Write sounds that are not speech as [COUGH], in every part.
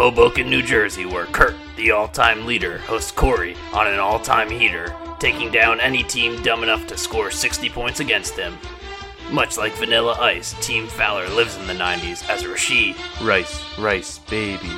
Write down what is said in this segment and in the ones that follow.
Hoboken, New Jersey, where Curt, the all time leader, hosts Cory on an all time heater, taking down any team dumb enough to score 60 points against him. Much like Vanilla Ice, Team Fowler lives in the 90s as Rashee Rice, rice, baby.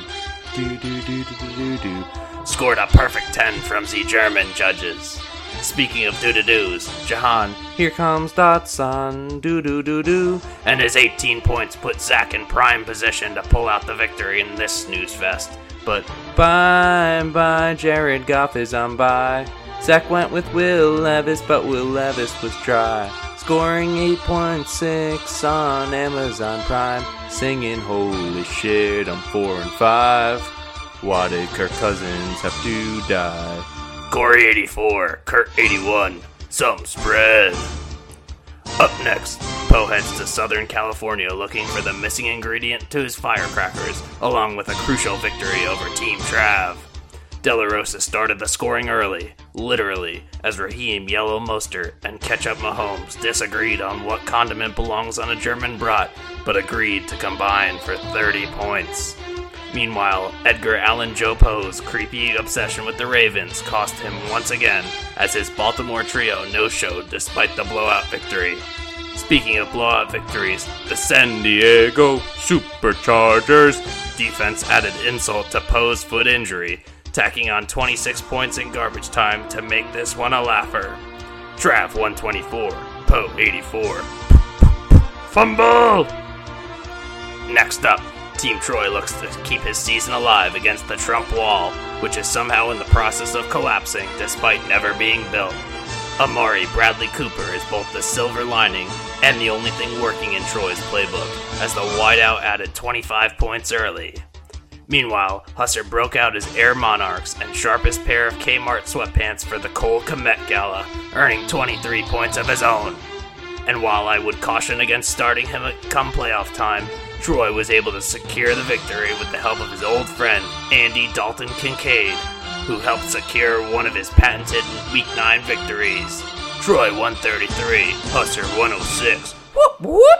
Do do do do do do. scored a perfect 10 from the German judges. Speaking of doo-doo-doos, Jahan Here comes Dotson. Do do do do. and his 18 points put Zach in prime position to pull out the victory in this snooze fest. But bye bye, Jared Goff is on by. Zach went with Will Levis, but Will Levis was dry. Scoring 8.6 on Amazon Prime. Singing, holy shit, I'm 4 and 5. Why did Kirk Cousins have to die? Cory 84, Curt 81. Some spread. Up next, Poe heads to Southern California looking for the missing ingredient to his firecrackers, along with a crucial victory over Team Trav. De Rosa started the scoring early, literally, as Raheem Yellow Mostert and Ketchup Mahomes disagreed on what condiment belongs on a German brat, but agreed to combine for 30 points. Meanwhile, Edgar Allan Joe Poe's creepy obsession with the Ravens cost him once again, as his Baltimore trio no showed despite the blowout victory. Speaking of blowout victories, the San Diego Superchargers defense added insult to Poe's foot injury, tacking on 26 points in garbage time to make this one a laugher. Trav 124, Poe 84. Fumble! Next up, Team Troy looks to keep his season alive against the Trump wall, which is somehow in the process of collapsing despite never being built. Amari Bradley Cooper is both the silver lining and the only thing working in Troy's playbook, as the wideout added 25 points early. Meanwhile, Huesser broke out his Air Monarchs and sharpest pair of Kmart sweatpants for the Cole Kmet Gala, earning 23 points of his own. And while I would caution against starting him at come playoff time, Troy was able to secure the victory with the help of his old friend, Andy Dalton Kincaid, who helped secure one of his patented Week 9 victories. Troy 133, Huesser 106. Whoop whoop!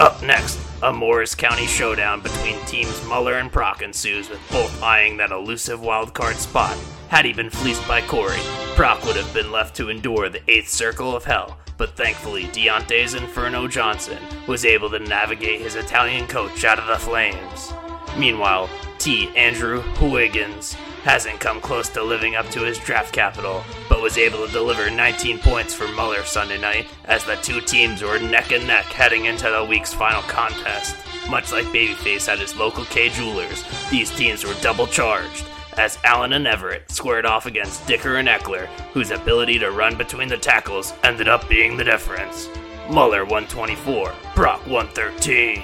Up next, a Morris County showdown between teams Muller and Proc ensues with both eyeing that elusive wildcard spot. Had he been fleeced by Cory, Proc would have been left to endure the eighth circle of hell, but thankfully Diontae's Inferno Johnson was able to navigate his Italian coach out of the flames. Meanwhile, T. Andrew Huygens hasn't come close to living up to his draft capital, but was able to deliver 19 points for Muller Sunday night as the two teams were neck and neck heading into the week's final contest. Much like Babyface at his local Kay Jewelers, these teams were double charged, as Allen and Everett squared off against Dicker and Ekeler, whose ability to run between the tackles ended up being the difference. Muller 124, Proc 113.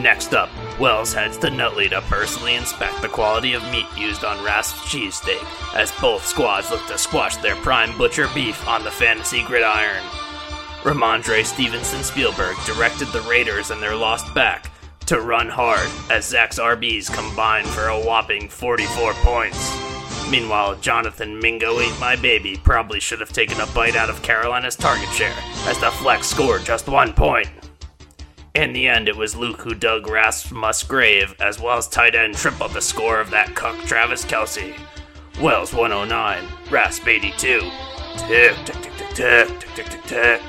Next up, Wells heads to Nutley to personally inspect the quality of meat used on Rasp's cheesesteak, as both squads look to squash their prime butcher beef on the fantasy gridiron. Rhamondre Stevenson Spielberg directed the Raiders and their lost back to run hard as Zach's RBs combined for a whopping 44 points. Meanwhile, Jonathan Mingo Eat My Baby probably should have taken a bite out of Carolina's target share, as the Flex scored just one point. In the end, it was Luke who dug Rasmus Grave, as Wells tight end tripled the score of that cuck Travis Kelce. Wells 109, Rasp 82. Tick, tick, tick, tick, tick, tick, tick, tick.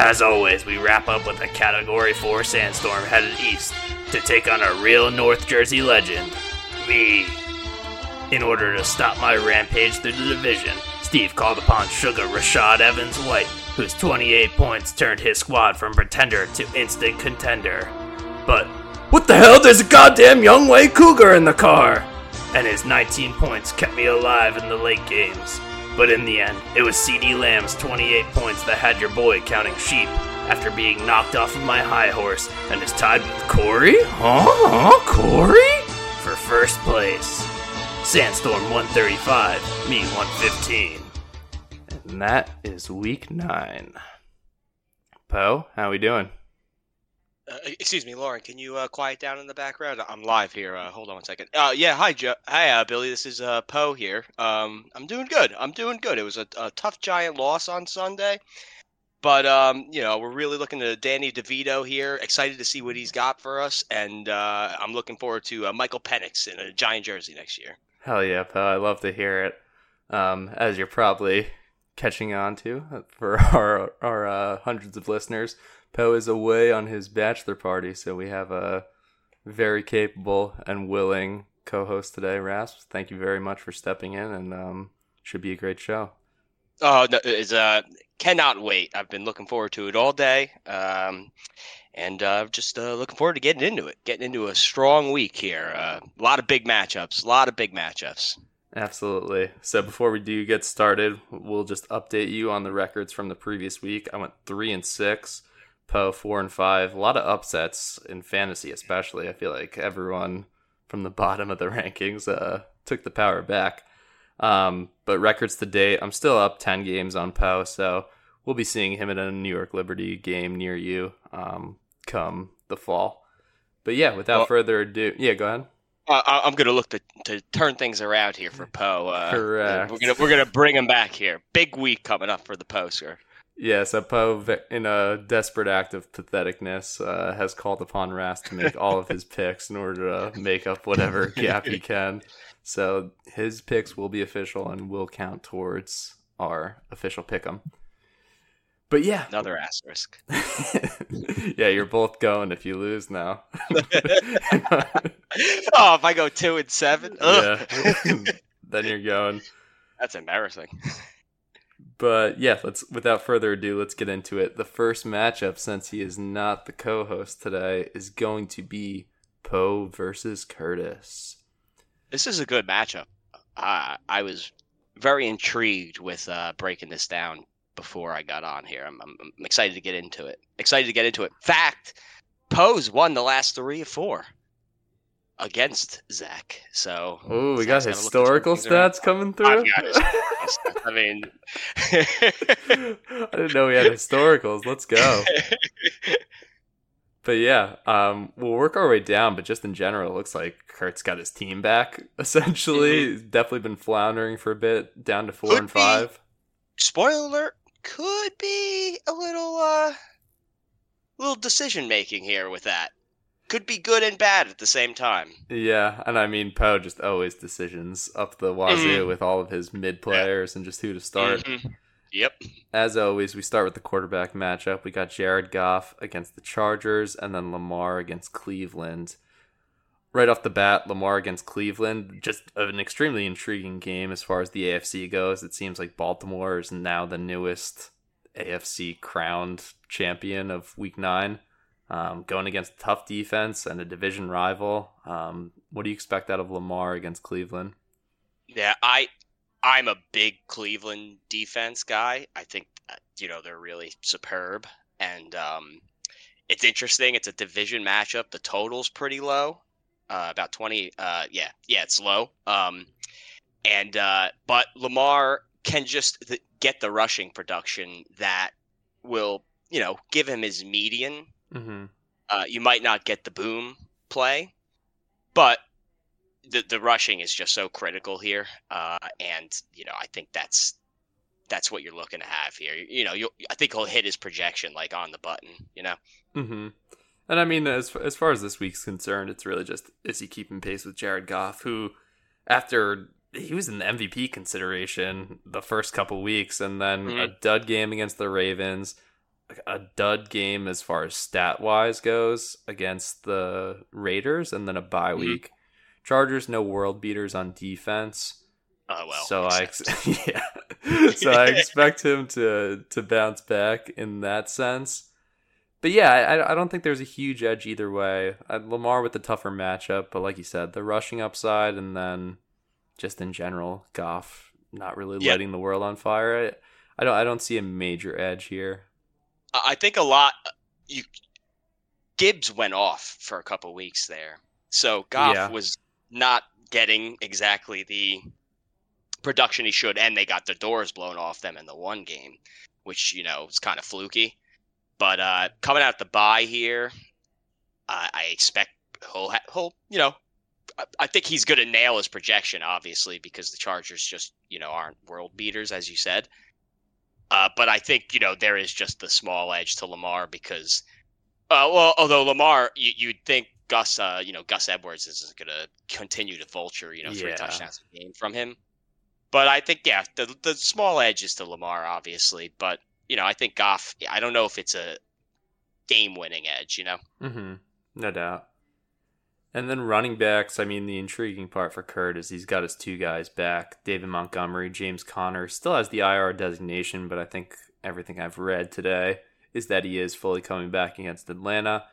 As always, we wrap up with a Category 4 sandstorm headed east to take on a real North Jersey legend, me. In order to stop my rampage through the division, Steve called upon Sugar Rashad Evans White, whose 28 points turned his squad from pretender to instant contender. But, what the hell? There's a goddamn Young Way Cougar in the car! And his 19 points kept me alive in the late games. But in the end, it was CeeDee Lamb's 28 points that had your boy counting sheep after being knocked off of my high horse and is tied with Cory? Huh? Huh? Cory? For first place. Sandstorm 135, me 115. And that is week nine. Poe, how we doing? Uh, excuse me, Lauren. Can you uh, quiet down in the background? I'm live here. Uh, hold on one second. Uh, yeah, hi, Joe. Hi, uh, Billy. This is uh, Poe here. Um, I'm doing good. I'm doing good. It was a, a tough giant loss on Sunday, But um, you know, we're really looking to Danny DeVito here. Excited to see what he's got for us, and I'm looking forward to Michael Penix in a giant jersey next year. Hell yeah, Poe. I love to hear it. Um, as you're probably catching on to for [LAUGHS] our our hundreds of listeners, Poe is away on his bachelor party, so we have a very capable and willing co-host today, Rasp. Thank you very much for stepping in, and um, should be a great show. Oh, no, it's uh, cannot wait. I've been looking forward to it all day, um, and uh, just uh, looking forward to getting into it, getting into a strong week here. Uh, a lot of big matchups, a lot of big matchups. Absolutely. So before we do get started, we'll just update you on the records from the previous week. I went three and six, Poe four and five. A lot of upsets in fantasy, especially. I feel like everyone from the [LAUGHS] bottom of the rankings uh, took the power back. Um, but records to date, I'm still up 10 games on Poe, so we'll be seeing him at a New York Liberty game near you um, come the fall. But yeah, without well, further ado, yeah, go ahead. Uh, I'm going to look to, to turn things around here for Poe. Uh, Correct. We're going to we're to bring him back here. Big week coming up for the poster. Yeah, so Poe, in a desperate act of patheticness, uh, has called upon Rasp to make all of his [LAUGHS] picks in order to make up whatever gap he can. So his picks will be official and will count towards our official pick'em. But yeah, another asterisk. [LAUGHS] yeah, you're both going if you lose now. [LAUGHS] oh, if I go two and seven, yeah, then you're going. That's embarrassing. But yeah, let's without further ado, let's get into it. The first matchup, since he is not the co-host today, is going to be Poe versus Curtis. This is a good matchup. Uh, I was very intrigued with uh, breaking this down before I got on here. I'm, I'm, I'm, excited to get into it. Excited to get into it. Fact, Poe's won the last three or four against Zach. So oh, we got historical stats coming through. I mean, [LAUGHS] I didn't know we had historicals. Let's go. [LAUGHS] But yeah, um, we'll work our way down. But just in general, it looks like Curt's got his team back. [LAUGHS] Essentially, mm-hmm. definitely been floundering for a bit, down to four could and five. Be, spoiler alert: could be a little, uh, little decision making here with that. Could be good and bad at the same time. Yeah, and I mean Poe just always decisions up the wazoo mm-hmm. with all of his mid players yeah. and just who to start. Mm-hmm. Yep. As always, we start with the quarterback matchup. We got Jared Goff against the Chargers and then Lamar against Cleveland. Right off the bat, Lamar against Cleveland, just an extremely intriguing game as far as the AFC goes. It seems like Baltimore is now the newest AFC crowned champion of week nine. Um, going against tough defense and a division rival. Um, what do you expect out of Lamar against Cleveland? Yeah, I I'm a big Cleveland defense guy. I think uh, you know they're really superb, and um, it's interesting. It's a division matchup. The total's pretty low, uh, about twenty. Uh, yeah, yeah, it's low. Um, and uh, but Lamar can just th- get the rushing production that will you know give him his median. Mm-hmm. Uh, you might not get the boom play, but the the rushing is just so critical here, uh, and you know I think that's that's what you're looking to have here. You know, you I think he'll hit his projection like on the button. You know. Mm-hmm. And I mean, as as far as this week's concerned, it's really just is he keeping pace with Jared Goff, who after he was in the MVP consideration the first couple weeks, and then mm-hmm. a dud game against the Ravens, a dud game as far as stat wise goes against the Raiders, and then a bye mm-hmm. week. Chargers no world beaters on defense. Oh well. So I ex- [LAUGHS] yeah. [LAUGHS] so I expect him to to bounce back in that sense. But yeah, I, I don't think there's a huge edge either way. Uh, Lamar with the tougher matchup, but like you said, the rushing upside, and then just in general, Goff not really yep. lighting the world on fire. I, I don't I don't see a major edge here. I think a lot. You Gibbs went off for a couple weeks there, so Goff yeah. was not getting exactly the production he should, and they got the doors blown off them in the one game, which you know was kind of fluky. But uh, coming out the bye here, uh, I expect he'll, ha- he'll you know I, I think he's going to nail his projection, obviously, because the Chargers just you know aren't world beaters as you said. Uh, but I think you know there is just the small edge to Lamar because, uh, well, although Lamar, you, you'd think Gus, uh, you know, Gus Edwards isn't going to continue to vulture, you know, three Yeah. touchdowns a game from him. But I think, yeah, the the small edge is to Lamar, obviously. But you know, I think Goff. I don't know if it's a game-winning edge. You know, Mm-hmm. No doubt. And then running backs, I mean, the intriguing part for Curt is he's got his two guys back. David Montgomery, James Conner. still has the IR designation, but I think everything I've read today is that he is fully coming back against Atlanta.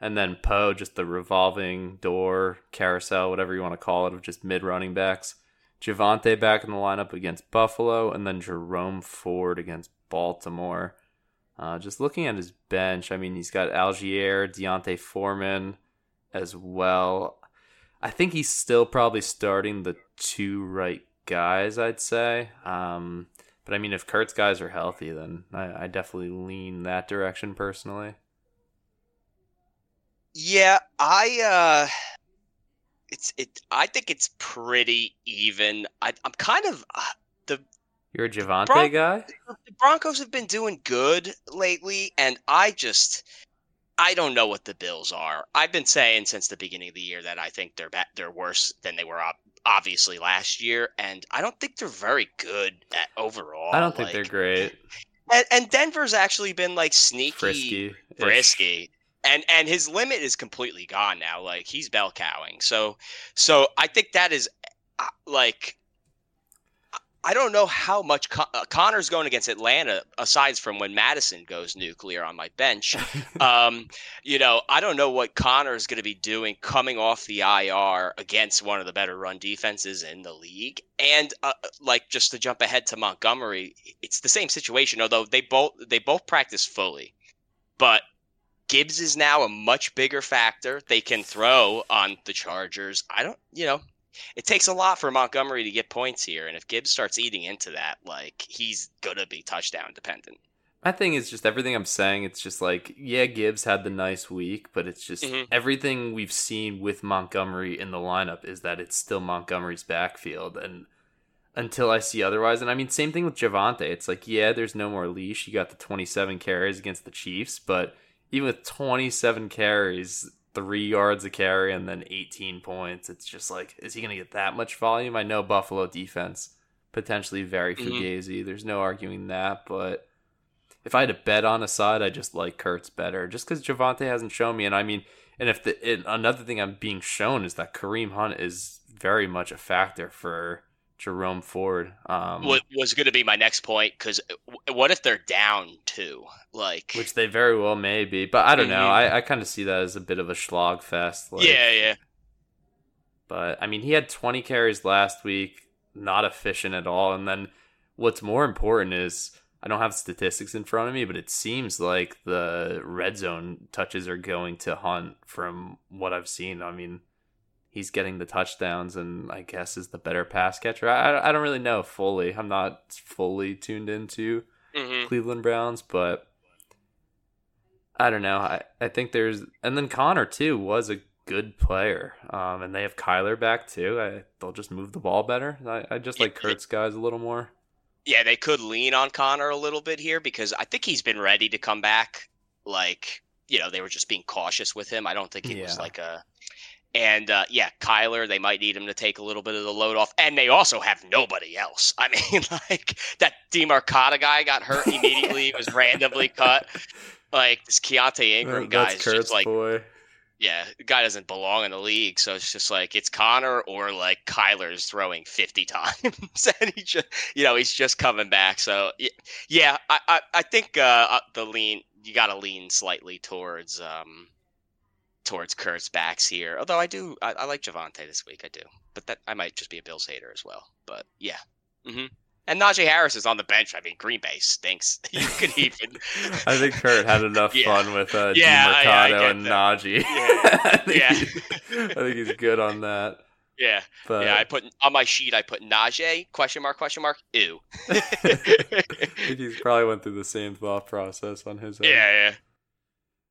And then Poe, just the revolving door carousel, whatever you want to call it, of just mid running backs. Javonte back in the lineup against Buffalo, and then Jerome Ford against Baltimore. Uh, just looking at his bench, I mean, he's got Allgeier, D'Onta Foreman as well. I think he's still probably starting the two right guys, I'd say. Um, but I mean, if Curt's guys are healthy, then I, I definitely lean that direction personally. yeah, I. uh It's it. I think it's pretty even. I, I'm kind of. Uh, You're a Javonte Bron- guy? the Broncos have been doing good lately, and I just I don't know what the Bills are. I've been saying since the beginning of the year that I think they're ba- they're worse than they were ob- obviously last year, and I don't think they're very good at overall. I don't think like- they're great. And, and Denver's actually been like sneaky, Frisky. frisky. And and his limit is completely gone now. Like he's bell cowing. So so I think that is uh, like I don't know how much Con- uh, Conner's going against Atlanta aside from when Madison goes nuclear on my bench. [LAUGHS] um, you know, I don't know what Conner's going to be doing coming off the IR against one of the better run defenses in the league. And uh, like just to jump ahead to Montgomery, it's the same situation. Although they both they both practice fully, but Gibbs is now a much bigger factor. They can throw on the Chargers. I don't, you know, it takes a lot for Montgomery to get points here, and if Gibbs starts eating into that, like he's gonna be touchdown dependent. My thing is just everything I'm saying. It's just like, yeah, Gibbs had the nice week, but it's just Mhm. everything we've seen with Montgomery in the lineup is that it's still Montgomery's backfield. And until I see otherwise, and I mean, same thing with Javonte. It's like, yeah, there's no more leash. You got the 27 carries against the Chiefs, but even with 27 carries, three yards a carry, and then 18 points, it's just like, is he going to get that much volume? I know Buffalo defense potentially very Mhm. fugazi. There's no arguing that, but if I had to bet on a side, I just like Curt's better, just because Javonte hasn't shown me. And I mean, and if the it, another thing I'm being shown is that Kareem Hunt is very much a factor for Jerome Ford. Um, What was going to be my next point? Because what if they're down two? Like, which they very well may be, but I don't know. Mhm. I, I kind of see that as a bit of a slog fest. Like, yeah, yeah. But I mean, he had 20 carries last week, not efficient at all. And then what's more important is I don't have statistics in front of me, but it seems like the red zone touches are going to Hunt from what I've seen. I mean, he's getting the touchdowns and I guess is the better pass catcher. I, I don't really know fully. I'm not fully tuned into hmm Cleveland Browns, but I don't know. I, I think there's and then Conner too was a good player. Um, and they have Kyler back too. I, they'll just move the ball better. I, I just like Yeah. Curt's guys a little more. Yeah, they could lean on Conner a little bit here because I think he's been ready to come back. Like, you know, they were just being cautious with him. I don't think it was like a. And uh, yeah, Kyler, they might need him to take a little bit of the load off. And they also have nobody else. [LAUGHS] I mean, like that Demercado guy got hurt immediately, was randomly cut. Like this Keaontay Ingram guy is just like boy. yeah, the guy doesn't belong in the league. So it's just like it's Conner or like Kyler's throwing fifty [LAUGHS] times, [LAUGHS] and he just you know he's just coming back. So yeah, I I, I think uh, the lean you got to lean slightly towards um towards Curt's backs here. Although I do I, I like Javonte this week, I do, but that I might just be a Bills hater as well. But yeah. hmm And Najee Harris is on the bench. I mean, Green Bay stinks. [LAUGHS] You could even. [LAUGHS] I think Curt had enough [LAUGHS] Yeah. fun with uh, Yeah, Demercado get and that. Najee. Yeah. I, think Yeah. I think he's good on that. yeah, But yeah. I put on my sheet. I put Najee question mark question mark ew. I think he's probably went through the same thought process on his end. Yeah, yeah.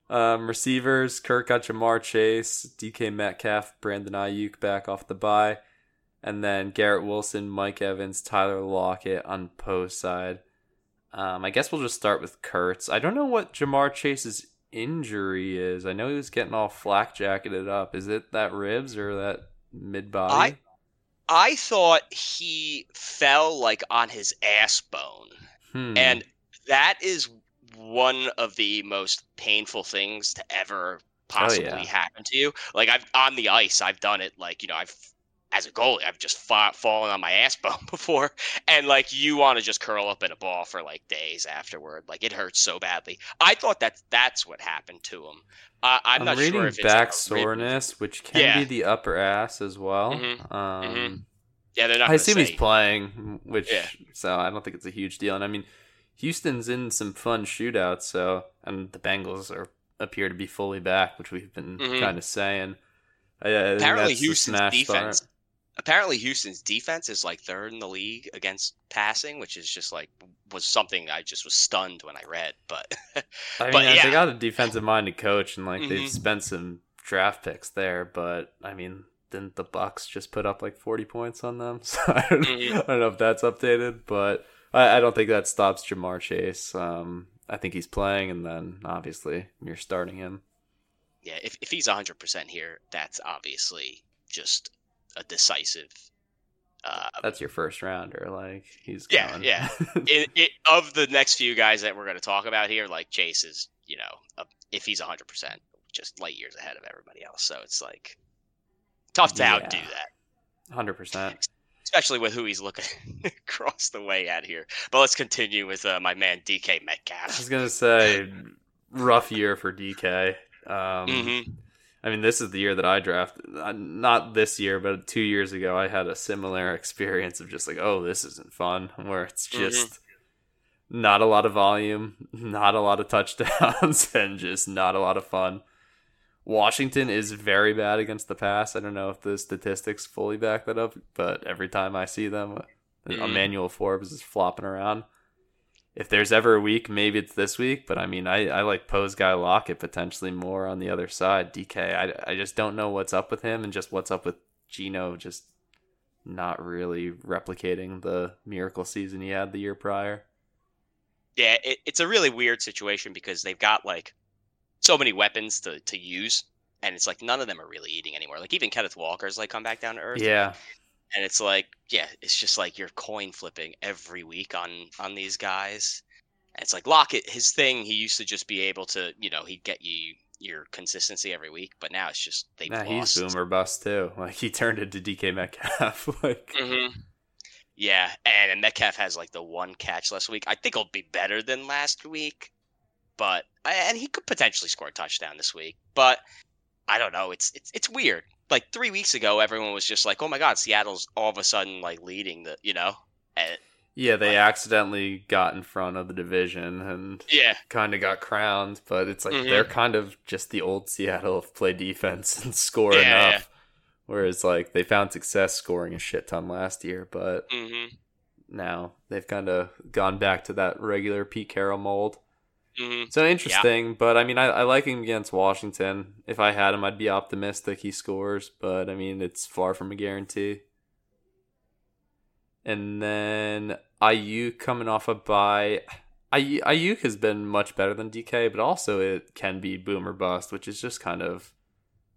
Um, receivers, Curt got Ja'Marr Chase, DK Metcalf, Brandon Aiyuk back off the bye, and then Garrett Wilson, Mike Evans, Tyler Lockett on post side. Um, I guess we'll just start with Curt's. I don't know what Ja'Marr Chase's injury is. I know he was getting all flak jacketed up. Is it that ribs or that mid body? I I thought he fell like on his ass bone. Hmm. And that is one of the most painful things to ever possibly yeah. happen to you. Like I've on the ice, I've done it. Like you know, I've as a goalie, I've just fa- fallen on my [LAUGHS] ass bone before, and like you want to just curl up in a ball for like days afterward. Like it hurts so badly. I thought that that's what happened to him. Uh, I'm, I'm not reading sure if back it's a rib- soreness, which can Yeah. be the upper ass as well. Mhm. Um, Mhm. Yeah, they're not. I assume say, he's playing, which Yeah. so I don't think it's a huge deal. And I mean, Houston's in some fun shootouts, so and the Bengals are appear to be fully back, which we've been Mhm. kind of saying. I, I Apparently, Houston's defense. start. Apparently, Houston's defense is like third in the league against passing, which is just like was something I just was stunned when I read. But [LAUGHS] I mean, but they got a defensive minded coach, and like they've Mhm. spent some draft picks there. But I mean, didn't the Bucks just put up like forty points on them? [LAUGHS] So I don't, Mhm. [LAUGHS] I don't know if that's updated, but I, I don't think that stops Ja'Marr Chase. Um, I think he's playing, and then obviously you're starting him. yeah, if if he's 100 percent here, that's obviously just a decisive. Uh, That's your first rounder. Like he's Yeah, going. yeah. [LAUGHS] it, it, of the next few guys that we're going to talk about here, like Chase is, you know, a, if he's 100 percent, just light years ahead of everybody else. So it's like tough to Yeah. outdo that. hundred percent. Especially with who he's looking [LAUGHS] across the way at here. But let's continue with uh, my man DK Metcalf. I was gonna say rough year for DK. Um, hmm I mean, this is the year that I drafted. uh, Not this year, but two years ago, I had a similar experience of just like, oh, this isn't fun. Where it's Mhm. just not a lot of volume, [LAUGHS] not a lot of touchdowns, [LAUGHS] and just not a lot of fun. Washington is very bad against the pass. I don't know if the statistics fully back that up, but every time I see them, Mhm. Emmanuel Forbes is flopping around. If there's ever a week, maybe it's this week, but I mean, I, I like Pose Guy Lockett potentially more on the other side. DK, I, I just don't know what's up with him and just what's up with Geno just not really replicating the miracle season he had the year prior. Yeah, it, it's a really weird situation because they've got like so many weapons to, to use, and it's like none of them are really eating anymore. Like even Kenneth Walker's like come back down to earth. Yeah, and it's like yeah it's just like you're coin flipping every week on on these guys and it's like lockett his thing he used to just be able to you know he'd get you your consistency every week but now it's just they nah, lost he's boomer bust too. Like he turned into DK Metcalf. [LAUGHS] like hmm yeah and, and metcalf has like the one catch last week i think it'll be better than last week but and he could potentially score a touchdown this week but i don't know it's it's, it's weird like three weeks ago everyone was just like oh my god seattle's all of a sudden like leading the you know and yeah, they Like- accidentally got in front of the division and yeah kind of got crowned, but it's like Mhm. they're kind of just the old Seattle of play defense [LAUGHS] and score Yeah, enough. Whereas like they found success scoring a shit ton last year, but hmm now they've kind of gone back to that regular Pete Carroll mold. Hmm So interesting, but I mean, I, I like him against Washington. If I had him, I'd be optimistic he scores, but I mean, it's far from a guarantee. And then Aiyuk coming off a bye. Aiyuk has been much better than DK, but also it can be boom or bust, which is just kind of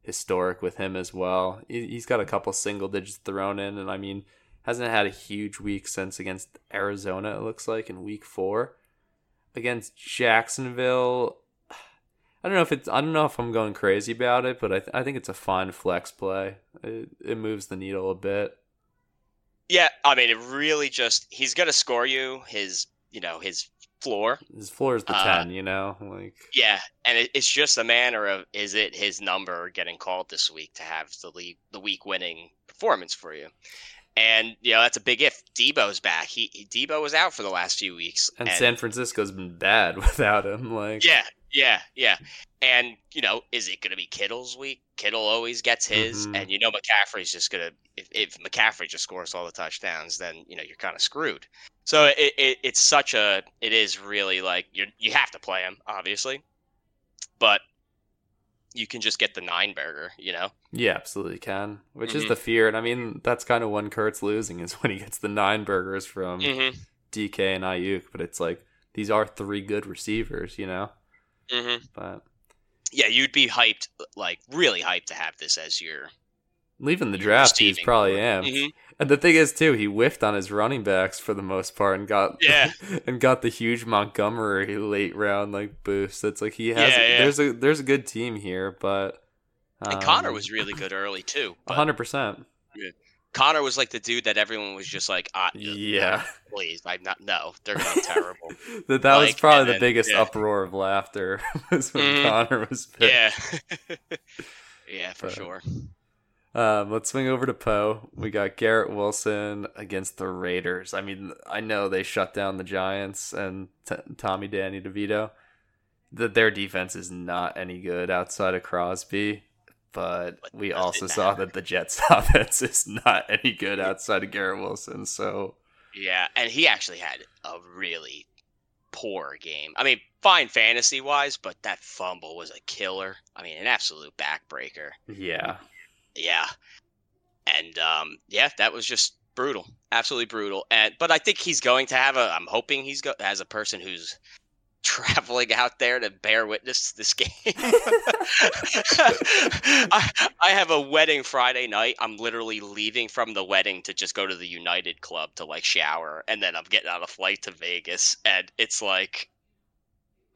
historic with him as well. He's got a couple single digits thrown in, and I mean, hasn't had a huge week since against Arizona, it looks like, in week four against Jacksonville. [SIGHS] I don't know if it's. I don't know if I'm going crazy about it, but I, th- I think it's a fine flex play. It, it moves the needle a bit. Yeah, I mean, it really just he's gonna score you his you know his floor. His floor is the Uh, ten, you know. Like Yeah, and it, it's just a matter of is it his number getting called this week to have the league the week winning performance for you. And you know that's a big if. Deebo's back. He, he Deebo was out for the last few weeks, and San Francisco's been bad [LAUGHS] without him. Like Yeah, yeah, yeah. And you know, is it going to be Kittle's week? Kittle always gets his, Mhm. and you know McCaffrey's just going to. If, if McCaffrey just scores all the touchdowns, then you know you're kind of screwed. So it, it it's such a. It is really like you you have to play him, obviously, but you can just get the nine burger. You know. Yeah, absolutely can. Which is Mhm. the fear, and I mean that's kind of when Curt's losing is [LAUGHS] when he gets the nine burgers from Mm-hmm. DK and Aiyuk. But it's like these are three good receivers, you know. Mm-hmm. But Yeah, you'd be hyped, like really hyped to have this as your. leaving the Your draft, he's probably core. am. And the thing is, too, he whiffed on his running backs for the most part and got [LAUGHS] Yeah. and got the huge Montgomery late round like boost. It's like he has Yeah, yeah. there's a there's a good team here, but And Conner um, was really good early too. hundred percent. Conner was like the dude that everyone was just like, ah, Yeah, please, I'm not. No, they're gonna terrible. [LAUGHS] that that was probably the then- biggest yeah. uproar of laughter [LAUGHS] was when Mhm. Conner was picked. yeah, yeah, for But- sure. Um, let's swing over to Poe. We got Garrett Wilson against the Raiders. I mean, I know they shut down the Giants and t- Tommy Danny DeVito. That their defense is not any good outside of Crosby, but we also saw that the Jets' [LAUGHS] offense is not any good outside of Garrett Wilson. So Yeah, and he actually had a really poor game. I mean, fine fantasy wise, but that fumble was a killer. I mean, an absolute backbreaker. yeah, Yeah, and um, yeah, that was just brutal, absolutely brutal. And but I think he's going to have a. I'm hoping he's go as a person who's [LAUGHS] traveling out there to bear witness to this game. [LAUGHS] I, I have a wedding Friday night. I'm literally leaving from the wedding to just go to the United Club to like shower, and then I'm getting on a flight to Vegas, and it's like.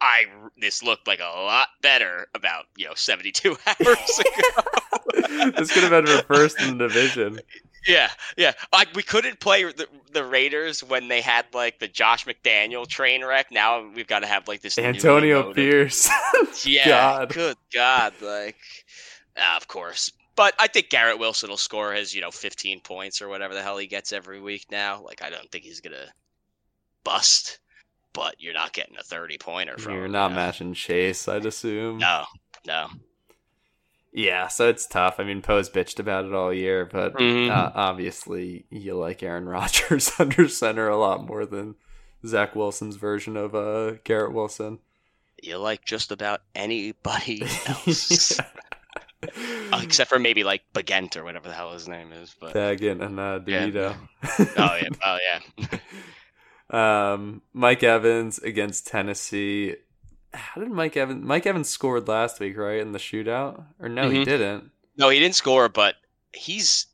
I this looked like a lot better about you know 72 [LAUGHS] hours [LAUGHS] ago. this could have been reversed in the division. Yeah, yeah. Like we couldn't play the, the Raiders when they had like the Josh McDaniel train wreck. Now we've got to have like this Antonio Pierce. [LAUGHS] Yeah, God. good God, like ah, of course. But I think Garrett Wilson will score his you know 15 points or whatever the hell he gets every week now. Like I don't think he's gonna bust, but you're not getting a 30 pointer from You're him, not you know? matching Chase, I'd assume. No, no. Yeah, so it's tough. I mean, Poe's bitched about it all year, but Mhm. uh, obviously you like Aaron [LAUGHS] Rodgers under center a lot more than Zach Wilson's version of uh, Garrett Wilson. You like just about anybody [LAUGHS] else. Uh, except for maybe like Bagent or whatever the hell his name is. But Daggett and uh, Yeah. Oh yeah, oh yeah. [LAUGHS] um, Mike Evans against Tennessee. How did Mike Evans? Mike Evans scored last week, right, in the shootout? Or no, he Mhm. didn't. No, he didn't score, but he's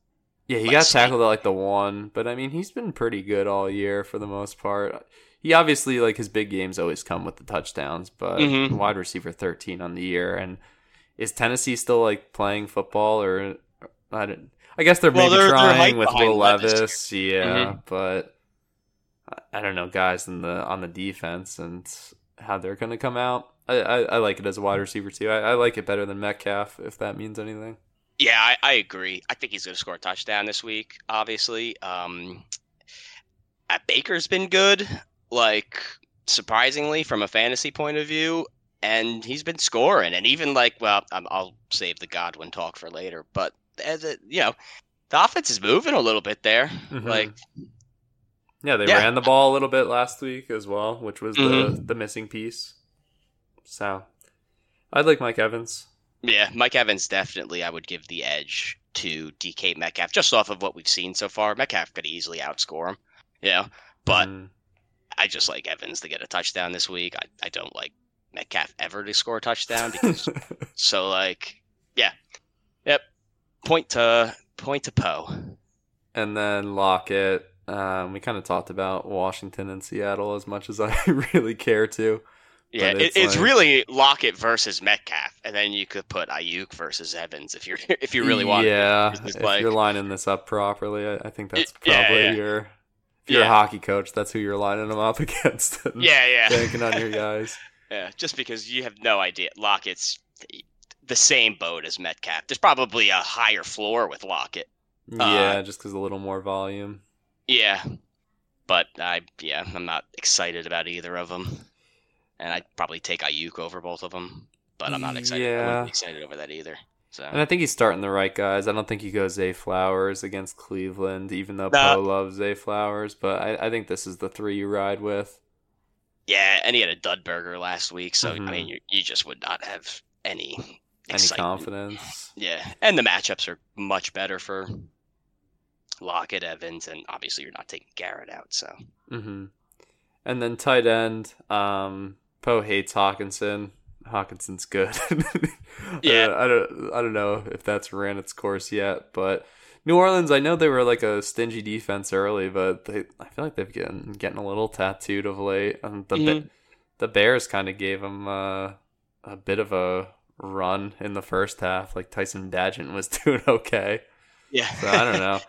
Yeah, he Like got tackled at like the one, but I mean, he's been pretty good all year for the most part. He obviously like his big games always come with the touchdowns, but Mhm. wide receiver thirteen on the year. And is Tennessee still like playing football or I don't? I guess they're Well, maybe they're- they're trying with behind Will Levis, yeah, Mhm. but I- I don't know guys in the on the defense and how they're going to come out. I, I, I like it as a wide receiver too. I, I like it better than Metcalf if that means anything. yeah, I, I agree. I think he's going to score a touchdown this week. Obviously, um, uh, Baker's been good, like surprisingly from a fantasy point of view, and he's been scoring. And even like, well, um, I'll save the Godwin talk for later, but as a, you know, the offense is moving a little bit there. Mhm. Like, Yeah, they Yeah. ran the ball a little bit last week as well, which was the Mhm. the missing piece. So, I'd like Mike Evans. Yeah, Mike Evans definitely I would give the edge to DK Metcalf just off of what we've seen so far. Metcalf could easily outscore him, you know, but Mm, I just like Evans to get a touchdown this week. I, I don't like Metcalf ever to score a touchdown because [LAUGHS] so like yeah. Yep. Point to point to Poe. and then Lockett. Um, we kind of talked about Washington and Seattle as much as I [LAUGHS] really care to. Yeah, it's it's like- really Lockett versus Metcalf, and then you could put Aiyuk versus Evans if you're [LAUGHS] if you really want. yeah. If like- you're lining this up properly, I, I think that's probably yeah. your. If you're a hockey coach, that's who you're lining them up [LAUGHS] against. Yeah, yeah. banking on your guys. Yeah, just because you have no idea. Lockett's the same boat as Metcalf. There's probably a higher floor with Lockett. Yeah, just because a little more volume. Yeah, but I yeah I'm not excited about either of them, and I'd probably take Aiyuk over both of them. But I'm not excited. Yeah. excited over that either. So And I think he's starting the right guys. I don't think he goes Zay Flowers against Cleveland, even though. Poe loves Zay Flowers. But I, I think this is the three you ride with. yeah, and he had a dud burger last week, so Mhm. I mean you you just would not have any Any excitement. confidence? Yeah, and the matchups are much better for Lockett, Evans, and obviously you're not taking Garrett out. So hmm And then tight end, um, Poe hates Hockenson. Hockenson's good. [LAUGHS] Yeah. I, I don't. I don't know if that's ran its course yet, but New Orleans. I know they were like a stingy defense early, but they. I feel like they've getting getting a little tattooed of late. And the Ba- Mhm. the Bears kind of gave them uh, a bit of a run in the first half. Like Tyson Bagent was [LAUGHS] doing okay. Yeah. So I don't know. [LAUGHS]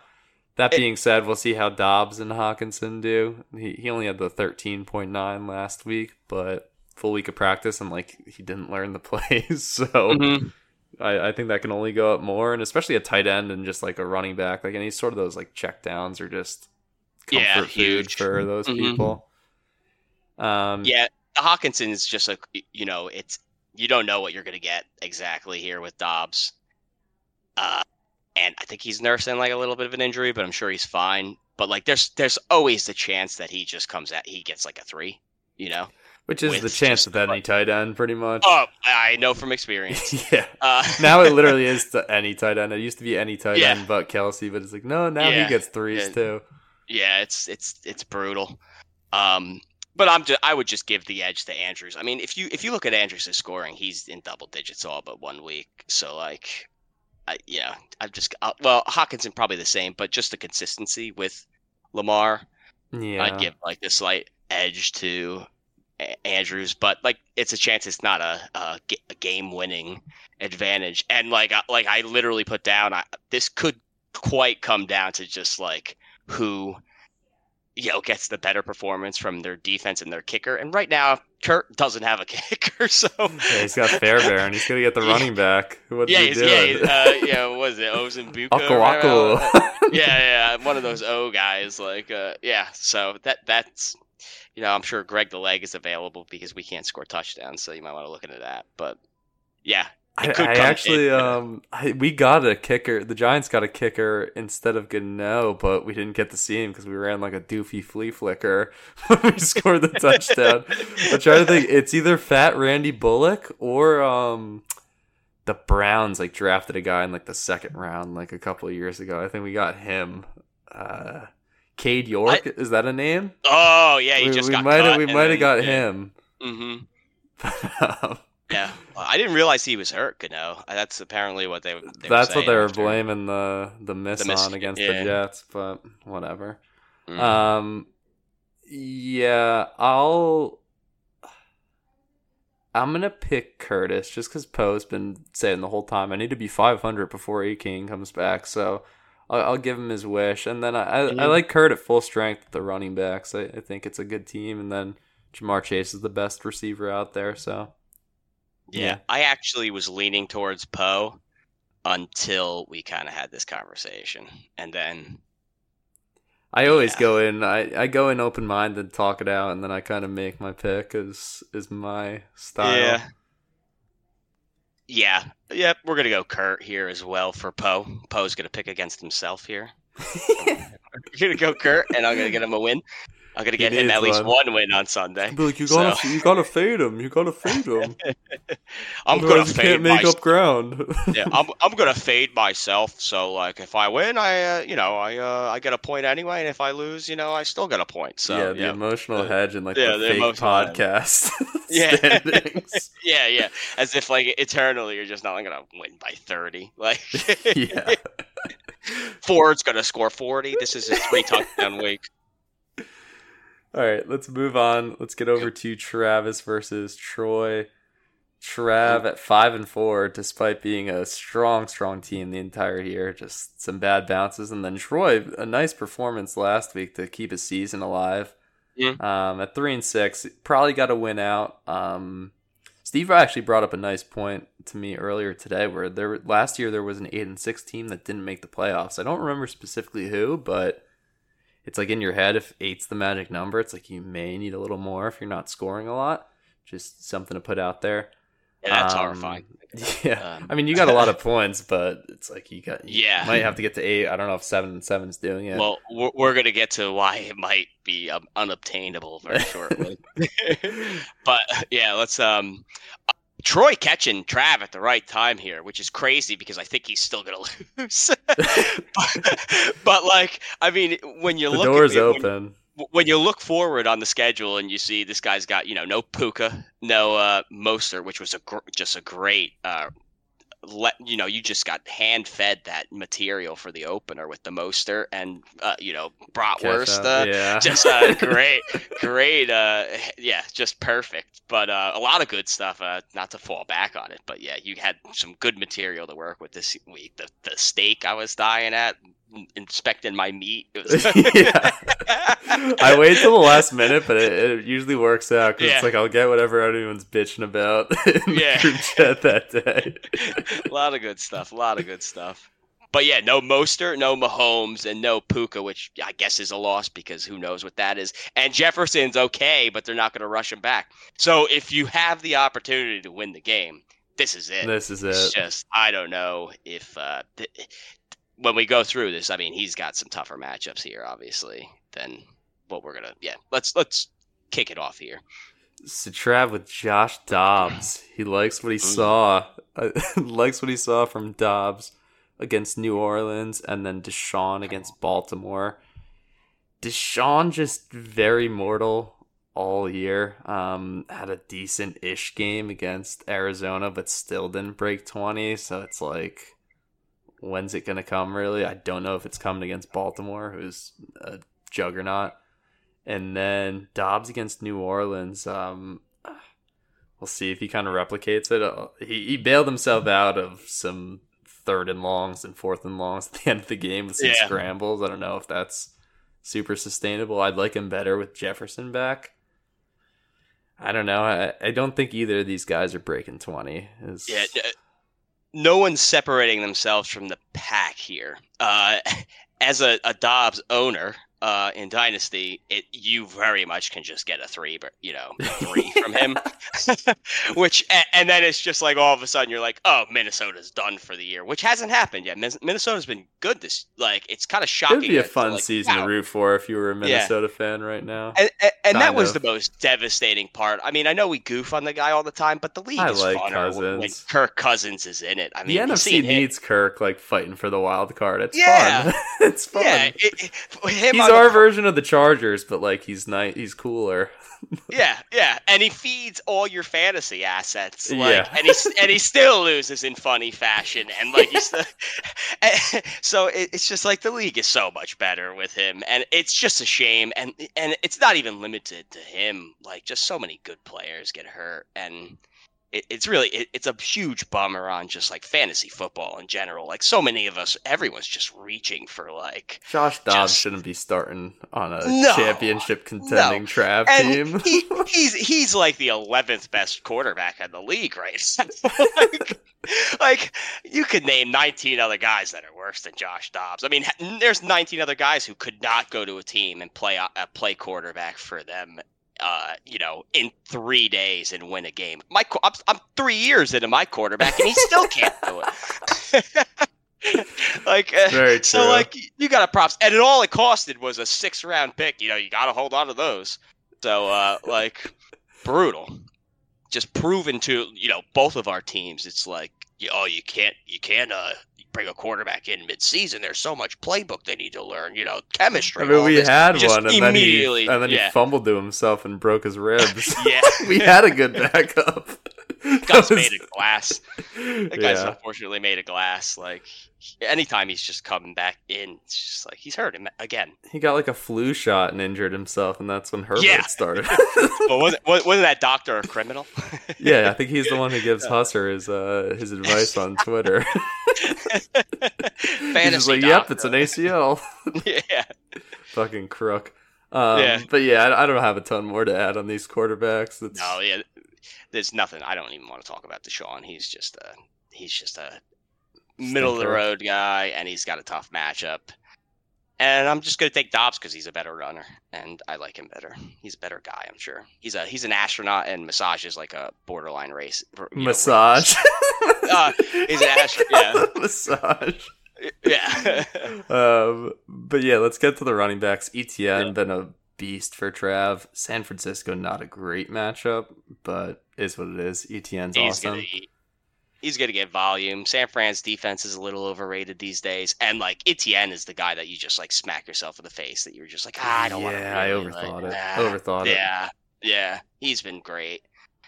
That being said, we'll see how Dobbs and Hockenson do. He he only had the thirteen point nine last week, but full week of practice and like he didn't learn the [LAUGHS] plays, so Mhm. I, I think that can only go up more, and especially a tight end and just like a running back, like any sort of those like check downs are just comfort Yeah, food huge. for those Mhm. people. Um, Yeah, Hockenson's just like you know, it's you don't know what you're gonna get exactly here with Dobbs. Uh, and I think he's nursing like a little bit of an injury, but I'm sure he's fine. But like, there's there's always the chance that he just comes out, he gets like a three, you know. which is the chance with any tight end, pretty much. Oh, I know from experience. [LAUGHS] yeah. Uh, [LAUGHS] Now it literally is to any tight end. It used to be any tight Yeah. end but Kelce, but it's like no, now Yeah. he gets threes Yeah. too. yeah, it's it's it's brutal. Um, but I'm just I would just give the edge to Andrews. I mean, if you if you look at Andrews' scoring, he's in double digits all but one week. So like, I know I've just uh, well Hockenson probably the same, but just the consistency with Lamar, Yeah. I'd give like the slight edge to A- Andrews. But like, it's a chance it's not a a, a game winning advantage. And like I, like I literally put down, I, this could quite come down to just like who you know gets the better performance from their defense and their kicker. And right now, Curt doesn't have a [LAUGHS] kicker, so Yeah, he's got Fairbairn. He's gonna get the [LAUGHS] Yeah. running back. What's yeah, he he's, doing? yeah, he's, uh, yeah. What was it Ozembuka? or Aku? Aku. [LAUGHS] yeah, yeah, one of those O guys. Like, uh, yeah. So that that's, you know, I'm sure Greg the Leg is available because we can't score touchdowns, so you might want to look into that. But yeah, I, I actually, in, um, I, we got a kicker. The Giants got a kicker instead of Gano, but we didn't get to see him because we ran like a doofy flea flicker [LAUGHS] when we scored the [LAUGHS] touchdown. I'm trying to think. It's either Fat Randy Bullock or um, the Browns like drafted a guy in like the second round like a couple of years ago. I think we got him. Uh, Cade York is that a name? Oh yeah, he we just we got might have we might have got him. Mm-hmm. [LAUGHS] Yeah, Well, I didn't realize he was hurt. Gano. That's apparently what they. they That's were what they were after. blaming the the miss, The miss- on against yeah. the Jets, but whatever. Mm. Um, yeah, I'll. I'm gonna pick Curtis just because Poe's been saying the whole time I need to be 500 before A King comes back, so I'll, I'll give him his wish. And then I I, I Mhm. like Curt at full strength at the running backs. I, I think it's a good team, and then Ja'Marr Chase is the best receiver out there. So Yeah, Yeah. I actually was leaning towards Poe until we kind of had this conversation, and then I always Yeah. go in. I, I go in open minded, talk it out, and then I kind of make my pick. Is is my style. yeah, yeah, Yep. We're gonna go Curt here as well for Poe. Poe's gonna pick against himself here. [LAUGHS] [LAUGHS] We're gonna go Curt, and I'm gonna get him a win. I'm gonna get him at least one. one win on Sunday. Like, you So- gotta you gotta fade him. You gotta fade him. [LAUGHS] I'm Otherwise gonna you fade can't make my, up ground. [LAUGHS] yeah, I'm, I'm gonna fade myself. So like, if I win, I uh, you know I uh, I get a point anyway, and if I lose, you know I still get a point. So yeah, the emotional Uh, hedge and like yeah, the, the fake podcast [LAUGHS] Yeah. Yeah, yeah. As if like eternally you're just not gonna win by thirty. Like yeah. Ford's gonna score forty. This is a three touchdown week. All right, let's move on. Let's get over to Travis versus Troy. Trav at five and four, despite being a strong, strong team the entire year. Just some bad bounces, and then Troy, a nice performance last week to keep his season alive. Yeah. Um, at three and six, probably got to win out. Um, Steve actually brought up a nice point to me earlier today, where there last year there was an eight and six team that didn't make the playoffs. I don't remember specifically who, but it's like in your head if eight's the magic number, it's like you may need a little more if you're not scoring a lot. Just something to put out there. Yeah, that's Um, horrifying. [LAUGHS] Yeah, Um, I mean you got a lot of [LAUGHS] points, but it's like you got you Yeah. might have to get to eight. I don't know if seven and seven's doing it. Well, we're, we're gonna get to why it might be um, unobtainable very shortly. [LAUGHS] but yeah, let's um. Troy catching Trav at the right time here, which is crazy because I think he's still gonna [LAUGHS] lose. but, [LAUGHS] but, like, I mean, when you the look door's at it, when- open. when you look forward on the schedule and you see this guy's got you know no Puka, no uh, Mostert, which was a gr- just a great uh, let you know you just got hand fed that material for the opener with the Mostert and uh, you know bratwurst. Uh, yeah. just uh, [LAUGHS] great, great. Uh, yeah, just perfect. But uh, a lot of good stuff. Uh, not to fall back on it, but yeah, you had some good material to work with this week. The the steak I was dying at, inspecting my meat. [LAUGHS] It was yeah. [LAUGHS] [LAUGHS] I wait till the last minute, but it, it usually works out because Yeah. it's like I'll get whatever everyone's bitching about in the Yeah. group chat that day. a lot of good stuff. A lot of good stuff. But yeah, no Mostert, no Mahomes, and no Puka, which I guess is a loss because who knows what that is. And Jefferson's okay, but they're not going to rush him back. So if you have the opportunity to win the game, this is it. This is It's it. just I don't know if uh, th- when we go through this, I mean, he's got some tougher matchups here, obviously, than what we're gonna. Yeah, let's let's kick it off here. So Trav with Josh Dobbs. He likes what he saw. [LAUGHS] Uh, likes what he saw from Dobbs against New Orleans, and then Deshaun against Baltimore. Deshaun just very mortal all year. Um, had a decent ish game against Arizona, but still didn't break twenty. So it's like, when's it gonna come? Really, I don't know if it's coming against Baltimore, who's a juggernaut. And then Dobbs against New Orleans. Um, we'll see if he kind of replicates it. Uh, He, he bailed himself out of some third and longs and fourth and longs [LAUGHS] at the end of the game with some Yeah. scrambles. I don't know if that's super sustainable. I'd like him better with Jefferson back. I don't know. I, I don't think either of these guys are breaking 20. Is- Yeah, no one's separating themselves from the pack here. Uh, [LAUGHS] as a, a Dobbs owner uh, in Dynasty, it you very much can just get a three, but you know, [LAUGHS] three from him. [LAUGHS] which and, and then it's just like all of a sudden you're like, oh, Minnesota's done for the year, which hasn't happened yet. Minnesota's been good this like it's kind of shocking. It'd be a fun like, season wow. to root for if you were a Minnesota fan right now. And, and, and that Kind was the most devastating part. I mean, I know we goof on the guy all the time, but the league I is like funner when- when Kirk Cousins is in it. I mean, the NFC him- needs Kirk like fighting for the wild card. It's Yeah. fun. [LAUGHS] it's fun. Yeah, it, it, him on the our pro- version of the Chargers, but like he's nice. He's cooler. [LAUGHS] Yeah, yeah, and he feeds all your fantasy assets. Like, Yeah. and he and he still loses in funny fashion, and like he's the. [LAUGHS] so it, it's just like the league is so much better with him, and it's just a shame, and and it's not even limited to him. Like just so many good players get hurt, and. It, it's really it, it's a huge bummer on just like fantasy football in general. Like so many of us, everyone's just reaching for like Josh Dobbs Just- shouldn't be starting on a No, championship contending Trav and team. he, he's he's like the eleventh best quarterback in the league right [LAUGHS] like, like you could name nineteen other guys that are worse than Josh Dobbs. I mean, there's nineteen other guys who could not go to a team and play uh, play quarterback for them. Uh, you know, in three days and win a game. My, I'm, I'm three years into my quarterback, and he still can't do it. [LAUGHS] like, uh, so like you got a props, and it all it costed was a six round pick. You know, you got to hold on to those. So uh, like brutal, just proven to you know both of our teams. It's like oh you can't you can't uh bring a quarterback in mid season. There's so much playbook they need to learn. You know, chemistry. I mean, we this. had just one, and then he and then yeah. he fumbled to himself and broke his ribs. [LAUGHS] Yeah. [LAUGHS] we had a good backup. [LAUGHS] Guy's was- made of glass. That guy's yeah. unfortunately made of glass. Like anytime he's just coming back in, it's just like he's hurt him again. He got like a flu shot and injured himself, and that's when Herbert Yeah. started. But wasn't, wasn't that doctor a criminal? yeah, I think he's the one who gives Huesser his uh, his advice on Twitter. [LAUGHS] he's Fantasy like, "Yep, it's an ACL." [LAUGHS] yeah. Fucking crook. Um, Yeah. But yeah, I, I don't have a ton more to add on these quarterbacks. It's, No, yeah. There's nothing. I don't even want to talk about Deshaun. He's just a he's just a middle of the road guy, and he's got a tough matchup. And I'm just gonna take Dobbs because he's a better runner, and I like him better. He's a better guy, I'm sure. He's a he's an astronaut, and massage is like a borderline race. you know, massage. [LAUGHS] Uh, he's an astronaut. Yeah, [LAUGHS] massage. yeah. [LAUGHS] Um, but yeah, let's get to the running backs. Etienne been a beast for Trav. San Francisco not a great matchup, but is what it is. Etienne's he's awesome. gonna eat. He's gonna get volume. San Fran's defense is a little overrated these days, and like Etienne is the guy that you just like smack yourself in the face that you're just like, ah, I don't want to. Yeah, I overthought it. Overthought it. Yeah, yeah, he's been great,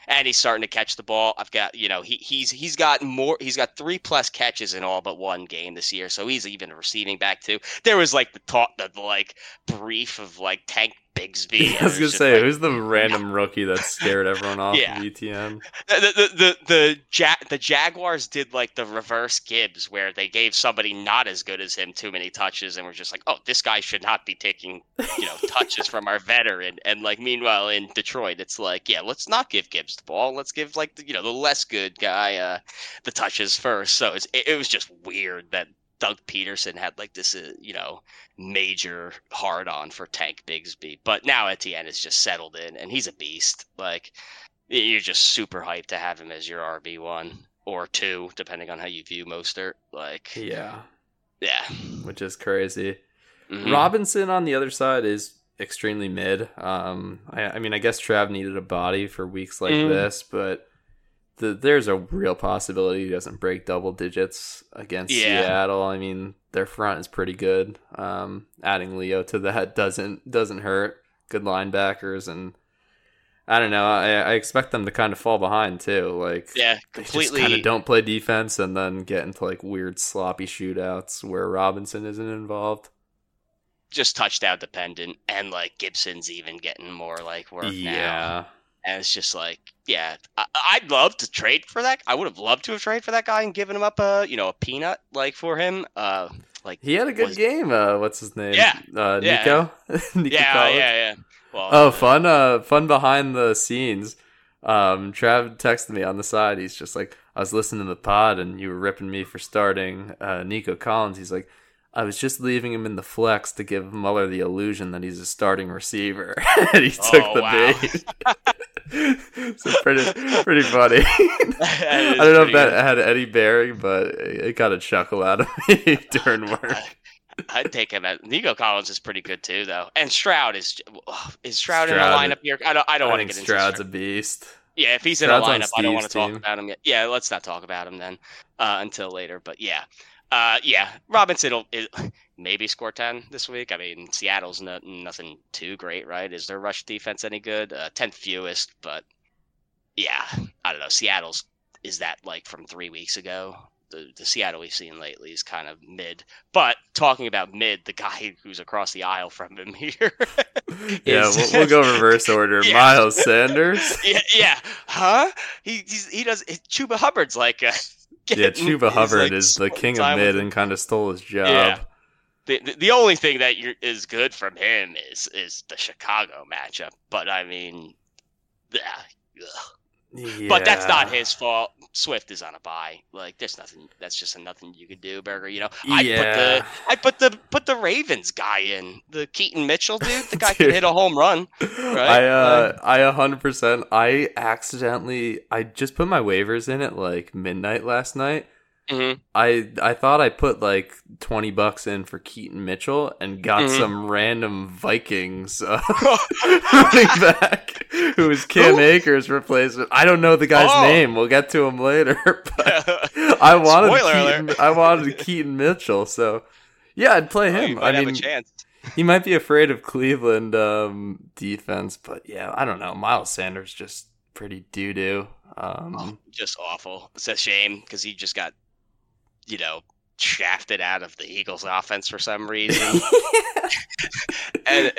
and he's starting to catch the ball. I've got you know he he's he's got more. He's got three plus catches in all but one game this year, so he's even a receiving back too. There was like the talk, the like brief of like Tank Bigsby. [LAUGHS] I was gonna say, like, who's the [LAUGHS] random rookie that scared everyone off Yeah. of Etienne? the the the the, ja- the Jaguars did like the reverse Gibbs, where they gave somebody not as good as him too many touches, and were just like, "Oh, this guy should not be taking you know touches from our veteran." And like, meanwhile in Detroit, it's like, yeah, let's not give Gibbs the ball. Let's give like the, you know the less good guy uh, the touches first. So it's, it, it was just weird that Doug Pederson had like this uh, you know major hard on for Tank Bigsby, but now Etienne is just settled in, and he's a beast. Like you're just super hyped to have him as your RB one or two, depending on how you view Mostert. Like, Yeah, yeah, which is crazy. Mhm. Robinson on the other side is extremely mid. Um, I, I mean, I guess Trav needed a body for weeks like Mm. this, but the, there's a real possibility he doesn't break double digits against Yeah. Seattle. I mean, their front is pretty good. Um, adding Leo to that [LAUGHS] doesn't doesn't hurt. Good linebackers and. I don't know. I, I expect them to kind of fall behind too. Like yeah, completely. kind of don't play defense and then get into like weird sloppy shootouts where Robinson isn't involved. just touchdown dependent, and like Gibson's even getting more like work now. And it's just like, yeah, I, I'd love to trade for that. I would have loved to have traded for that guy and given him up a, you know, a peanut like for him. Uh, like, He had a good Was- game. Uh, what's his name? Yeah. Uh, Yeah. Nico. [LAUGHS] Nico yeah, Collins? yeah, yeah. Well, Oh, fun. Uh, fun behind the scenes. Um, Trav texted me on the side. He's just like, I was listening to the pod and you were ripping me for starting uh, Nico Collins. He's like, I was just leaving him in the flex to give Muller the illusion that he's a starting receiver, [LAUGHS] and he took Oh, the wow. bait. [LAUGHS] so pretty, pretty funny. [LAUGHS] I don't know if that good. had any bearing, but it got a chuckle out of me during work. I'd take him. At, Nico Collins is pretty good too, though. And Stroud is [SIGHS] is Stroud, in the lineup here. I don't. I don't I want to get into Stroud's Stroud. a beast. Yeah, if he's Stroud's in the lineup, I don't want to talk team. about him yet. Yeah, let's not talk about him then uh, until later. But yeah, uh, yeah, Robinson will it, [LAUGHS] maybe score ten this week. I mean, Seattle's no, nothing too great, right? Is their rush defense any good? Uh, tenth fewest, but yeah, I don't know. Seattle's is that like from three weeks ago? The, the Seattle we've seen lately is kind of mid. But talking about mid, the guy [LAUGHS] who's across the aisle from him [LAUGHS] here. Yeah, we'll, we'll go reverse order. Yeah. Miles Sanders. yeah, yeah, huh? He he's, he does. Chuba Hubbard's like, uh, Yeah, Chuba Hubbard like, is the king of mid and kind of stole his job. Yeah. The, the, the only thing that is good from him is is the Chicago matchup. But I mean, yeah, ugh. but that's not his fault. Swift is on a bye. Like, there's nothing. That's just nothing you could do, Berger. You know, I put the I put the put the Ravens guy in the Keaton Mitchell dude. The guy Dude. can hit a home run. Right? I uh I a hundred percent I accidentally I just put my waivers in at like midnight last night. Mhm. I I thought I put like twenty bucks in for Keaton Mitchell and got Mhm. some random Vikings uh, [LAUGHS] running back who was Cam Who? Akers replacement. I don't know the guy's Oh. name. We'll get to him later. [LAUGHS] But I wanted Spoiler Keaton, alert. I wanted Keaton Mitchell, so yeah, I'd play Oh, him. might I have mean, a chance. he might be afraid of Cleveland um, defense, but yeah, I don't know. Miles Sanders just pretty doo doo. Um, Oh, just awful. It's a shame because he just got, you know, shafted out of the Eagles' offense for some reason, [LAUGHS] [LAUGHS] and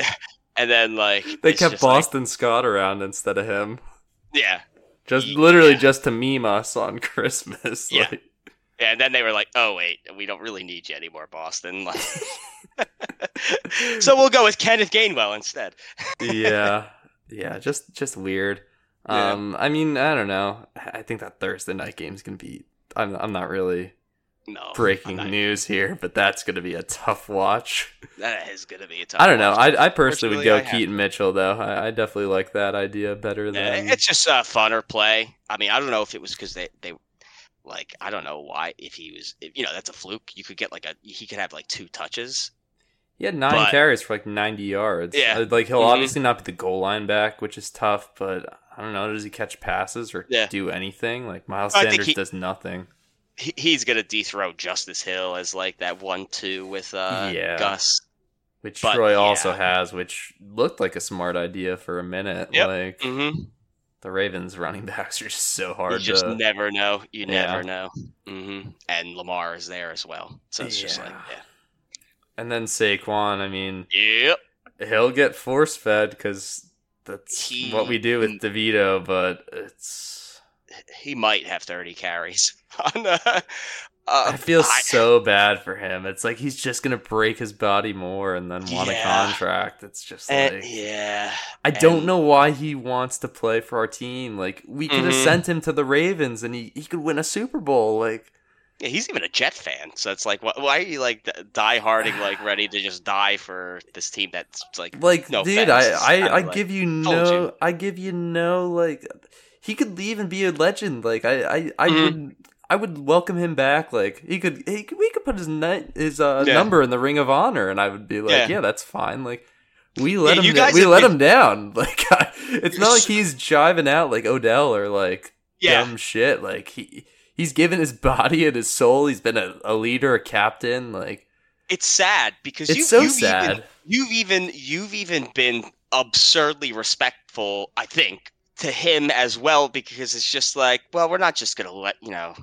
and then like they kept just like- Boston Scott around instead of him, yeah, just literally yeah. just to meme us on [LAUGHS] Christmas. Yeah. Like, yeah, and then they were like, oh wait, we don't really need you anymore, Boston. Like, so we'll go with Kenneth Gainwell instead. yeah, yeah, just just weird. Yeah. Um, I mean, I don't know. I think that Thursday night game's gonna be. I'm I'm not really No, breaking news here, but that's gonna be a tough watch. That is gonna be a tough. I don't know. I I personally would go I Keaton Mitchell though. I, I definitely like that idea better than. it's just a funner play. I mean, I don't know if it was because they they like I don't know why if he was if, you know that's a fluke. You could get like a he could have like two touches. He had nine But- carries for like 90 yards. Yeah. Uh, Like, he'll Mhm. obviously not be the goal line back, which is tough, but I don't know. Does he catch passes or Yeah. do anything? Like, Miles Sanders he- does nothing. He, he's gonna dethrone Justice Hill as like that one-two with uh, Yeah. Gus. Which But, Troy also yeah. has, which looked like a smart idea for a minute. Yep. Like, Mm-hmm. the Ravens running [LAUGHS] backs are just so hard. You just to. never know. You Yeah. never know. hmm And Lamar is there as well, so it's just like, Yeah. And then Saquon, I mean, yeah. Yep. he'll get force fed because that's He- what we do with DeVito, but it's. He might have thirty carries. [LAUGHS] on, uh, uh, I feel I- so bad for him. It's like he's just gonna break his body more and then want a contract. It's just eh, like yeah. I don't know why he wants to play for our team. Like we could have Mhm. sent him to the Ravens and he, he could win a Super Bowl. Like Yeah, he's even a Jet fan, so it's like, wh- why are you like d- die harding, like [SIGHS] ready to just die for this team that's like, like No dude, offense, I it's I, I like, give you no you. I give you no like he could leave and be a legend. Like I I, I Mhm. would I would welcome him back. Like he could he could, we could put his ni- his uh, Yeah. number in the Ring of Honor and I would be like, Yeah. yeah, that's fine. Like we let Yeah, him you da- guys we let been- him down. [LAUGHS] Like I, it's not like he's jiving out like Odell or like dumb shit. Like he he's given his [LAUGHS] body and his soul. He's been a, a leader, a captain. Like it's sad because it's you, so you've sad. Even, you've even you've even been absurdly respectful, I think, to him as well because it's just like, well, we're not just gonna let you know,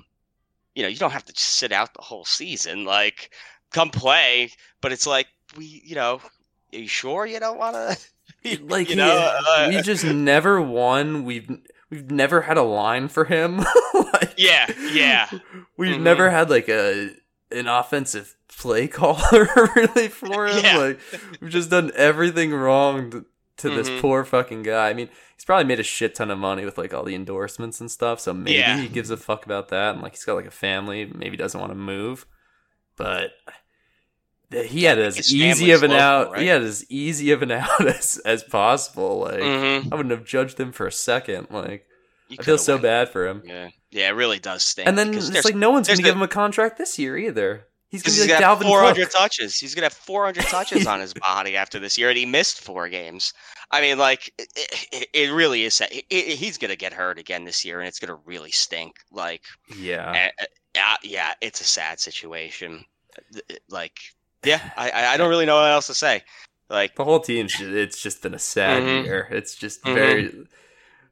you know, you don't have to sit out the whole season. Like, come play, but it's like we, you know, are you sure you don't want to? [LAUGHS] like you he- know, uh, [LAUGHS] we just never won. We've we've never had a line for him. [LAUGHS] like, Yeah, yeah. We've Mhm. never had like a an offensive play caller really for him. Yeah. Like we've just done everything wrong to, to this poor fucking guy. I mean, he's probably made a shit ton of money with like all the endorsements and stuff. So maybe Yeah. he gives a fuck about that, and like he's got like a family. Maybe doesn't want to move, but. He had as His easy of an local, out. right? He had as easy of an [LAUGHS] out as, as possible. Like Mhm. I wouldn't have judged him for a second. Like I feel so went. bad for him. Yeah, yeah, it really does stink. And then it's like no one's gonna give him a contract this year either. He's gonna be like have Dalvin 400 Cook. touches. He's gonna have 400 [LAUGHS] touches on his body after this year, and he missed four games. I mean, like it, it, it really is. sad. It, he's gonna get hurt again this year, and it's gonna really stink. Like, Yeah, eh, eh, yeah, it's a sad situation. Eh, Like, yeah, [SIGHS] I, I don't really know what else to say. Like, the whole team's ju- it's just been a sad Mhm. year. It's just Mhm. very.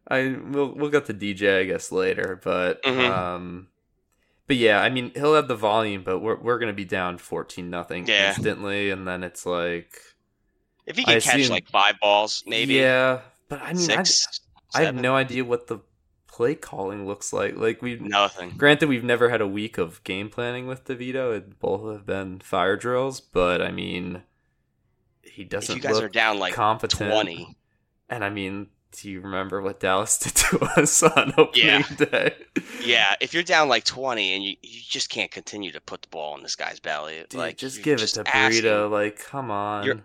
I we'll we'll get to DJ I guess later, but Mhm. um, but yeah, I mean he'll have the volume, but we're we're gonna be down fourteen nothing Yeah. instantly, and then it's like if he I can catch assume- like five balls, maybe yeah, but I mean I, six, I have no idea what the play calling looks like. Like we nothing. Granted, we've never had a week of game planning with DeVito. It both have been fire drills, but I mean, he doesn't you guys look are down like competent. 20, And I mean, do you remember what Dallas [LAUGHS] did to us on opening Yeah. day? Yeah, if you're down like 20 and you, you just can't continue to put the ball in this guy's belly, Dude, like just give just it to asking- Burrito. Like, come on. You're-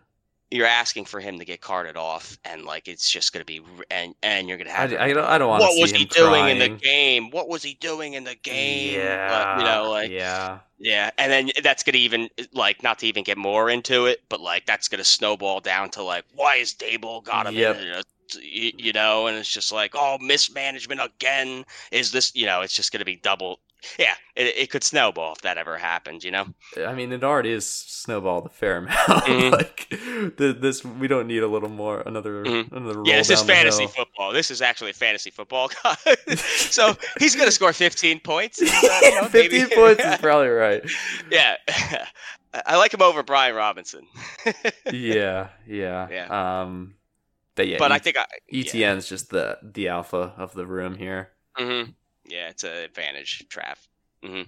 You're asking for him to get carted off, and like it's just gonna be, and and you're gonna I, have. I don't. I don't want what see was he doing in the game? What was he doing in the game? Yeah, Uh, you know, like yeah, yeah, and then that's gonna even like not to even get more into it, but like that's gonna snowball down to like why is Daboll got him Yep. in it? You, you know, and it's just like oh mismanagement again. Is this you know? It's just gonna be double. Yeah, it, it could snowball if that ever happened. You know. I mean, it already is snowballed a fair amount. [LAUGHS] Mhm. like, the, this we don't need a little more. Another, Mhm. another. Yeah, this is fantasy football. This is actually fantasy football. [LAUGHS] [LAUGHS] so he's going to score 15 points. uh, you know, maybe- 15 points is probably right. yeah. I like him over Brian Robinson. Yeah, yeah. Yeah. Um, but yeah, but I E- think I. Etienne's just the the alpha of the room here. hmm Yeah, it's an advantage, Trav. hmm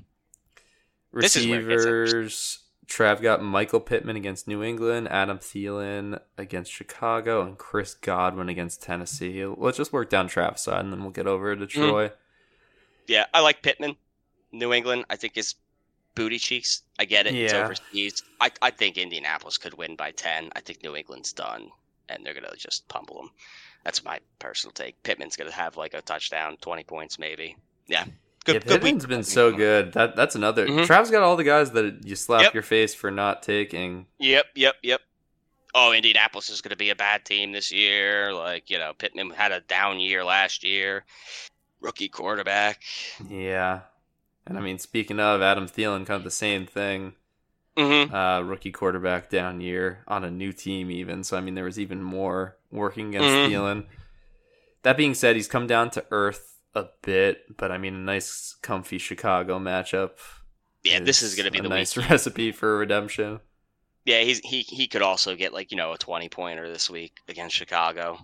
This is where it gets Receivers. Trav got Michael Pittman against New England, Adam Thielen against Chicago, and Chris Godwin against Tennessee. Let's just work down Trav's side, and then we'll get over to Troy. Yeah, I like Pittman. New England, I think is booty cheeks. I get it. It's Yeah. overseas. I, I think Indianapolis could win by 10. I think New England's done, and they're going to just pummel them. That's my personal take. Pittman's going to have like a touchdown, 20 points maybe. Yeah, Good, yeah, good week. Pittman's been so good. That that's another. Mhm. Trav's got all the guys that you slap Yep. your face for not taking. Yep, yep, yep. Oh, Indianapolis is going to be a bad team this year. Like you know, Pittman had a down year last year. Rookie quarterback. Yeah, and I mean, speaking of Adam Thielen, kind of the same thing. Mm-hmm. Uh, rookie quarterback down year on a new team, even. So I mean, there was even more working against Mhm. Thielen. That being said, he's come down to earth a bit, but I mean, a nice, comfy Chicago matchup. Yeah, this is going to be a the nice week. [LAUGHS] recipe for redemption. Yeah, he's he he could also get like you know a twenty pointer this week against Chicago.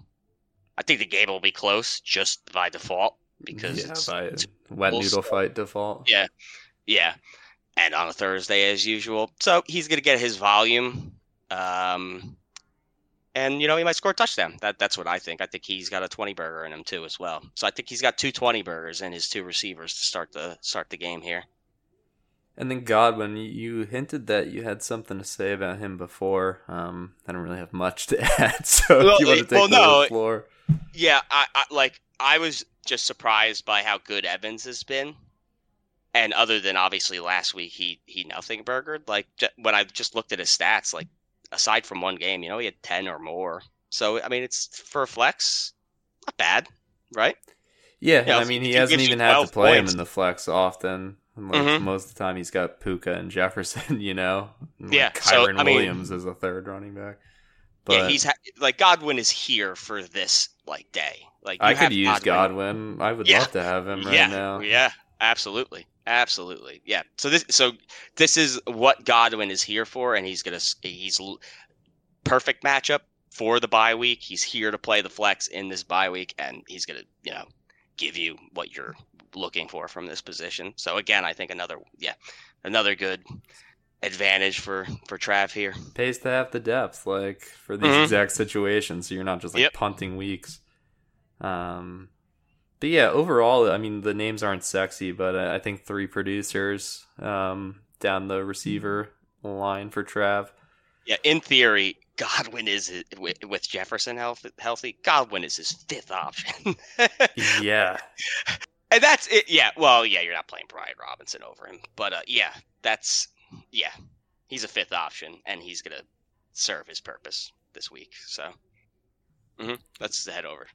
I think the game will be close just by default because yeah, it's, by it's wet noodle fight default. Yeah. yeah, and on a Thursday as usual. So he's gonna get his volume, um, and you know he might score a touchdown. That that's what I think. I think he's got a twenty burger in him too as well. So I think he's got two 20 burgers and his two receivers to start the start the game here. And then Godwin, you- you hinted that you had something to say about him before. Um, I don't really have much to [LAUGHS] add, so Well, if you want to take well, the no, floor. Yeah, I, I like I was just surprised by how good Evans has been. And other than obviously last week he he nothing burgered, like when I just looked at his stats, like aside from one game, you know, he had 10 or more. So I mean, it's for a flex, not bad, right? Yeah, Yeah, I mean, he he hasn't even had to 12 play him in the flex often. Like Mhm. most of the time, he's got Puka and Jefferson. [LAUGHS] You know, and, like, Yeah, so, Kyren I mean- Williams as a third running back. But yeah, he's ha- like Godwin is here for this like day. Like you I have could use Godwin. I would Yeah. love to have him right yeah, now. Yeah, absolutely, absolutely. Yeah. So this, so this is what Godwin is here for, and he's gonna he's perfect matchup for the bye week. He's here to play the flex in this bye week, and he's gonna you know give you what you're looking for from this position. So again, I think another yeah another good advantage for for Trav here. pays to have the depth, like for these Mhm. exact situations, so you're not just like Yep. punting weeks. Um, but yeah, overall, I mean, the names aren't sexy, but I think three producers um, down the receiver line for Trav. Yeah, in theory, Godwin is with Jefferson health, healthy. Godwin is his fifth option. [LAUGHS] Yeah, And that's it. Yeah. Well, yeah, you're not playing Brian Robinson over him, but uh, yeah, that's yeah, he's a fifth option, and he's gonna serve his purpose this week. So, hmm let's head over.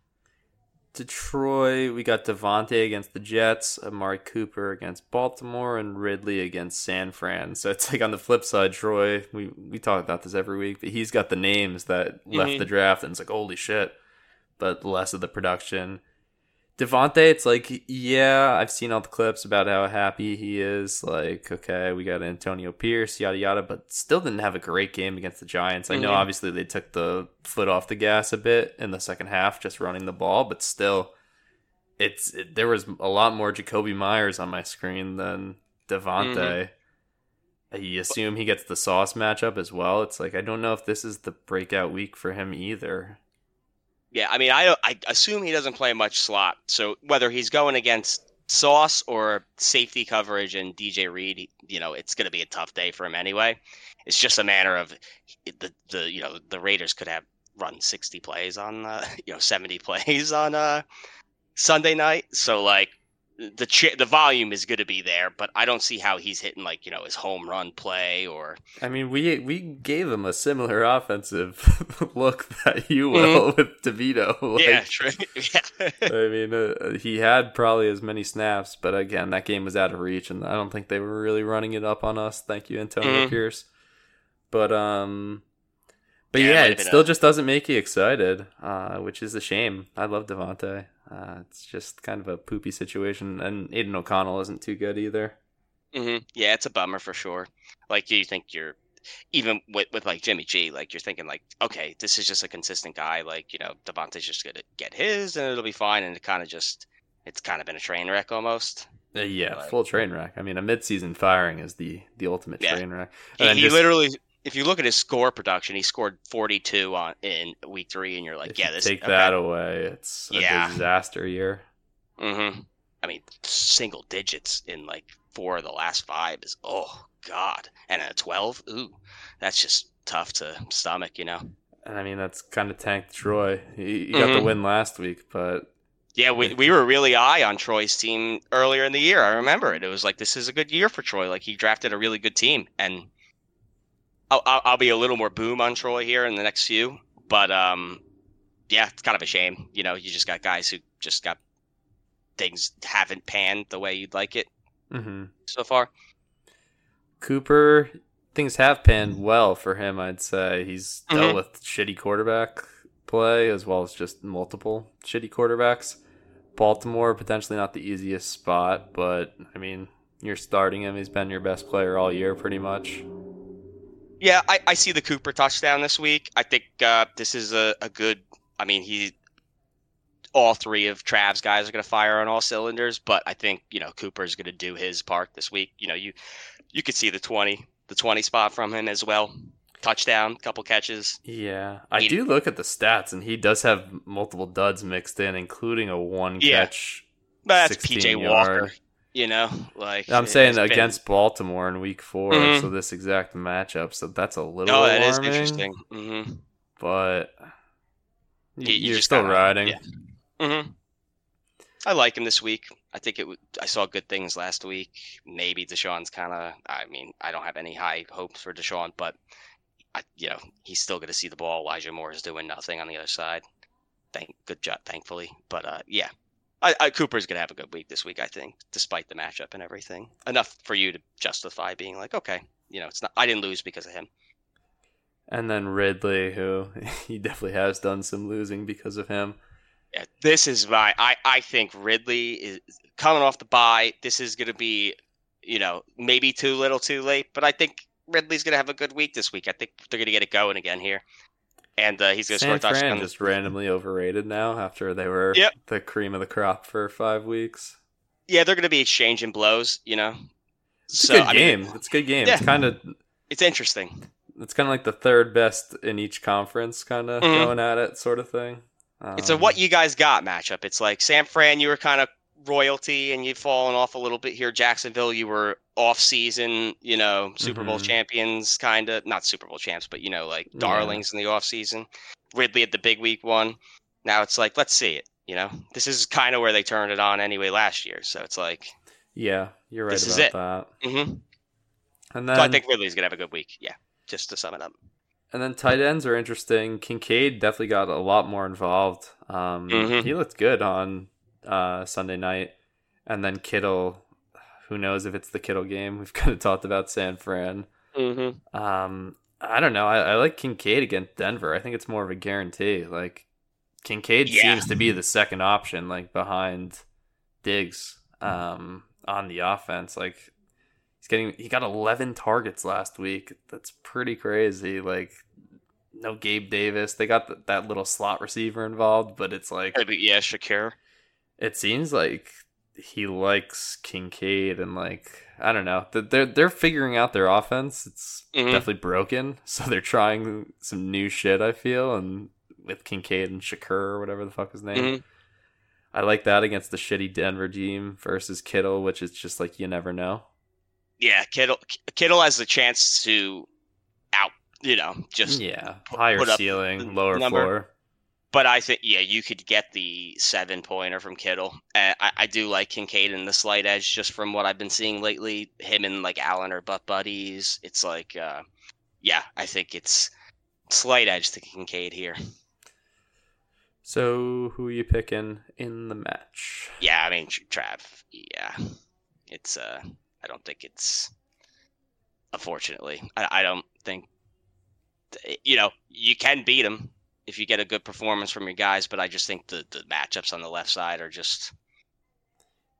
Detroit, we got Davante against the Jets, Amari Cooper against Baltimore, and Ridley against San Fran. So it's like on the flip side, Troy, we, we talk about this every week, but he's got the names that left Mhm. the draft, and it's like, holy shit, but less of the production. Davante, it's like, yeah, I've seen all the clips about how happy he is. Like, okay, we got Antonio Pierce, yada yada, but still didn't have a great game against the Giants. I know Mhm. obviously they took the foot off the gas a bit in the second half, just running the ball, but still, it's it, there was a lot more Jakobi Meyers on my screen than Davante. You assume he gets the sauce matchup as well. It's like I don't know if this is the breakout week for him either. Yeah, I mean, I I assume he doesn't play much slot. So whether he's going against Sauce or safety coverage and DJ Reed, you know, it's going to be a tough day for him anyway. It's just a matter of the the you know the Raiders could have run sixty plays on uh, [LAUGHS] you know seventy plays on uh Sunday night. So like the ch- the volume is going to be there, but I don't see how he's hitting like you know his home run play or I mean, we we gave him a similar offensive [LAUGHS] look that you will [LAUGHS] with DeVito. Like, yeah, [LAUGHS] true. yeah. I mean, uh, he had probably as many snaps, but again, that game was out of reach, and I don't think they were really running it up on us. Thank you, Antonio Mhm. Pierce. But um, but Yeah, it yeah, it, still a- just doesn't make you excited, uh, which is a shame. I love Davante. Uh, it's just kind of a poopy situation, and Aidan O'Connell isn't too good either. hmm Yeah, it's a bummer for sure. Like you think you're even with with like Jimmy G, like you're thinking like, okay, this is just a consistent guy. Like you know, Davante's just gonna get his and it'll be fine. And it kind of just it's kind of been a train wreck almost. Uh, yeah, Like- full train wreck. I mean, a midseason firing is the the ultimate Yeah. train wreck. And he just- literally, if you look at his score production, he scored 42 on in week three, and you're like, if yeah, this take that away, it's a Yeah. disaster year. hmm I mean, single digits in like four of the last five is oh god, and a 12, ooh, that's just tough to stomach, you know. And I mean, that's kind of tanked Troy. He, he got the Mhm. win last week, but Yeah, we, we were really high on Troy's team earlier in the year. I remember it. It was like this is a good year for Troy. Like he drafted a really good team, and I'll, I'll, be a little more boom on Troy here in the next few. But um, yeah, it's kind of a shame. You know, you just got guys who just got things haven't panned the way you'd like it Mm-hmm. so far. Cooper, things have panned well for him. I'd say he's dealt Mhm. with shitty quarterback play as well as just multiple shitty quarterbacks. Baltimore potentially not the easiest spot, but I mean, you're starting him. He's been your best player all year, pretty much. Yeah, I, I see the Cooper touchdown this week. I think uh, this is a, a good. I mean, he all three of Trav's guys are going to fire on all cylinders, but I think you know Cooper's going to do his part this week. You know, you you could see the twenty the twenty spot from him as well. Touchdown, couple catches. Yeah, I He- do look at the stats, and he does have multiple duds mixed in, including a one Yeah. catch. That's 16 PJ yard. Walker. You know, like I'm saying it's been- against Baltimore in Week 4 Mhm. so this exact matchup. So that's a little. Oh, that is alarming, interesting. hmm but You- you you're still gotta- riding. yeah. hmm I like him this week. I think it. w- I saw good things last week. Maybe Deshaun's kind of. I mean, I don't have any high hopes for Deshaun, but I, you know, he's still going to see the ball. Elijah Moore is doing nothing on the other side. Thank good job, thankfully. But uh, yeah, I, I, Cooper's going to have a good week this week. I think, despite the matchup and everything, enough for you to justify being like, okay, you know, it's not. I didn't lose because of him. And then Ridley, who [LAUGHS] he definitely has done some losing because of him. Yeah, this is my. I I think Ridley is coming off the bye. This is going to be, you know, maybe too little, too late. But I think Ridley's going to have a good week this week. I think they're going to get it going again here, and uh, he's going to score a touchdown. Fran just randomly overrated now after they were Yep. the cream of the crop for five weeks. Yeah, they're going to be exchanging blows. You know, It's so a good I mean, game. it's a good game. Yeah. It's kind of it's interesting. it's kind of like the third best in each conference, kind of Mhm. going at it, sort of thing. It's a Um, what you guys got matchup. It's like San Fran, you were kind of royalty and you've fallen off a little bit here. Jacksonville, you were off season, you know, Super Bowl Mhm. champions, kind of not Super Bowl champs, but you know, like Yeah. darlings in the off season. Ridley at the big week one. Now it's like, let's see it. You know, this is kind of where they turned it on anyway last year. So it's like, Yeah, you're right This is about it. that. hmm And so I think Ridley's gonna have a good week. Yeah, just to sum it up. and then tight ends are interesting. Kincaid definitely got a lot more involved. Um, Mhm. He looked good on uh, Sunday night, and then Kittle. Who knows if it's the Kittle game? [LAUGHS] We've kind of talked about San Fran. Mm-hmm. Um, I don't know. I, I like Kincaid against Denver. I think it's more of a guarantee. Like Kincaid Yeah. seems to be the second option, like behind Diggs, um, on the offense. Like he's getting he got 11 targets last week. That's pretty crazy. Like no Gabe Davis. They got th that little slot receiver involved, but it's like Yeah, Shakir. It seems like he likes Kincaid and like I don't know. Th- They're they're figuring out their offense. It's Mhm. definitely broken, [LAUGHS] so they're trying some new shit. I feel and with Kincaid and Shakur or whatever the fuck his name. Mhm. I like that against the shitty Denver team versus Kittle, which is just like you never know. Yeah, Kittle. Kittle has the chance to out. You know, just yeah, higher put ceiling, lower number. floor. But I think yeah, you could get the seven pointer from Kittle. And I, I do like Kincaid in the slight edge just from what I've been seeing lately. Him and like Allen are butt buddies. It's like uh, yeah, I think it's slight edge to Kincaid here. So who are you picking in the match? Yeah, I mean Tr- Trav. Yeah, it's uh, I don't think it's. Unfortunately, I, I don't think. You know, you can beat him if you get a good performance from your guys, but I just think the the matchups on the left side are just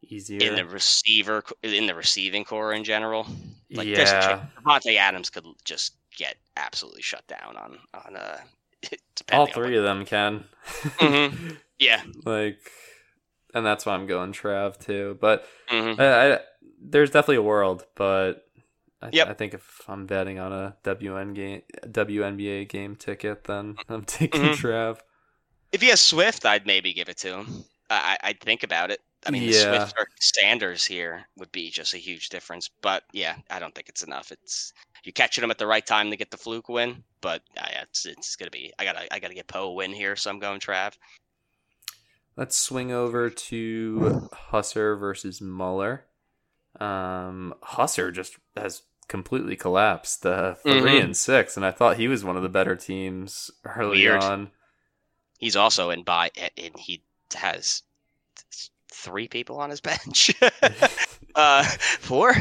Easier. in the receiver in the receiving core in general. Like yeah, Davante Adams could just get absolutely shut down on on uh. [LAUGHS] all depending on three of them can. Mhm. [LAUGHS] yeah. like, and that's why I'm going Trav too. But hmm I, I, there's definitely a world, but I, Yep. I think if I'm betting on a WN game, WNBA game ticket, then [LAUGHS] I'm taking Mhm. Trav. If he has Swift, I'd maybe give it to him. I, I'd think about it. I mean, the Swift or Sanders here would be just a huge difference. But yeah, I don't think it's enough. It's you catching him at the right time to get the fluke win. But uh, yeah, it's it's gonna be. I gotta I gotta get Poe a win here, so I'm going Trav. let's swing over to Huesser versus Muller. Um, Huesser just has completely collapsed. Uh, 3 Mhm. and six, and I thought he was one of the better teams early Weird. on. He's also in by, and he has three people on his [LAUGHS] bench. [LAUGHS] uh, four.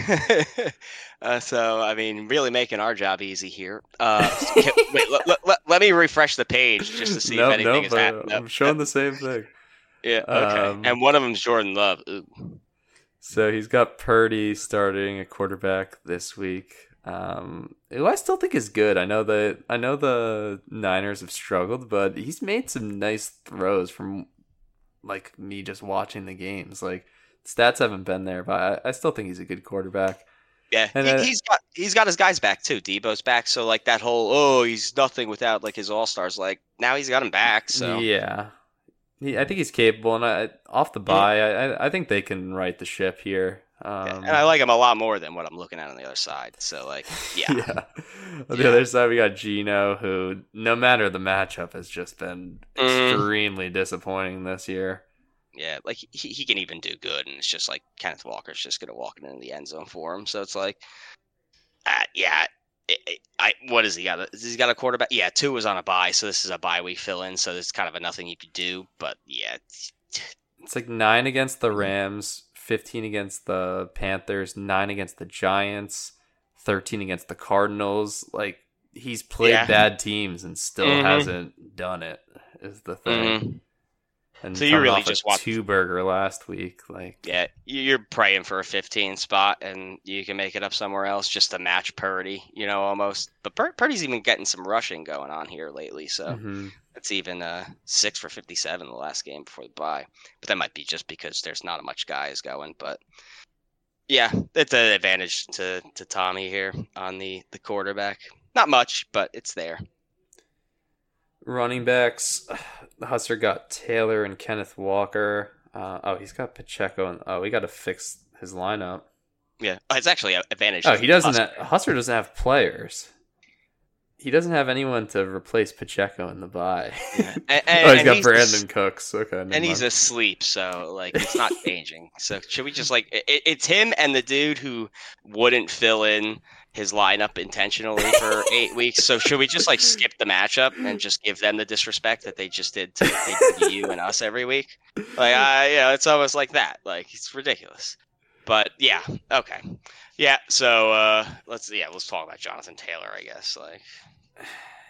[LAUGHS] uh, so I mean, really making our job easy here. Uh, can- wait, let, let, let, me refresh the page just to see Nope, if anything nope, is happening. I'm showing the same thing. Yeah. Okay. Um, and one of them's Jordan Love. Ooh. So he's got Purdy starting a quarterback this week. Um, who I still think is good. I know that I know the Niners have struggled, but he's made some nice throws from like me just watching the games. Like stats haven't been there, but I, I still think he's a good quarterback. Yeah, And, he, he's got he's got his guys back too. Deebo's back, so like that whole oh he's nothing without like his all stars. Like now he's got him back. So yeah, he, I think he's capable, and I, off the bye, I, I- I think they can right the ship here. Um, Yeah, and I like him a lot more than what I'm looking at on the other side. So like [LAUGHS] yeah, yeah. On the Yeah. other side, we got Geno, who, no matter the matchup, has just been Mhm. extremely disappointing this year. yeah, like he, he can even do good, and it's just like Kenneth Walker's just gonna walk into the end zone for him. So it's like, uh, yeah. I what has he got? Has he got a quarterback? Yeah, two was on a bye, so this is a bye week fill in. So there's kind of a nothing you could do. But yeah, it's- It's like nine against the Rams, 15 against the Panthers, nine against the Giants, 13 against the Cardinals. Like, he's played Yeah. bad teams and still Mhm. hasn't done it, is the thing. Mhm. And So you really just want- two burger last week. Like, Yeah, you- you're praying for a 15 spot, and you can make it up somewhere else just to match Purdy, you know, almost. But Pur- Purdy's even getting some rushing going on here lately, so mhm. it's even uh, six for 57 the last game before the bye. But that might be just because there's not a much guys going. But yeah, it's an advantage to to Tommy here on the the quarterback. Not much, but it's there. Running backs, [SIGHS] Huesser got Taylor and Kenneth Walker. Uh, oh, he's got Pacheco. And, oh, we got to fix his lineup. Yeah, Oh, it's actually an advantage. Oh, he doesn't. us. Have, Huesser doesn't have players. He doesn't have anyone to replace Pacheco in the bye. Yeah. [LAUGHS] And, oh, he's and got he's Brandin just- Cooks. Okay, and he's asleep, so like it's not [LAUGHS] changing. So should we just like it, it's him and the dude who wouldn't fill in his lineup intentionally for [LAUGHS] eight weeks. So should we just like skip the matchup and just give them the disrespect that they just did to, did to you and us every week? Like [LAUGHS] I, you know, it's almost like that. Like it's ridiculous. But yeah, okay, yeah. So uh let's yeah, let's talk about Jonathan Taylor. I guess like.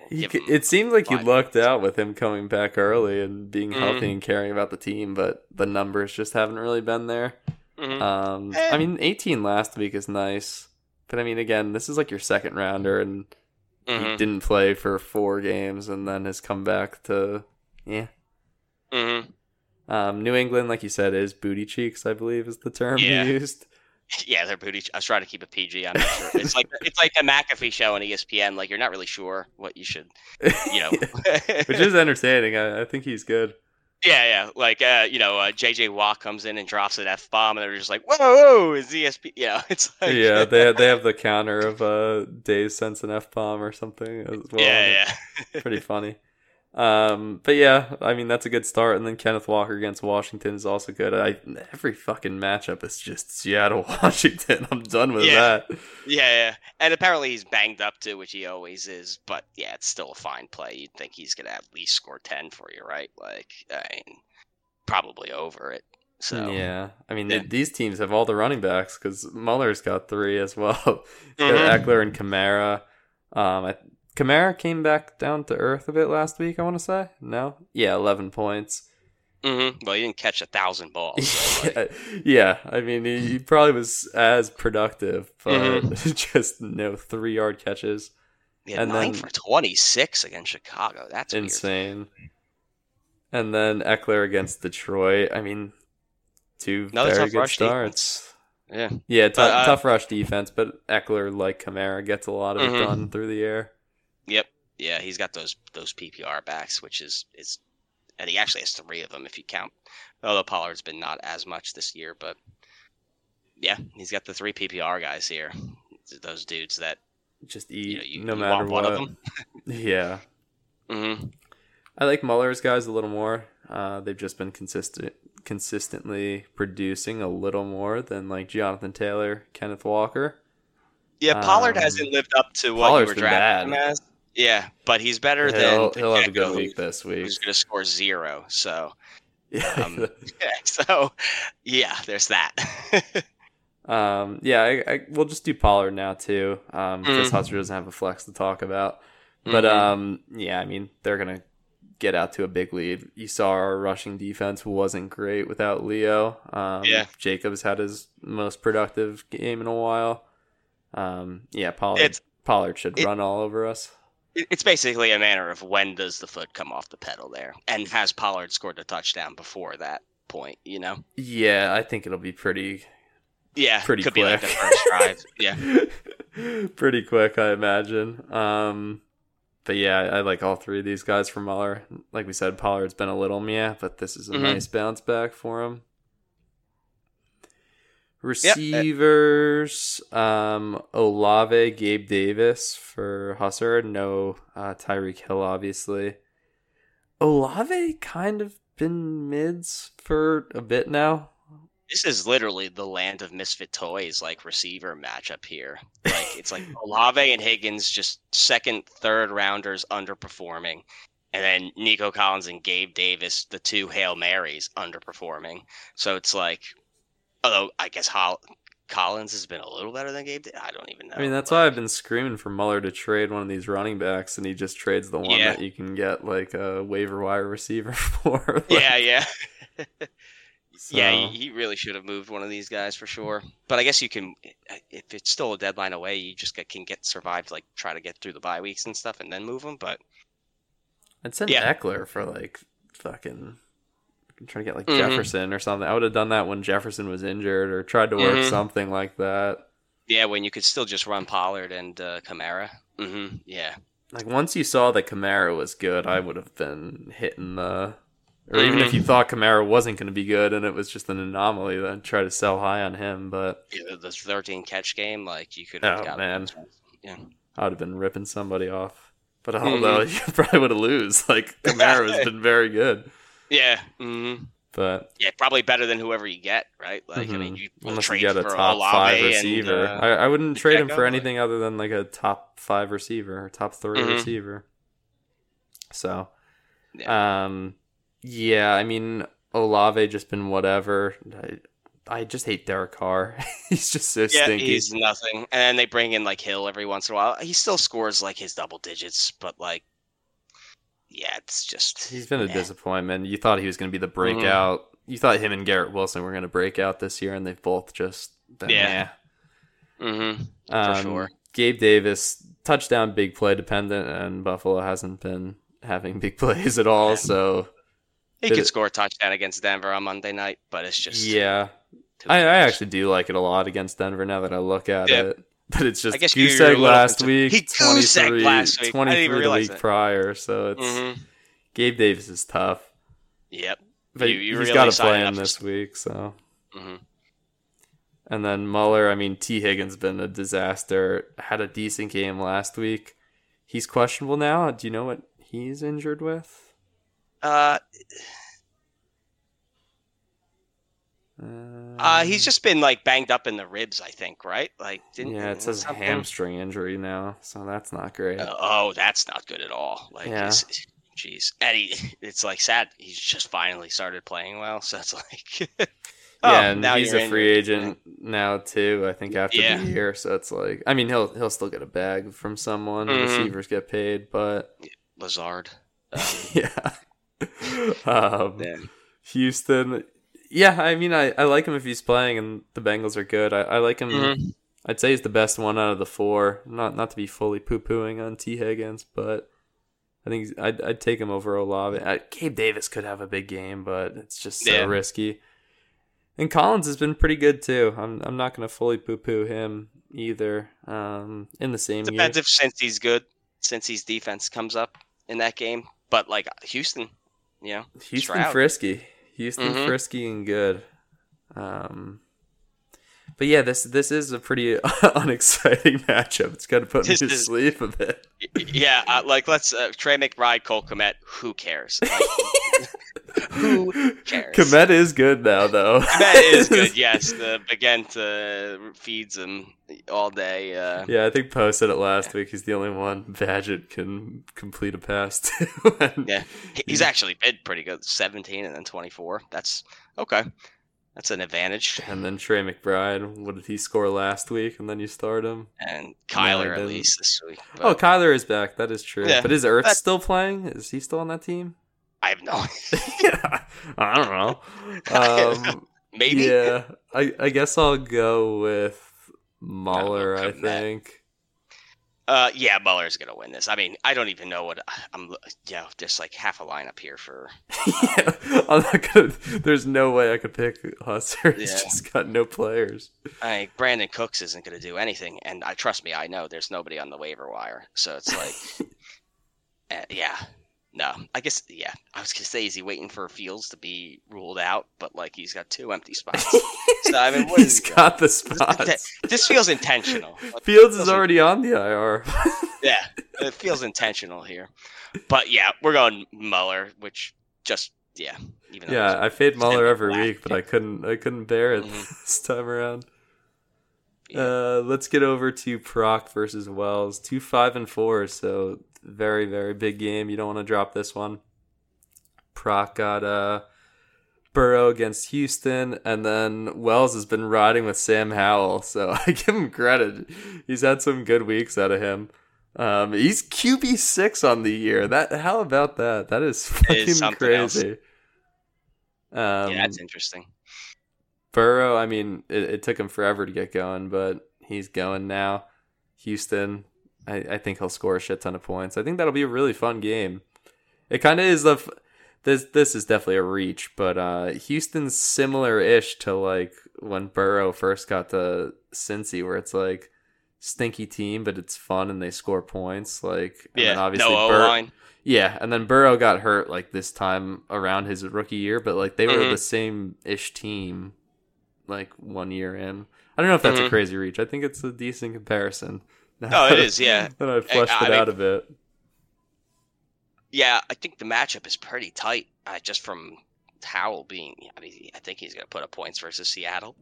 we'll He give c- him- it seemed like you lucked out with him coming back early and being Mhm. healthy and caring about the team, but the numbers just haven't really been there. Mhm. Um, Eh. I mean, 18 last week is nice, but I mean, again, this is like your second rounder, and he Mhm. didn't play for four games, and then has come back to yeah. Mhm. Um, New England, like you said, is booty cheeks. I believe is the term Yeah. he [LAUGHS] used. Yeah, they're booty. I was trying to keep it PG. I'm not sure. It's like it's like a McAfee show on ESPN. Like you're not really sure what you should, you know. [LAUGHS] which is entertaining. I, I think he's good. Yeah, yeah. Like uh, you know, uh, JJ Watt comes in and drops an f bomb, and they're just like, "Whoa, whoa, is ESP?" You [LAUGHS] know, it's like yeah, [LAUGHS] they they have the counter of uh, days since an f bomb or something as well. yeah, yeah. [LAUGHS] pretty funny. Um, but yeah, I mean that's a good start, and then Kenneth Walker against Washington is also good. I every fucking matchup is just Seattle [LAUGHS] Washington. I'm done with Yeah. that. Yeah, yeah. And apparently he's banged up too, which he always is. But yeah, it's still a fine play. You'd think he's gonna at least score ten for you, right? Like, I mean, probably over it. So yeah, I mean Yeah. th- these teams have all the running backs because Muller's got three as well. [LAUGHS] Mhm. Ekeler and Kamara. Um, I, Kamara came back down to earth a bit last week. I want to say no, yeah, eleven points. hmm Well, he didn't catch a thousand balls. So, [LAUGHS] like, yeah, yeah, I mean, he, he probably was as productive, but Mm-hmm. [LAUGHS] just no three yard catches. he had and nine then- for twenty six against Chicago. That's weird. Insane. And then Ekeler against Detroit. I mean, two Another very tough good rush starts. Yeah. Yeah, tou- But, uh, tough rush defense, but Ekeler, like Kamara, gets a lot of it Mhm. done through the air. Yep. Yeah, he's got those those PPR backs, which is is, and he actually has three of them if you count. Although Pollard's been not as much this year, but yeah, he's got the three PPR guys here. Those dudes that Just you eat know you, no you matter what. one of them. [LAUGHS] [LAUGHS] Yeah. hmm I like Muller's guys a little more. Uh, they've just been consistent, consistently producing a little more than like Jonathan Taylor, Kenneth Walker. Yeah, Pollard Um, hasn't lived up to what Pollard's you were drafting bad. him as. Yeah, but he's better He'll, than he'll have a good week this week. Who's going to score zero? So, Yeah. um, [LAUGHS] [LAUGHS] so yeah, there's that. [LAUGHS] Um, yeah, I, I, we'll just do Pollard now too, um, because Mhm. Huesser doesn't have a flex to talk about. But Mhm. um, yeah, I mean they're gonna get out to a big lead. You saw our rushing defense wasn't great without Leo. Um, Yeah. Jacobs had his most productive game in a while. Um, yeah, Pollard. It's- Pollard should it- run all over us. It- it's basically a matter of when does the foot come off the pedal there, and has Pollard scored a touchdown before that point? You know. Yeah, I think it'll be pretty Yeah, Pretty could be like the first drive. Yeah. [LAUGHS] pretty quick, I imagine. Um, but yeah, I like all three of these guys from Muller. Like we said, Pollard's been a little meh, but this is a Mhm. nice bounce back for him. Receivers, um, Olave, Gabe Davis for Huesser. No, uh, Tyreek Hill, obviously. Olave kind of been mids for a bit now. This is literally the land of misfit toys, like receiver matchup here. Like it's like [LAUGHS] Olave and Higgins, just second, third rounders underperforming, and then Nico Collins and Gabe Davis, the two hail marys, underperforming. So it's like, although I guess Hol- Collins has been a little better than Gabe. I don't even know. I mean, that's why I've been screaming for Muller to trade one of these running backs, and he just trades the one Yeah. that you can get like a waiver wire receiver [LAUGHS] for. Like, Yeah, yeah. [LAUGHS] Yeah, so- he, he really should have moved one of these guys for sure. But I guess you can, if it's still a deadline away, you just get, can get survived, like try to get through the bye weeks and stuff, and then move them. But I'd send Yeah. Ekeler for like fucking. Trying to get like Mhm. Jefferson or something. I would have done that when Jefferson was injured, or tried to work Mhm. something like that. yeah, when you could still just run Pollard and uh, Kamara. hmm Yeah, Like once you saw that Kamara was good, I would have been hitting the. Or even if you thought Kamara wasn't going to be good and it was just an anomaly, then try to sell high on him. But Yeah, the 13 catch game, like you could. Oh, have got man. Yeah. I would have been ripping somebody off. But although you probably would have lose. Like Kamara has [LAUGHS] been very good, Yeah. hmm but Yeah, probably better than whoever you get, right? Like, I mean, Mhm. you unless you get a top Olave five and, receiver, uh, I, I wouldn't trade him for like- anything other than like a top five receiver or top 3 Mhm. receiver. So, Yeah. um, yeah, I mean Olave just been whatever. I, I just hate Derek Carr. [LAUGHS] he's just so Yeah, stinky. he's nothing. And then they bring in like Hill every once in a while. He still scores like his double digits, but like, yeah, it's just He's been a meh. disappointment. You thought he was going to be the Mm-hmm. breakout. You thought him and Garrett Wilson were going to break out this year, and they've both just been Yeah. meh. Mm-hmm. Um, sure. Gabe Davis, touchdown, big play dependent, and Buffalo hasn't been having big [LAUGHS] plays at all. So He could it- score a touchdown against Denver on Monday night, but it's just yeah, I, I actually do like it a lot against Denver now that I look at Yeah. it. [LAUGHS] But it's just I guess you- goose egg last week, He goose 23, last week. I didn't 23 even the week that. prior. So it's Mhm. Gabe Davis is tough, Yep. but You- you he's really got to play him this week. So hmm And then Muller, I mean, T. Higgins been a disaster. Had a decent game last week. He's questionable now. Do you know what he's injured with? Uh, Uh, uh, he's just been like banged up in the ribs, I think, right? Like, didn't yeah. It says something- hamstring injury now, so that's not great. Uh, oh, that's not good at all. Like, Yeah. it's, jeez, and he, it's like sad. He's just finally started playing well, so it's [LAUGHS] like, oh, yeah, and now he's a free agent now too. I think after Yeah. the year, so it's like, I mean, he'll he'll still get a bag from someone. Mhm. Receivers get paid, but Lazard. [LAUGHS] Um, yeah. [LAUGHS] um, yeah. Houston. Yeah, I mean, I, I like him if he's playing, and the Bengals are good. I, I like him. Mhm. I'd say he's the best one out of the four. Not not to be fully poo pooing on T Higgins, but I think I'd I'd take him over Olave. Uh, Gabe Davis could have a big game, but it's just so Yeah. risky. And Collins has been pretty good too. I'm I'm not gonna fully poo poo him either. Um, in the same year. Depends if since he's good, since he's defense comes up in that game. But like Houston, you know, Houston Stroud. frisky. Houston Mhm. frisky and good. Um, But yeah, this this is a pretty [LAUGHS] unexciting matchup. It's to put me to sleep a bit. Yeah, uh, like let's uh, Trey McBride, Cole Kmet. Who cares? [LAUGHS] Who cares? Kmet is good now, though. That is [LAUGHS] good. Yes, the Bagent uh, feeds him all day. Uh, Yeah, I think Poe said it last week. He's the only one Bagent can complete a pass to. Yeah. he's actually been pretty good. Seventeen and then twenty-four. That's okay. That's an advantage. And then Trey McBride, what did he score last week? And then you start him. And Kyler at least this week. Oh, But Kyler is back. That is true. Yeah, but is Ertz that- still playing? Is he still on that team? I have no. [LAUGHS] Idea. I don't know. [LAUGHS] Um, Maybe. Yeah, I, I guess I'll go with Muller. I think. Uh, yeah, Muller's gonna win this. I mean, I don't even know what I'm. You know, just like half a lineup here for. yeah, [LAUGHS] I'm not gonna. There's no way I could pick Huesser. He's Yeah. just got no players. I Brandin Cooks isn't gonna do anything, and I trust me, I know there's nobody on the waiver wire, so it's like, uh, [LAUGHS] yeah, no, I guess yeah. I was gonna say, is he waiting for Fields to be ruled out? But like, he's got two empty spots. So, I mean, [LAUGHS] what He's got the This- spots. this feels intentional. Like, [LAUGHS] Fields is already on the IR. [LAUGHS] Yeah, it feels intentional here. But yeah, we're going Muller, which just yeah, even yeah, I fade Muller every black. week, but I couldn't. I couldn't bear it Mhm. this time around. Yeah. Uh, let's get over to Proc versus Wells. Two five and four, so very very big game. You don't want to drop this one. Proc got uh, Burrow against Houston, and then Wells has been riding with Sam Howell, [LAUGHS] so I give him credit. He's had some good weeks out of him. Um, he's QB six on the year. That how about that? That is fucking else. crazy. Um, yeah, that's interesting. Burrow, I mean, it, it took him forever to get going, but he's going now. Houston, I, I think he'll score a shit ton of points. I think that'll be a really fun game. It kind of is the f- this this is definitely a reach, but uh, Houston's similar ish to like when Burrow first got to Cincy, where it's like stinky team, but it's fun and they score points. Like and Yeah, obviously no Bur- line. yeah, and then Burrow got hurt like this time around his rookie year, but like they were Mhm. the same ish team like one year in. I don't know if that's a Mhm. crazy reach. I think it's a decent comparison. No, it is. Yeah, [LAUGHS] then I fleshed I it mean- out a bit. yeah. I think the matchup is pretty tight, uh, just from Howell being. I mean, I think he's going to put up points versus Seattle.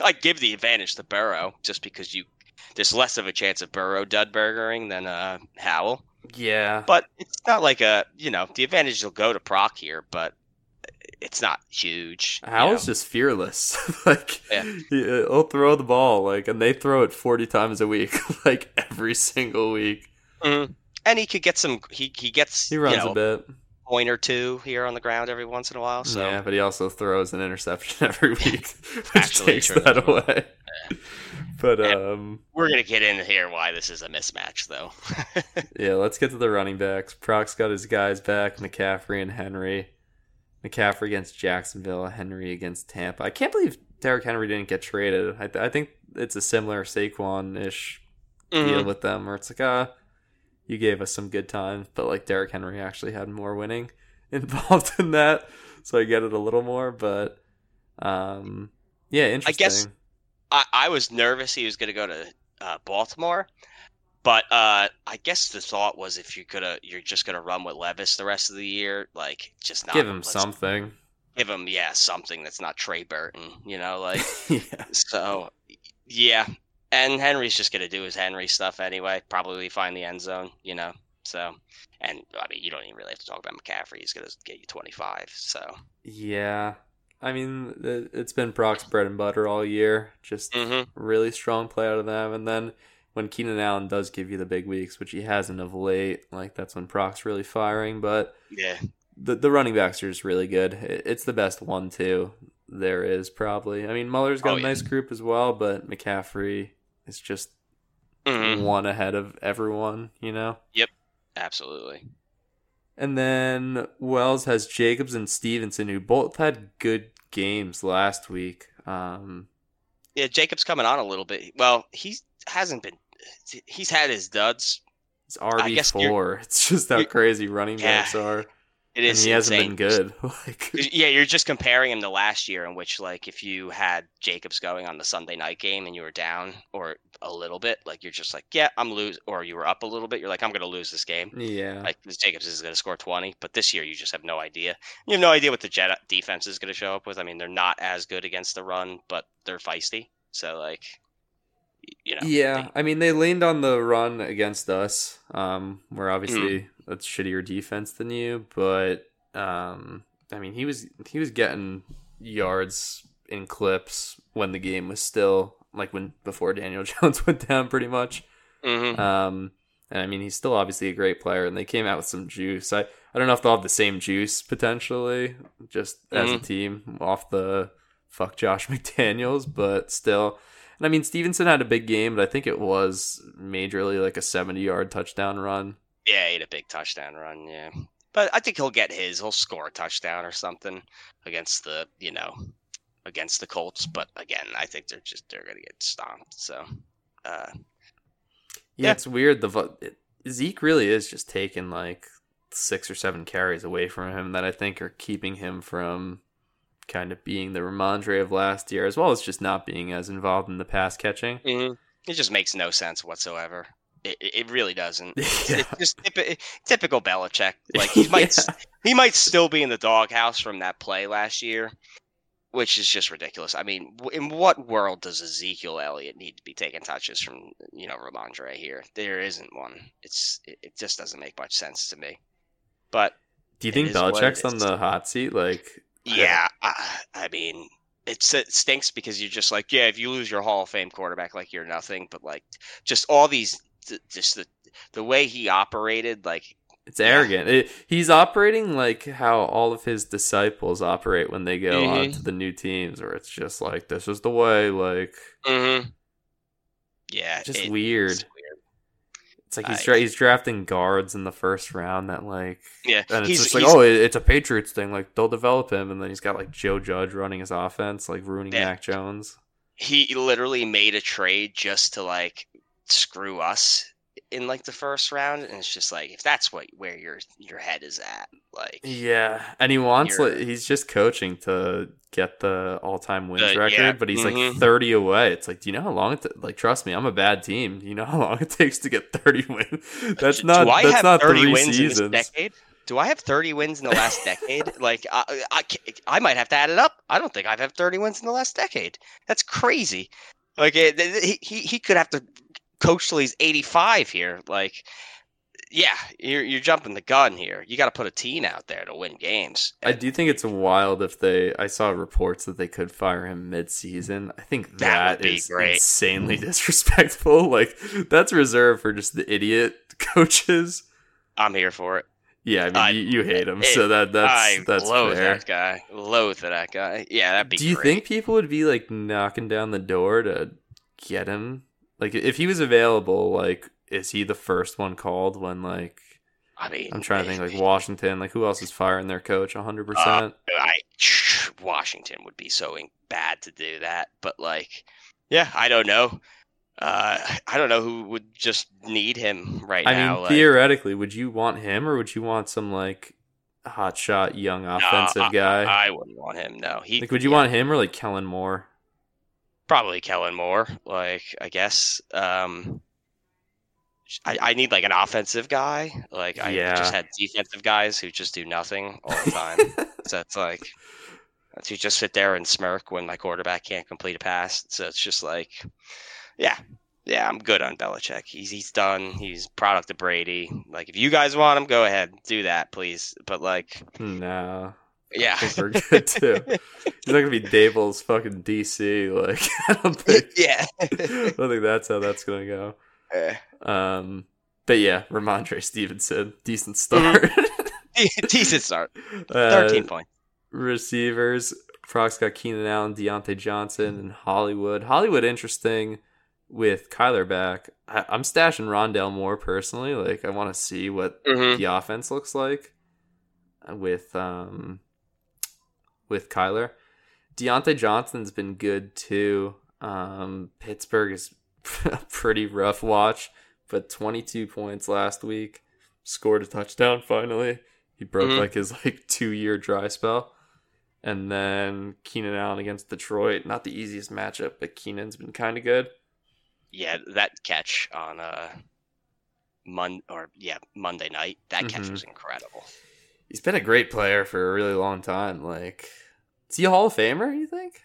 I give the advantage to Burrow just because you there's less of a chance of Burrow dudburgering than uh, Howell. Yeah. But it's not like a you know the advantage will go to Proc here, but it's not huge. you Howell's know. just fearless. [LAUGHS] like Yeah. he, he'll throw the ball like and they throw it 40 times a week, [LAUGHS] like every single week. Mhm. and he could get some. He he gets He runs you know, a bit. point or two here on the ground every once in a while. So Yeah, but he also throws an interception [LAUGHS] every week, which Actually takes that well. away. But Yeah. um we're gonna get into here why this is a mismatch, though. Yeah, let's get to the running backs. Proc's got his guys back, McCaffrey and Henry. McCaffrey against Jacksonville, Henry against Tampa. I can't believe Derrick Henry didn't get traded. I, th- I think it's a similar Saquon-ish deal Mhm. with them, where it's like, ah, you gave us some good times, but like Derrick Henry actually had more winning [LAUGHS] involved in that, so I get it a little more. But um, yeah, interesting. I guess- I, I was nervous he was gonna go to uh, Baltimore, but uh, I guess the thought was if you're gonna you're just gonna run with Levis the rest of the year, like just not give him something. Give him yeah something that's not Trey Burton, you know, [LAUGHS] like yeah. so. Yeah, and Henry's just gonna do his Henry stuff anyway. Probably find the end zone, you know. So, and I mean, you don't even really have to talk about McCaffrey. He's gonna get you 25. So, Yeah. I mean, it- it's been Proc's bread and butter all year. Just hmm really strong play out of them. And then when Keenan Allen does give you the big weeks, which he hasn't of late, like that's when Proc's really firing. But yeah, the the running backs are just really good. It- It's the best one too there is probably. I mean, Muller's got Oh, a yeah. nice group as well, but McCaffrey is just Mhm. one ahead of everyone. You know. Yep. Absolutely. And then Wells has Jacobs and Stevenson, who both had good games last week. Um, Yeah, Jacob's coming on a little bit. Well, he hasn't been. He's had his duds. it's RB four. It's just how crazy running Yeah. backs are. It is. And he hasn't insane. been good. [LAUGHS] like, [LAUGHS] Yeah, you're just comparing him to last year, in which like if you had Jacobs going on the Sunday night game and you were down or a little bit, like you're just like, yeah, I'm lose, or you were up a little bit, you're like, I'm gonna lose this game. yeah, Like this Jacobs is gonna score 20, but this year you just have no idea. You have no idea what the Jet defense is gonna show up with. I mean, they're not as good against the run, but they're feisty. So like, you know, yeah. they- I mean, they leaned on the run against us. Um, we're obviously Hmm. a shittier defense than you, but um, I mean, he was he was getting yards in clips when the game was still like when before Daniel [LAUGHS] Jones went down, pretty much. Mhm. Um, and I mean, he's still obviously a great player, and they came out with some juice. I, I don't know if they'll have the same juice potentially, just as a Mhm. team off the fuck Josh [LAUGHS] McDaniels, but still. And I mean, Stevenson had a big game, but I think it was majorly like a 70 yard touchdown run. Yeah, he had a big touchdown run. Yeah, but I think he'll get his. He'll score a touchdown or something against the you know against the Colts. But again, I think they're just they're gonna get stomped. So uh, Yeah, Yeah. it's weird. The vo- it, Zeke really is just taking like six or seven carries away from him that I think are keeping him from kind of being the Rhamondre of last year, as well as just not being as involved in the pass catching. Mm-hmm. it just makes no sense whatsoever. It, it really doesn't. [LAUGHS] It's, Yeah. it's just typi- typical Belichick. [LAUGHS] Like he might Yeah. he might still be in the doghouse from that play last year, which is just ridiculous. I mean, in what world does Ezekiel Elliott need to be taking touches from you know Rhamondre here? There isn't one. It's it, it just doesn't make much sense to me. But Do you think Belichick's on the hot seat? Like, yeah, I, I mean, it's, it stinks because you're just like, yeah, if you lose your Hall of Fame quarterback, like you're nothing. But like, just all these, th- just the the way he operated, like, it's Yeah. arrogant. It, he's operating like how all of his disciples operate when they go Mhm. on to the new teams, where it's just like, this is the way. Like, mm-hmm. yeah, just it- weird. It's like he's dra- he's drafting guards in the first round that like Yeah, and it's he's, just like oh it- it's a Patriots thing like they'll develop him and then he's got like Joe Judge running his offense like ruining Yeah. Mac Jones. he literally made a trade just to like screw us in like the first round, and it's just like if that's what where your your head is at, like, Yeah, and he wants like he's just coaching to get the all-time wins The- record, yeah, but he's mhm. like 30 away. It's like, do you know how long it t- like trust me, I'm a bad team. Do you know how long it [LAUGHS] takes to get 30 wins? [LAUGHS] That's not. Do I that's have not 30 wins seasons. in this decade? Do I have 30 wins in the last decade? [LAUGHS] Like, I, I, I might have to add it up. I don't think I've had 30 wins in the last decade. That's crazy. Like, it, th- he, he could have to coach till he's 85 here. Like, yeah, you're, you're jumping the gun here. You got to put a team out there to win games. I do think it's wild if they. I saw reports that they could fire him mid-season. I think That that is great. insanely [LAUGHS] disrespectful. Like that's reserved for just the idiot [LAUGHS] coaches. I'm here for it. Yeah, I mean I- you, you hate him, it- so that that's I that's loathe fair. that guy. Loathe that guy. Yeah, that'd be Do you great. think people would be like knocking down the door to get him? Like if he was available, like is he the first one called when like I mean, I'm trying to think like Washington, like who else is firing their coach 100%? Uh, I Washington would be so bad to do that, but like, yeah, I don't know. Uh, I don't know who would just need him right I now. mean, like, theoretically, would you want him or would you want some like hotshot young no, offensive I- guy? I, wouldn't want him. No, he like, would you yeah, want him or like Kellen Moore? Probably Kellen Moore? Like, I guess. Um, I, I need like an offensive guy. Like I Yeah. just had defensive guys who just do nothing all the time. [LAUGHS] so it's like to just sit there and smirk when my quarterback can't complete a pass. So it's just like, yeah, yeah, I'm good on Belichick. He's he's done. He's product of Brady. Like if you guys want him, go ahead, do that, please. But like, no, yeah, I think we're good too. He's not gonna be Daboll's fucking DC. Like, [LAUGHS] I don't think. [LAUGHS] yeah. I don't think that's how that's gonna go. Eh. Um, but yeah, Rhamondre Stevenson, decent start. [LAUGHS] Decent start. Uh, Thirteen points. receivers. Proc's got Keenan Allen, Diontae Johnson, and Hollywood. Hollywood interesting with Kyler back. I, I'm stashing Rondale Moore personally. Like I want to see what Mhm. the offense looks like with um with Kyler. Diontae Johnson's been good too. Um, Pittsburgh is [LAUGHS] a pretty rough watch, but 22 points last week. Scored a touchdown finally. He broke Mhm. like his like two year dry spell. And then Keenan Allen against Detroit. Not the easiest matchup, but Keenan's been kind of good. Yeah, that catch on uh Mon or yeah Monday night. That catch Mhm. was incredible. He's been a great player for a really long time. Like, is he a Hall of Famer? You think?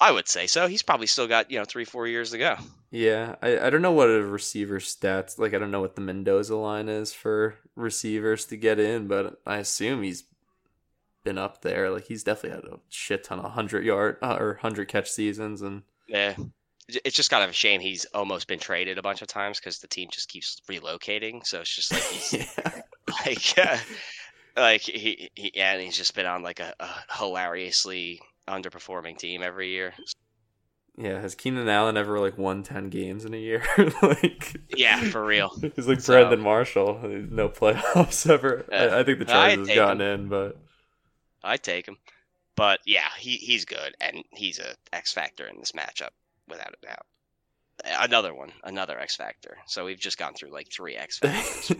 I would say so. He's probably still got you know three four years to go. Yeah, I, I don't know what a receiver stats like. I don't know what the Mendoza line is for receivers to get in, but I assume he's been up there. Like he's definitely had a shit ton of hundred yard uh, or hundred catch seasons, and Yeah. It's just kind of a shame he's almost been traded a bunch of times because the team just keeps relocating. So it's just like he's [LAUGHS] yeah, [LAUGHS] like uh, like he, he yeah, and he's just been on like a, a hilariously underperforming team every year. yeah. Has Keenan Allen ever like won ten games in a year? [LAUGHS] like, Yeah, for real. [LAUGHS] he's like So- Brandon Marshall. No playoffs [LAUGHS] ever. Yeah. I, I think the Chargers take gotten him. in, but I'd take him. But yeah, he, he's good and he's a X factor in this matchup without a doubt. Another one, another X factor. So we've just gone through like three X factors.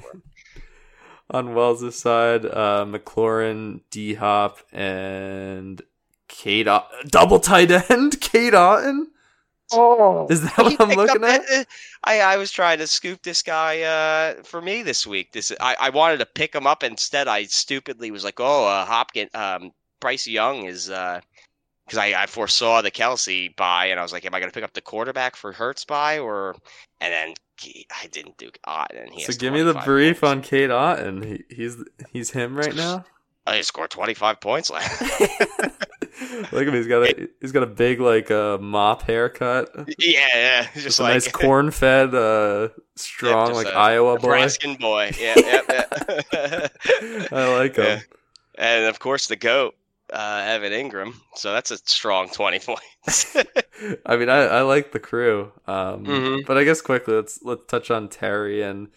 On Wells' side, uh, McLaurin, D Hop, and Kate Ot- double tight end, [LAUGHS] Cade Otton. Oh, Is that what I'm looking at? that- I, I was trying to scoop this guy uh, for me this week. This I, I wanted to pick him up. Instead, I stupidly was like, "Oh, uh, Hopkins, um, Bryce Young is," because I, I foresaw the Kelce bye, and I was like, "Am I going to pick up the quarterback for Hurts bye?" Or and then he, I didn't do and he So give me the brief points. on Cade Otton. He, he's he's him right [LAUGHS] now. Oh, he scored twenty five points last. [LAUGHS] Look at him. He's got a he's got a big like uh, mop haircut. yeah, yeah, Just just a nice corn fed, uh, strong just like a Iowa boy. Nebraskan boy. Yeah, yeah, yeah. [LAUGHS] I like him. Yeah. and of course the goat, uh, Evan Engram. So that's a strong twenty points. [LAUGHS] [LAUGHS] I mean, I, I like the crew. Um, Mhm. but I guess quickly let's let's touch on Terry and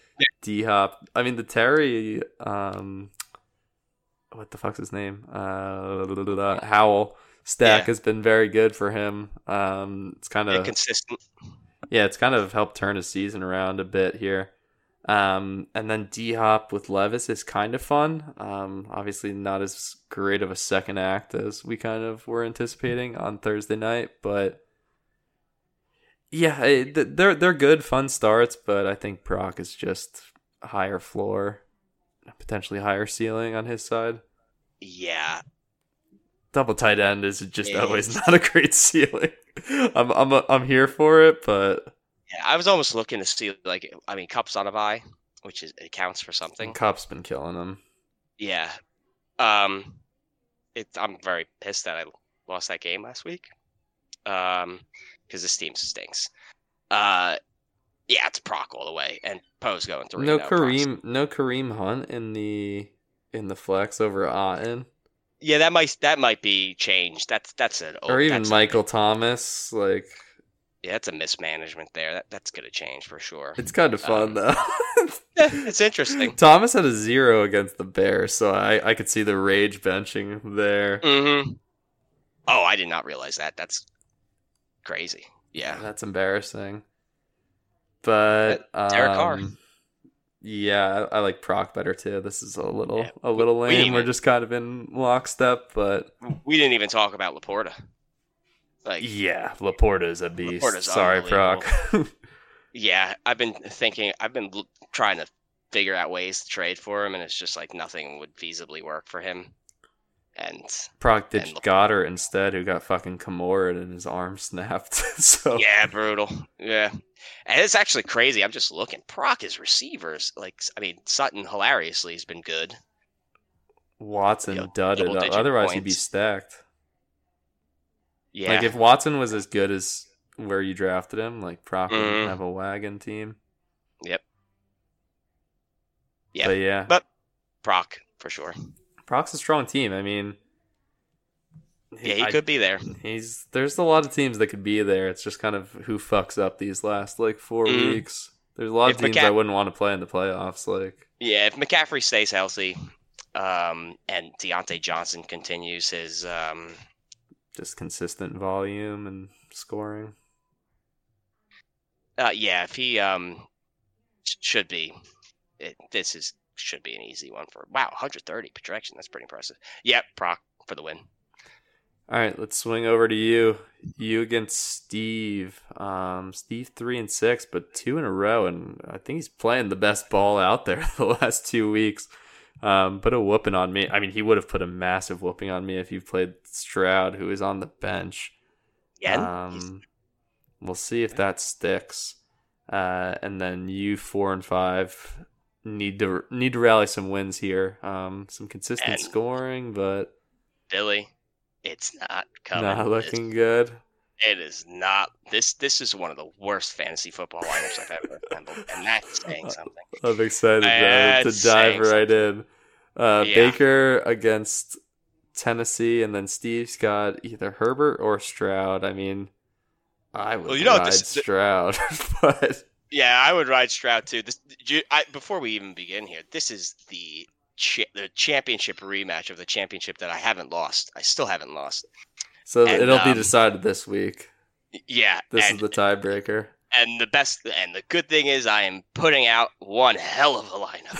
D Hop. I mean, the Terry, um, what the fuck's his name? Uh, Howell stack Yeah. has been very good for him. Um, it's kind of consistent. yeah, it's kind of helped turn his season around a bit here. Um, and then D Hop with Levis is kind of fun. Um, obviously not as great of a second act as we kind of were anticipating on Thursday night, but yeah, it- they're they're good, fun starts. But I think Proc is just higher floor, potentially higher ceiling on his side. Yeah, Double tight end is just always [LAUGHS] not a great ceiling. I'm I'm I'm here for it, but yeah. I was almost looking to see like I mean Kupp's on a bye, which is it counts for something. Kupp's been killing them. Yeah. Um, it. I'm very pissed that I lost that game last week. Um, because this team stinks. Uh, yeah, it's Proc all the way, and Poe's going through. No Kareem, no Kareem Hunt in the in the flex over Otton, Yeah, that might that might be changed. That's that's an or even Michael Thomas. Like Yeah, that's a mismanagement there. That that's gonna change for sure. it's kind of fun Um, though. [LAUGHS] Yeah, it's interesting. [LAUGHS] Thomas had a zero against the Bears, so I I could see the rage benching there. Mm-hmm. Oh, I did not realize that. That's crazy. Yeah. that's embarrassing. But um, Derek Carr. Yeah, I, I like Proc better too. This is a little Yeah, a little lame. didn't We're just kind of in lockstep, but We didn't even talk about Laporta. Like, yeah, Laporta is a beast. Laporta's Sorry, Proc. [LAUGHS] yeah, I've been thinking, I've been trying to figure out ways to trade for him, and it's just like nothing would feasibly work for him. And Proc ditched And- Goedert instead, who got fucking Kimura and his arm snapped. [LAUGHS] so yeah, brutal. Yeah. And it's actually crazy. I'm just looking. Proc is receivers. Like, I mean, Sutton hilariously has been good. Watson Yeah, dudded. double-digit Otherwise, he'd be stacked. Yeah. Like if Watson was as good as where you drafted him, like Proc would Mhm. have a wagon team. Yep. Yep. But yeah, But Proc, for sure. Proc's a strong team. I mean, Yeah, he I- could be there. He's there's a lot of teams that could be there. It's just kind of who fucks up these last like 4 Mhm. weeks. There's a lot If of teams McCa- I wouldn't want to play in the playoffs. Like Yeah, if McCaffrey stays healthy, um, and Diontae Johnson continues his, um, just consistent volume and scoring. uh, yeah, if he um should be, it, this is should be an easy one for wow 130 projection. That's pretty impressive. Yep, Proc for the win. All right, let's swing over to you. You against Steve. Um, Steve three and six, but two in a row, and I think he's playing the best ball out there [LAUGHS] the last two weeks. Um, put a whooping on me. I mean, he would have put a massive whooping on me if you played Stroud, who is on the bench. Yeah, Um, we'll see if that sticks. Uh, and then you four and five need to need to rally some wins here. Um, some consistent And- scoring, but Billy, it's not coming. not looking good. It is not. This this is one of the worst fantasy football lineups I've ever assembled, and that's saying [LAUGHS] something. I'm excited to dive right in. Uh, Yeah. Baker against Tennessee, and then Steve's got either Herbert or Stroud. I mean, I would Well, you know, ride this- Stroud, [LAUGHS] but Yeah, I would ride Stroud too. This, I, before we even begin here, this is the cha- the championship rematch of the championship that I haven't lost. I still haven't lost. So And, it'll be um, decided this week. Yeah, This and, is the tiebreaker. and the best and the good thing is I am putting out one hell of a lineup.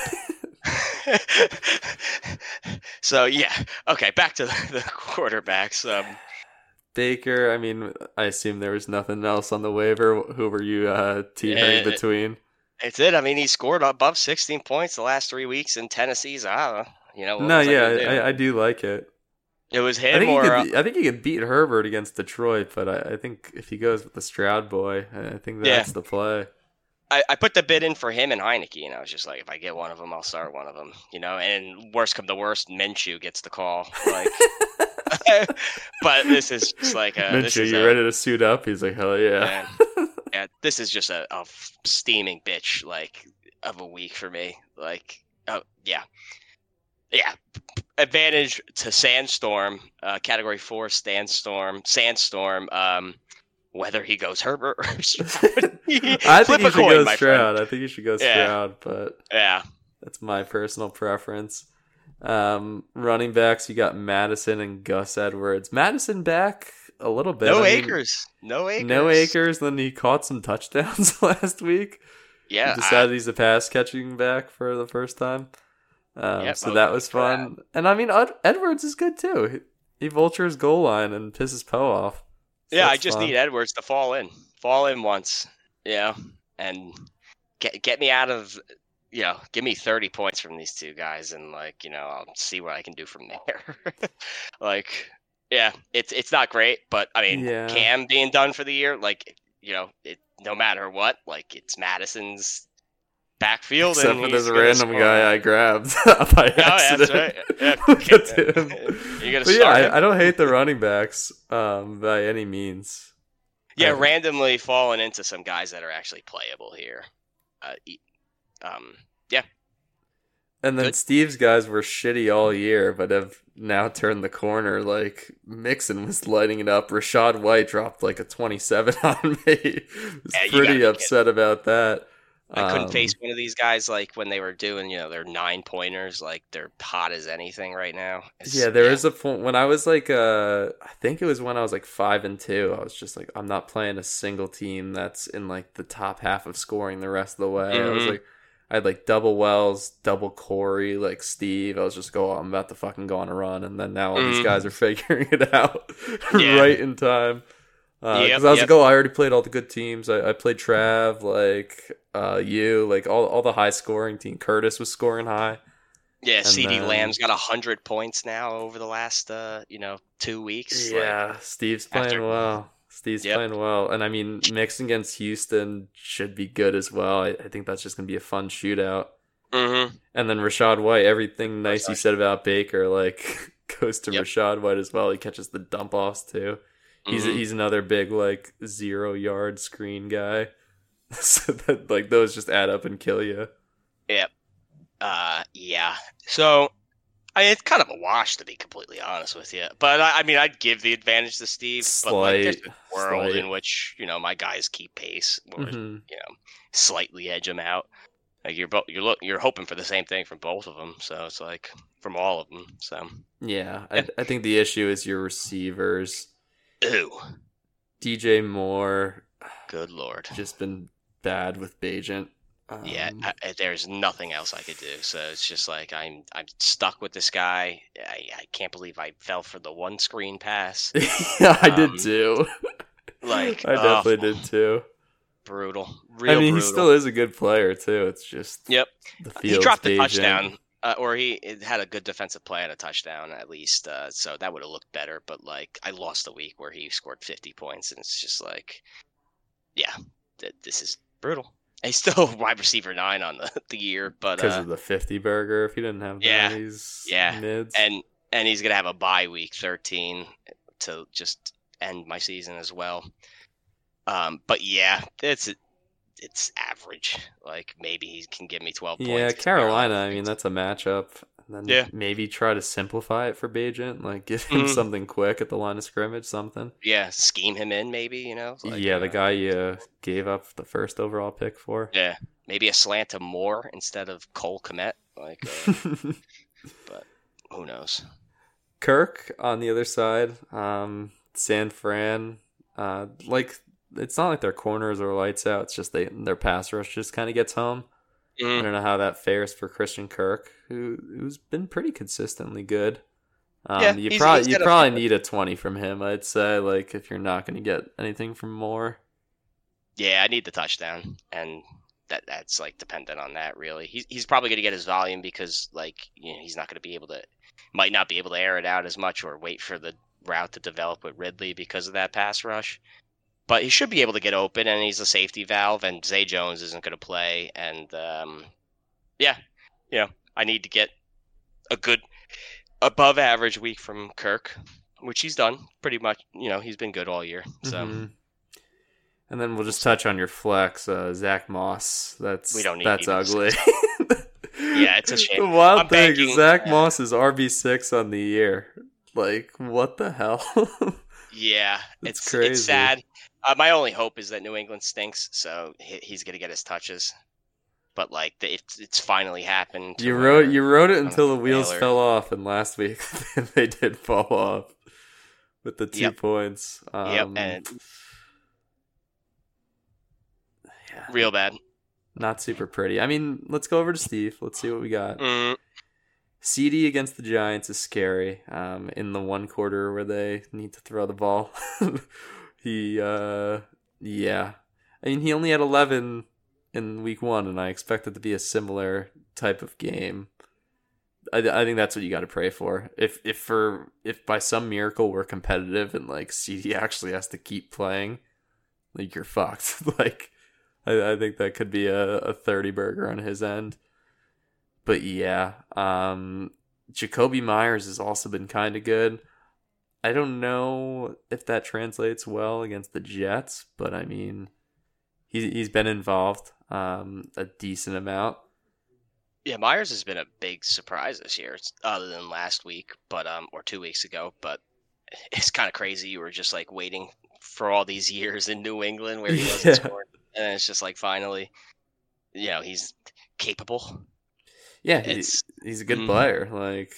[LAUGHS] [LAUGHS] so yeah, okay, back to the quarterbacks. Um, Baker, I mean, I assume there was nothing else on the waiver. Who were you uh, teetering Yeah. between? it's it. I mean, he scored above 16 points the last three weeks in Tennessee's. I don't know. You know, No, yeah, do? I, I do like it. It was I him think, he or uh, could, I think he could beat Herbert against Detroit, but I, I think if he goes with the Stroud boy, I think Yeah. that's the play. I, I put the bid in for him and Heineke, and I was just like, if I get one of them, I'll start one of them. You know, and worst come to worst, Minshew gets the call. Like, [LAUGHS] [LAUGHS] but this is just like a, this Minshew, you a- ready to suit up? He's like, hell yeah. yeah, [LAUGHS] this is just a steaming bitch like of a week for me. Like, oh yeah, yeah. Advantage to Sandstorm, uh, Category Four Sandstorm, Sandstorm. Um, whether he goes Herbert or [LAUGHS] Stroud. [LAUGHS] I think he should coin, go Stroud. I think he should go Yeah. Stroud, but Yeah, that's my personal preference. Um, running backs, you got Mattison and Gus Edwards. Mattison back a little bit. no I mean, acres, no acres, No acres. Then he caught some touchdowns [LAUGHS] last week. Yeah, he decided he's a pass catching back for the first time. Um, Yep, so that was that. fun. And I mean, Ed- Edwards is good too. He, he vultures goal line and pisses Poe off. So yeah, I just fun. need Edwards to fall in, fall in once, yeah, and get get me out of, you know, give me thirty points from these two guys, and like, you know, I'll see what I can do from [LAUGHS] there. like, yeah, it's it's not great, but I mean, Yeah. Cam being done for the year, like, you know, it no matter what, like it's Mattison's backfield, Except and for this random score. guy I grabbed [LAUGHS] by Oh, yeah, accident. that's right. [LAUGHS] Yeah. [LAUGHS] You gonna But yeah. I, I don't hate the running backs um, by any means. Yeah, I- randomly falling into some guys that are actually playable here. Uh, um, yeah, And then Good. Steve's guys were shitty all year, but have now turned the corner. Like Mixon was lighting it up. Rachaad White dropped like a twenty-seven on me. was Yeah, pretty upset about that. I couldn't Um, face one of these guys like when they were doing, you know, their nine pointers. Like they're hot as anything right now. It's- Yeah, there is a point when I was like, uh, I think it was when I was like five and two. I was just like, I'm not playing a single team that's in like the top half of scoring the rest of the way. I was Mhm. like, I had like double Wells, double Cory, like Steve. I was just go, oh, I'm about to fucking go on a run, and then now all these Mhm. guys are [LAUGHS] figuring it out Yeah. right in time. Because Yep, I was yep. like, oh, I already played all the good teams. I, I played Trav, like uh, you, like all all the high scoring team. Curtis was scoring high. yeah. and CeeDee then- Lamb's got a hundred points now over the last, uh, you know, two weeks. Like, Yeah, Steve's playing after- well. Steve's Yep. playing well, and I mean, Mixon against Houston should be good as well. I, I think that's just gonna be a fun shootout. mhm. And then Rachaad White, everything nice you said about Baker, like [LAUGHS] goes to. Rachaad White as well. He catches the dump offs too. He's Mhm. he's another big like zero yard screen guy. [LAUGHS] so that like those just add up and kill you. Yep. Uh, yeah. So, I mean, it's kind of a wash to be completely honest with you. But I, I mean, I'd give the advantage to Steve. But like, there's a world slight. in which you know my guys keep pace or Mhm. you know slightly edge them out. Like you're both you're look you're hoping for the same thing from both of them. So it's like from all of them. So Yeah, I, I think the issue is your receivers. Ew, DJ Moore good lord. just been bad with Bagent. yeah, Um, I, I- there's nothing else I could do. So it's just like I'm I'm stuck with this guy. I, I can't believe I fell for the one screen pass. [LAUGHS] yeah, I did um, too. Like [LAUGHS] I definitely did too. brutal. Real I mean, brutal. he still is a good player too. It's just Yep. the he dropped the gauging. touchdown, uh, or he had a good defensive play and a touchdown at least. Uh, so that would have looked better. But like, I lost a week where he scored 50 points, and it's just like, yeah, th- this is brutal. He's still [LAUGHS] wide receiver nine on the, the year, but because uh, of the fifty burger. If he didn't have Yeah, he's yeah, mids. and and he's gonna have a bye week 13 to just end my season as well. Um, but yeah, it's it's average. Like maybe he can give me 12 points. yeah, 'cause Carolina. I mean, that's a matchup. And then Yeah. maybe try to simplify it for Bagent. Like give him Mhm. something quick at the line of scrimmage, something. yeah, scheme him in maybe. You know, like, yeah, the uh, guy you uh, gave up the first overall pick for. Yeah, maybe a slant to Moore instead of Cole Kmet. Like, uh, [LAUGHS] who knows? Kirk on the other side, um, San Fran, uh, like it's not like their corners are lights out. It's just they their pass rush just kind of gets home. I Mm, don't know how that fares for Christian Kirk, who who's been pretty consistently good. Um, Yeah, you he's- probably he's you got a- probably need a twenty from him. I'd say like if you're not going to get anything from Moore. Yeah, I need the touchdown, and that that's like dependent on that. Really, he's he's probably going to get his volume because like you know he's not going to be able to, might not be able to air it out as much or wait for the route to develop with Ridley because of that pass rush. But he should be able to get open, and he's a safety valve. And Zay Jones isn't going to play, and um, yeah, you know I need to get a good above average week from Kirk, which he's done pretty much. You know he's been good all year, so. Mhm. And then we'll just touch on your flex, uh, Zach Moss. That's We don't need that's ugly. Yeah, it's a shame. The [LAUGHS] wild I'm thing banking- Zach Moss is RB six on the year. Like what the hell? [LAUGHS] Yeah, That's it's crazy. it's sad. Uh, my only hope is that New England stinks, so he, he's gonna get his touches. But like, the, it's it's finally happened. to you wrote you wrote it until the wheels fell off, and last week [LAUGHS] they did fall off with the two Yep. points. Um, Yep, and yeah, real bad. not super pretty. I mean, let's go over to Steve. Let's see what we got. Mm, CeeDee against the Giants is scary. Um, in the one quarter where they need to throw the ball, [LAUGHS] he, uh, yeah. I mean, he only had 11 in week one, and I expect it to be a similar type of game. I, I think that's what you got to pray for. If if for if by some miracle we're competitive and like CeeDee [LAUGHS] actually has to keep playing, like you're fucked. [LAUGHS] like I, I think that could be a, a thirty burger on his end. But yeah, um, Jakobi Meyers has also been kind of good. I don't know if that translates well against the Jets, but I mean, he's he's been involved um, a decent amount. yeah, Meyers has been a big surprise this year, other than last week, but um, or two weeks ago. But [LAUGHS] it's kind of crazy. You were just like waiting for all these years in New England where he [LAUGHS] wasn't Yeah. scoring, and it's just like finally, you know, he's capable. Yeah, It's he's a good Mhm. player. Like,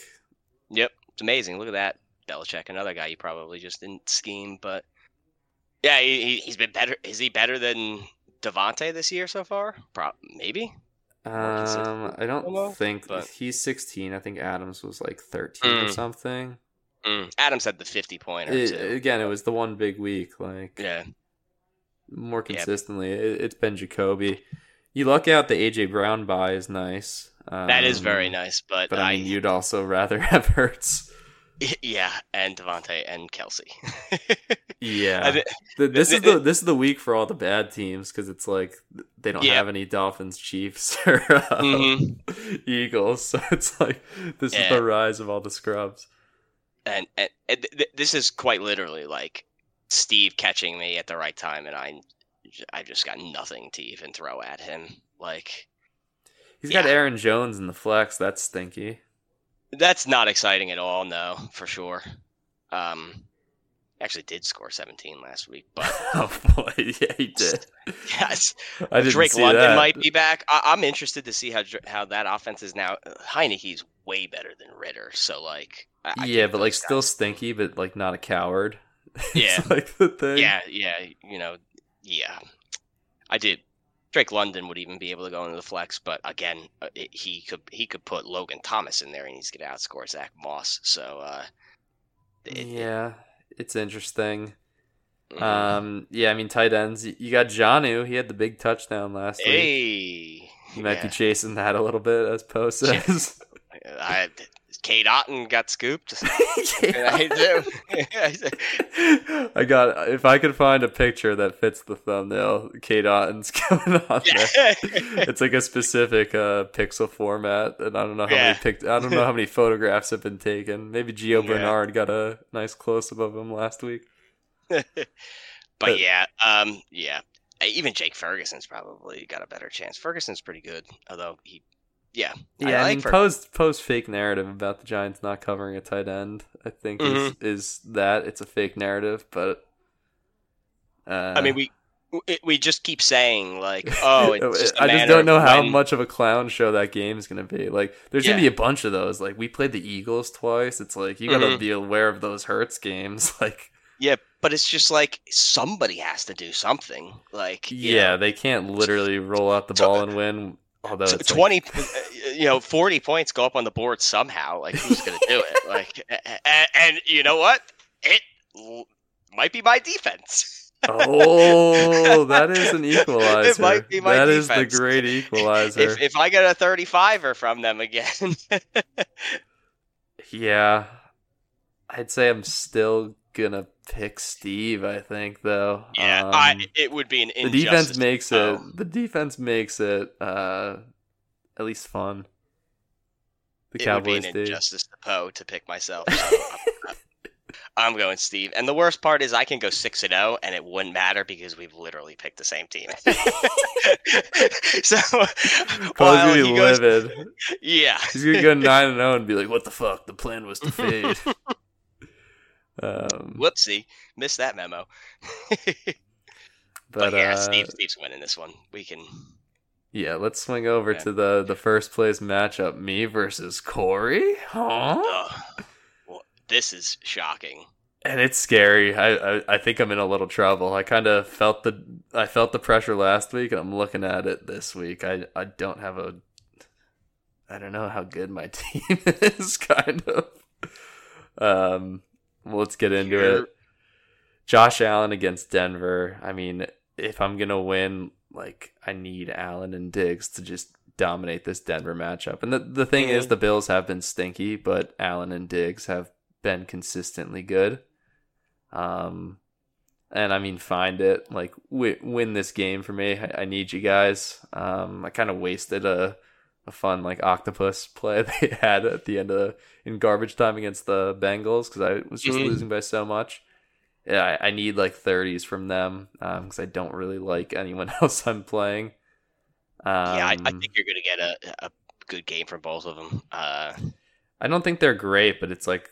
Yep, it's amazing. Look at that, Belichick, another guy you probably just didn't scheme, but yeah, he, he's been better. Is he better than Davante this year so far? Pro- maybe. um, I don't think but- he's 16. I think Adams was like 13 or Mm. something. Mm. Adams had the fifty pointer It- too. again, it was the one big week. Like, yeah, more Yeah. consistently, it, it's been Jakobi. You luck out the AJ Brown bye is nice. that is very Um, nice. But, But I, I mean, you'd also [LAUGHS] rather have Hurts. [LAUGHS] yeah, and Davante and Kelce. [LAUGHS] Yeah, this is the [LAUGHS] this is the week for all the bad teams because it's like they don't Yeah. have any Dolphins, Chiefs, or uh, Mhm. Eagles. So it's like this is the rise of all the scrubs. and, and, and th- th- this is quite literally like Steve catching me at the right time, and I, I just got nothing to even throw at him. Like He's got Aaron Jones in the flex. That's stinky. That's not exciting at all. No, for sure. Um, actually did score 17 last week, but [LAUGHS] oh boy, [LAUGHS] yeah, he did. yes, I didn't Drake see London that. might be back. I- I'm interested to see how how that offense is now. Heineke's way better than Ridder, so like, I- I yeah, but like still stinky, but like not a coward. [LAUGHS] Yeah. like the thing. yeah, yeah, you know, yeah. I did. Drake London would even be able to go into the flex, but again, uh, it, he could he could put Logan Thomas in there and he's gonna outscore Zach Moss. So uh, it, yeah, it's interesting. Mm-hmm. Um, yeah, I mean tight ends. You got Janu. He had the big touchdown last hey, week. He might yeah. be chasing that a little bit, as Poe [LAUGHS] says. I, Cade Otton got scooped. [LAUGHS] I do. [LAUGHS] I got. If I could find a picture that fits the thumbnail, Cade Otton's [LAUGHS] going on there. it's like a specific uh, pixel format, and I don't know how yeah. many pic- I don't know how many photographs have been taken. Maybe Gio yeah. Bernard got a nice close up of him last week. but, but yeah, um, yeah. Even Jake Ferguson's probably got a better chance. Ferguson's pretty good, although he yeah, yeah. I, I mean, for... post post fake narrative about the Giants not covering a tight end. I think mm-hmm. is is that it's a fake narrative, but uh, I mean we. We just keep saying like, oh, [LAUGHS] just I just don't know how when... much of a clown show that game is going to be. Like, there's yeah. going to be a bunch of those. Like, we played the Eagles twice. It's like you got to mm-hmm. be aware of those Hurts games. [LAUGHS] Like, yeah, but it's just like somebody has to do something. Like, yeah, know. they can't literally roll out the ball and win Although so 20 like... Uh, you know 40 points go up on the board somehow. Like who's going to do it? Like and, and, you know what? It might be my defense. Oh [LAUGHS] that is an equalizer it might be my That defense. is the great equalizer. If, if i get a 35er from them again. [LAUGHS] Yeah. I'd say i'm still gonna pick Steve. I think though. Yeah, um, I, it would be an the defense makes it. The defense makes it uh, at least fun. The it Cowboys would be an do. injustice to Poe to pick myself. [LAUGHS] I'm, going Steve. And the worst part is I can go six and zero, oh, and it wouldn't matter because we've literally picked the same team. [LAUGHS] [LAUGHS] so gonna be livid. Goes, yeah, he's gonna go nine and zero oh and be like, "What the fuck? The plan was to fade." Um, Whoopsie, missed that memo. [LAUGHS] but, but, yeah, uh, Steve, Steve's winning this one. We can. Yeah, let's swing over yeah. to the the first place matchup: me versus Cory. Huh? Uh, well, this is shocking. And it's scary. I, I, I think I'm in a little trouble. I kind of felt the I felt the pressure last week, and I'm looking at it this week. I I don't have a I don't know how good my [LAUGHS] team is. Kind of. Um, let's get into it. Josh Allen against Denver. I mean, if I'm gonna win, like I need Allen and Diggs to just dominate this Denver matchup. And the the thing mm-hmm. is, the Bills have been stinky, but Allen and Diggs have been consistently good. Um, and I mean, find it like w- win this game for me. I, I need you guys. Um, I kind of wasted a a fun like octopus [LAUGHS] play they had at the end of the, in garbage time against the Bengals because I was just mm-hmm. losing by so much. Yeah, I, I need like 30s from them because um, I don't really like anyone [LAUGHS] else I'm playing. Um, yeah, I, I, um, think you're gonna get a, a good game from both of them. Uh, I don't think they're great, but it's like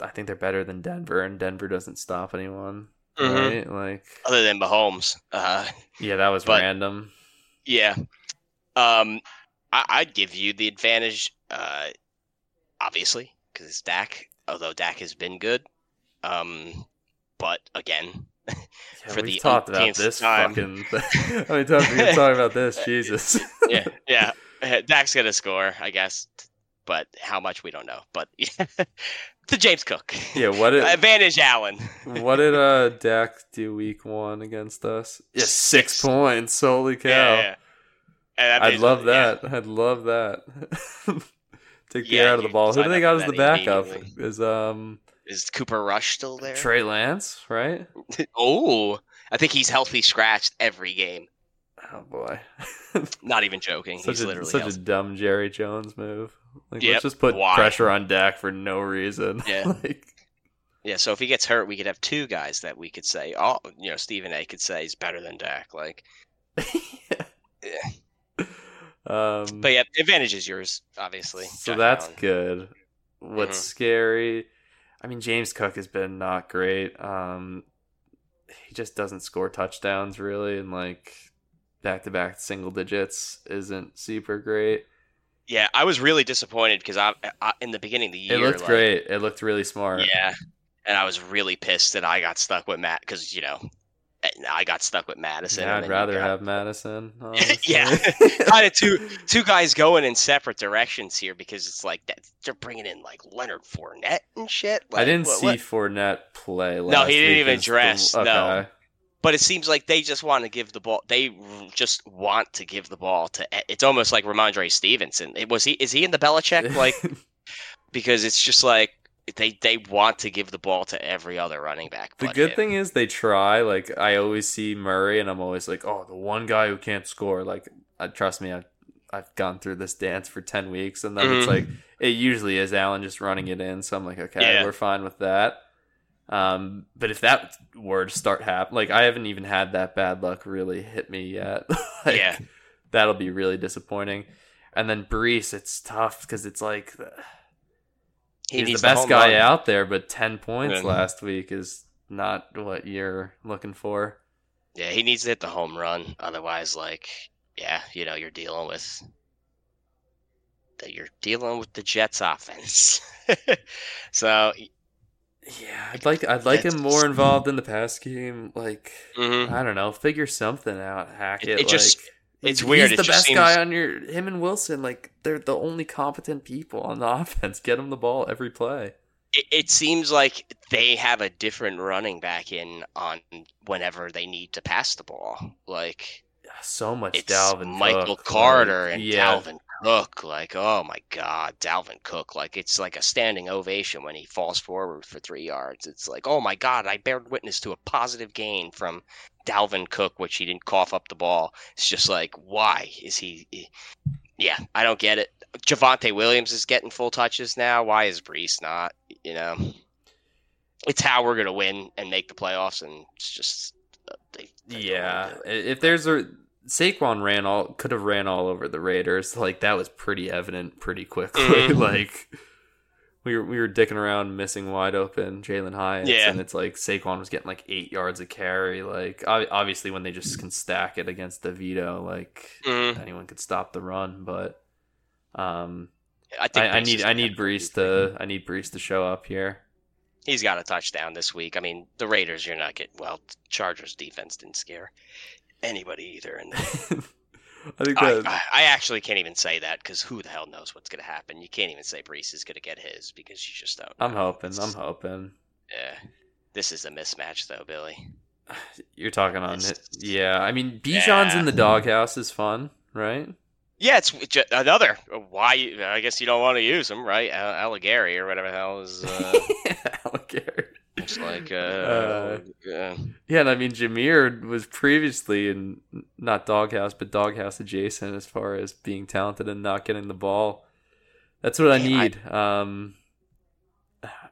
I think they're better than Denver, and Denver doesn't stop anyone. Mm-hmm. Right? Like other than Mahomes. Uh, yeah, that was but, random. Yeah, um, I, would give you the advantage, uh, obviously, because it's Dak. Although Dak has been good, um, but again, [LAUGHS] yeah, for the talked about this time, fucking. How many times we been talking about this? [LAUGHS] Jesus. yeah, [LAUGHS] yeah. Dak's gonna score, I guess, but how much we don't know. But yeah. to James Cook. Yeah, what did advantage Allen? what did uh Dak do week one against us? Yeah, six, six. points. Holy cow! Yeah, yeah. I'd love that. [LAUGHS] Yeah. I'd love that. Take the yeah, air out of the ball. Who do they got as the backup? Is um is Cooper Rush still there? Trey Lance, right? [LAUGHS] oh, I think he's healthy scratched every game. Oh boy, [LAUGHS] not even joking. Such he's a, literally such healthy. a dumb Jerry Jones move. Like, yep. let's just put Why? pressure on Dak for no reason. Yeah. like, yeah. So if he gets hurt, we could have two guys that we could say, oh, you know, Stephen A. could say is better than Dak. Like, yeah. yeah. Um, but yeah, advantage is yours, obviously. So that's Allen. good. What's mm-hmm. scary? I mean, James Cook has been not great. Um, he just doesn't score touchdowns really, and like back to back single digits isn't super great. Yeah, I was really disappointed because I, I, in the beginning of the year it looked like, great. It looked really smart. Yeah, and I was really pissed that I got stuck with Matt because you know I got stuck with Mattison. Yeah, I'd rather got- have Mattison. [LAUGHS] yeah, [LAUGHS] kind of two two guys going in separate directions here because it's like that they're bringing in like Leonard Fournette and shit. I didn't what- see what- Fournette play. Last he didn't even as the- dress, no. Okay. but it seems like they just want to give the ball. They just want to give the ball to. It's almost like Rhamondre Stevenson. It was he. Is he in the Belichick? Like [LAUGHS] because it's just like they they want to give the ball to every other running back. The good him. thing is they try. Like I always see Murray, and I'm always like, oh, the one guy who can't score. Like, uh, trust me, I've I've gone through this dance for ten weeks, and then it's Mhm. like it usually is Allen just running it in. So I'm like, okay, Yeah. we're fine with that. Um, but if that were to start happening, like I haven't even had that bad luck really hit me yet. [LAUGHS] like, Yeah. that'll be really disappointing. And then Breece, it's tough because it's like He he's the best guy run. out there, but ten points Yeah. last week is not what you're looking for. Yeah, he needs to hit the home run. Otherwise, like, yeah, you know, you're dealing with that. You're dealing with the Jets offense. [LAUGHS] so, Yeah, I'd like I'd like him more involved in the pass game. Like mhm. I don't know, figure something out, hack It- it just- like, it's he's weird, the it best seems- guy on your him and Wilson. Like they're the only competent people on the [LAUGHS] offense. Get him the ball every play. it, it seems like they have a different running back in on whenever they need to pass the ball. Like So much it's Dalvin, Michael Cook, Carter like, and yeah, Dalvin Cook. Like, oh my God, Dalvin Cook. Like, it's like a standing ovation when he falls forward for three yards. It's like, oh my God, I bear witness to a positive gain from Dalvin Cook, which he didn't cough up the ball. It's just like, why is he? Yeah, I don't get it. Javonte Williams is getting full touches now. Why is Breece not? You know, it's how we're gonna win and make the playoffs, and it's just they. they Yeah, if there's a Saquon ran all could have ran all over the Raiders. Like that was pretty evident pretty quickly. [LAUGHS] Mhm. like we were we were dicking around missing wide open Jalin Hyatt, Yeah. and it's like Saquon was getting like eight yards a carry. Like obviously when they just can stack it against DeVito, like Mhm. anyone could stop the run. But um, I think I, I need I need Breece to I need Breece to show up here. He's got a touchdown this week. I mean, the Raiders, you're not getting well. Chargers defense didn't scare anybody either, and [LAUGHS] I think that I, I actually can't even say that because who the hell knows what's going to happen? You can't even say Breece is going to get his because you just don't. I'm know. hoping. I'm hoping. Yeah, this is a mismatch though, Billy. [SIGHS] You're talking on it. Yeah, I mean, Bijan's in the doghouse is fun, right? Yeah, it's another. Why? I guess you don't want to use him, right? Al- Alligari or whatever the hell is. Uh, [LAUGHS] Alligator. Just like uh, [LAUGHS] Uh, uh, Yeah, and I mean, Jahmyr was previously in not doghouse, but doghouse adjacent as far as being talented and not getting the ball. That's what I Man, I- need. Um,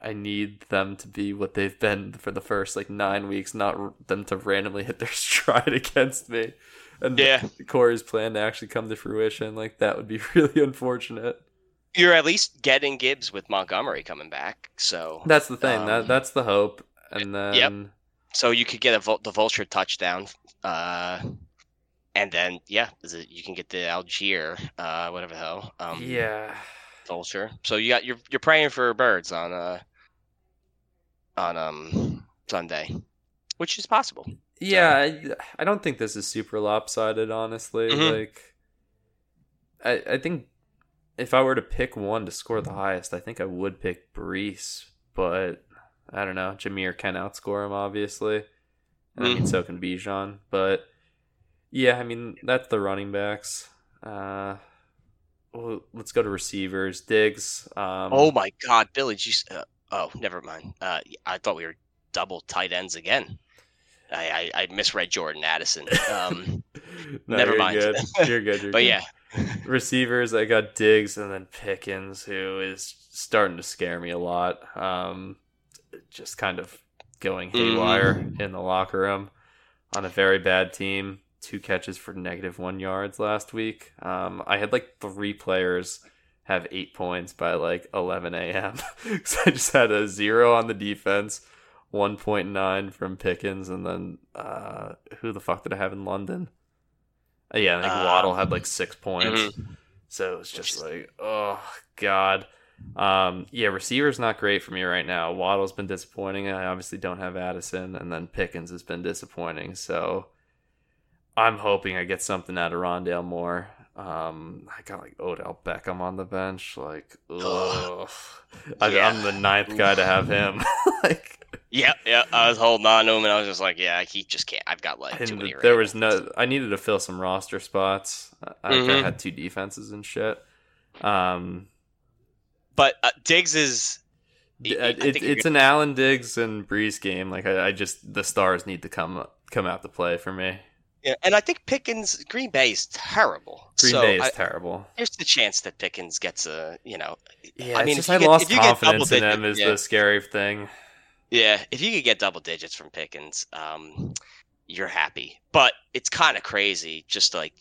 I need them to be what they've been for the first like nine weeks, not r- them to randomly hit their [LAUGHS] stride against me. And Yeah. Cory's plan to actually come to fruition, like that would be [LAUGHS] really unfortunate. You're at least getting Gibbs with Montgomery coming back, so That's the thing. Um, that that's the hope. And then Yep. so you could get a the vulture touchdown, uh, and then yeah, is it- you can get the Allgeier, uh, whatever the hell, um, yeah. vulture. So you got you're you're praying for birds on uh on um Sunday, which is possible. Yeah, I, I don't think this is super lopsided, honestly. Mhm. Like, I I think if I were to pick one to score the highest, I think I would pick Breece, but I don't know. Jahmyr can outscore him, obviously, and I mean so can Bijan. But yeah, I mean that's the running backs. Uh, well, let's go to receivers. Diggs. Um, oh my God, Billy, you, uh, oh never mind. Uh, I thought we were double tight ends again. I I, I misread Jordan Addison. Um, [LAUGHS] no, never you're mind. Good. You're good. [LAUGHS] You're but good. yeah. Receivers. I got diggs and then pickens who is starting to scare me a lot. Um just kind of going haywire in the locker room on a very bad team. Two catches for negative one yards last week. Um i had like three players have eight points by like 11 a.m [LAUGHS] so i just had a zero on the defense 1.9 from pickens and then uh who the fuck did i have in london yeah, I think Uh, Waddle had like six points. mhm. So it was just is- like, oh god. Um, yeah, receiver's not great for me right now. Waddle's been disappointing. I obviously don't have Addison, and then Pickens has been disappointing. So I'm hoping I get something out of Rondale Moore. Um, I got like Odell Beckham on the bench. Like, ugh. I, Yeah. I'm the ninth guy to have him. [LAUGHS] like, Yeah, yeah. I was holding on to him, and I was just like, yeah, he just can't. I've got like too many. there was no. I needed to fill some roster spots. I, I Mhm. had two defenses and shit. Um, but uh, Diggs is. I- I it, you're it's an Allen Diggs and Breece game. Like I, I just the stars need to come come out to play for me. Yeah, and I think Pickens, Green Bay is terrible. Green so Bay is I, terrible. there's the chance that Pickens gets a, you know, Yeah, I I mean, if I you get- lost if you get confidence in double him is yeah. the scary thing. Yeah, if you could get double digits from Pickens, um, you're happy. But it's kind of crazy, just like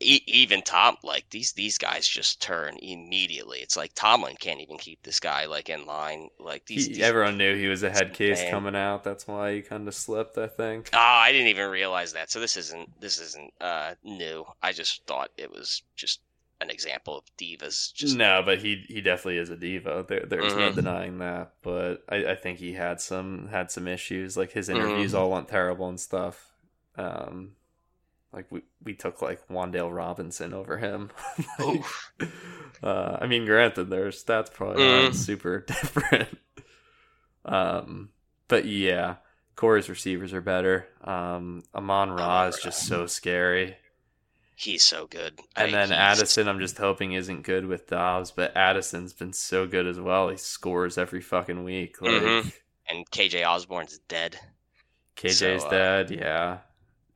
e- even Tom, like these these guys just turn immediately. It's like Tomlin can't even keep this guy like in line. Like these, He, these everyone knew he was a head case Man. coming out. That's why he kind of slipped. I think. Oh, I didn't even realize that. So this isn't this isn't uh new. I just thought it was just an example of divas. Just no, but he he definitely is a diva. There, there's no Mhm. denying that. But I, I think he had some had some issues. Like his Mm-hmm. interviews all went terrible and stuff. Um, like we we took like Wan'Dale Robinson over him. [LAUGHS] Like, uh, I mean, granted, their stats probably Mm. aren't super [LAUGHS] different. Um, but yeah, Cory's receivers are better. Um, Amon Ra is just so scary. He's so good. And I- then Addison, I'm just hoping isn't good with Dobbs, but Addison's been so good as well. He scores every fucking week. Like Mhm. and KJ Osborn's dead. KJ's So, uh, dead, yeah.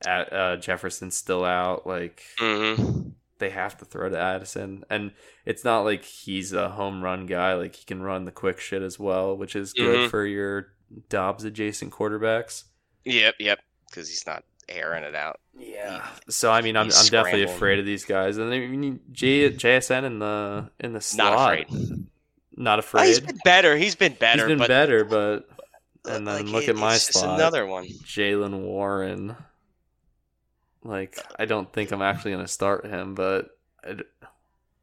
At, uh, Jefferson's still out. Like Mm-hmm. they have to throw to Addison, and it's not like he's a home run guy. Like he can run the quick shit as well, which is good Mhm. for your Dobbs adjacent quarterbacks. Yep, yep. Because he's not airing it out. Yeah. So I mean, I'm, I'm definitely afraid of these guys, and then you need J, JSN in the in the slot. Not afraid. Not Oh, afraid. he's been better. He's been better. He's been but better, but uh, and then like, look it- at my it's slot. another one. Jaylen Warren. Like I don't think I'm actually gonna start him, but I d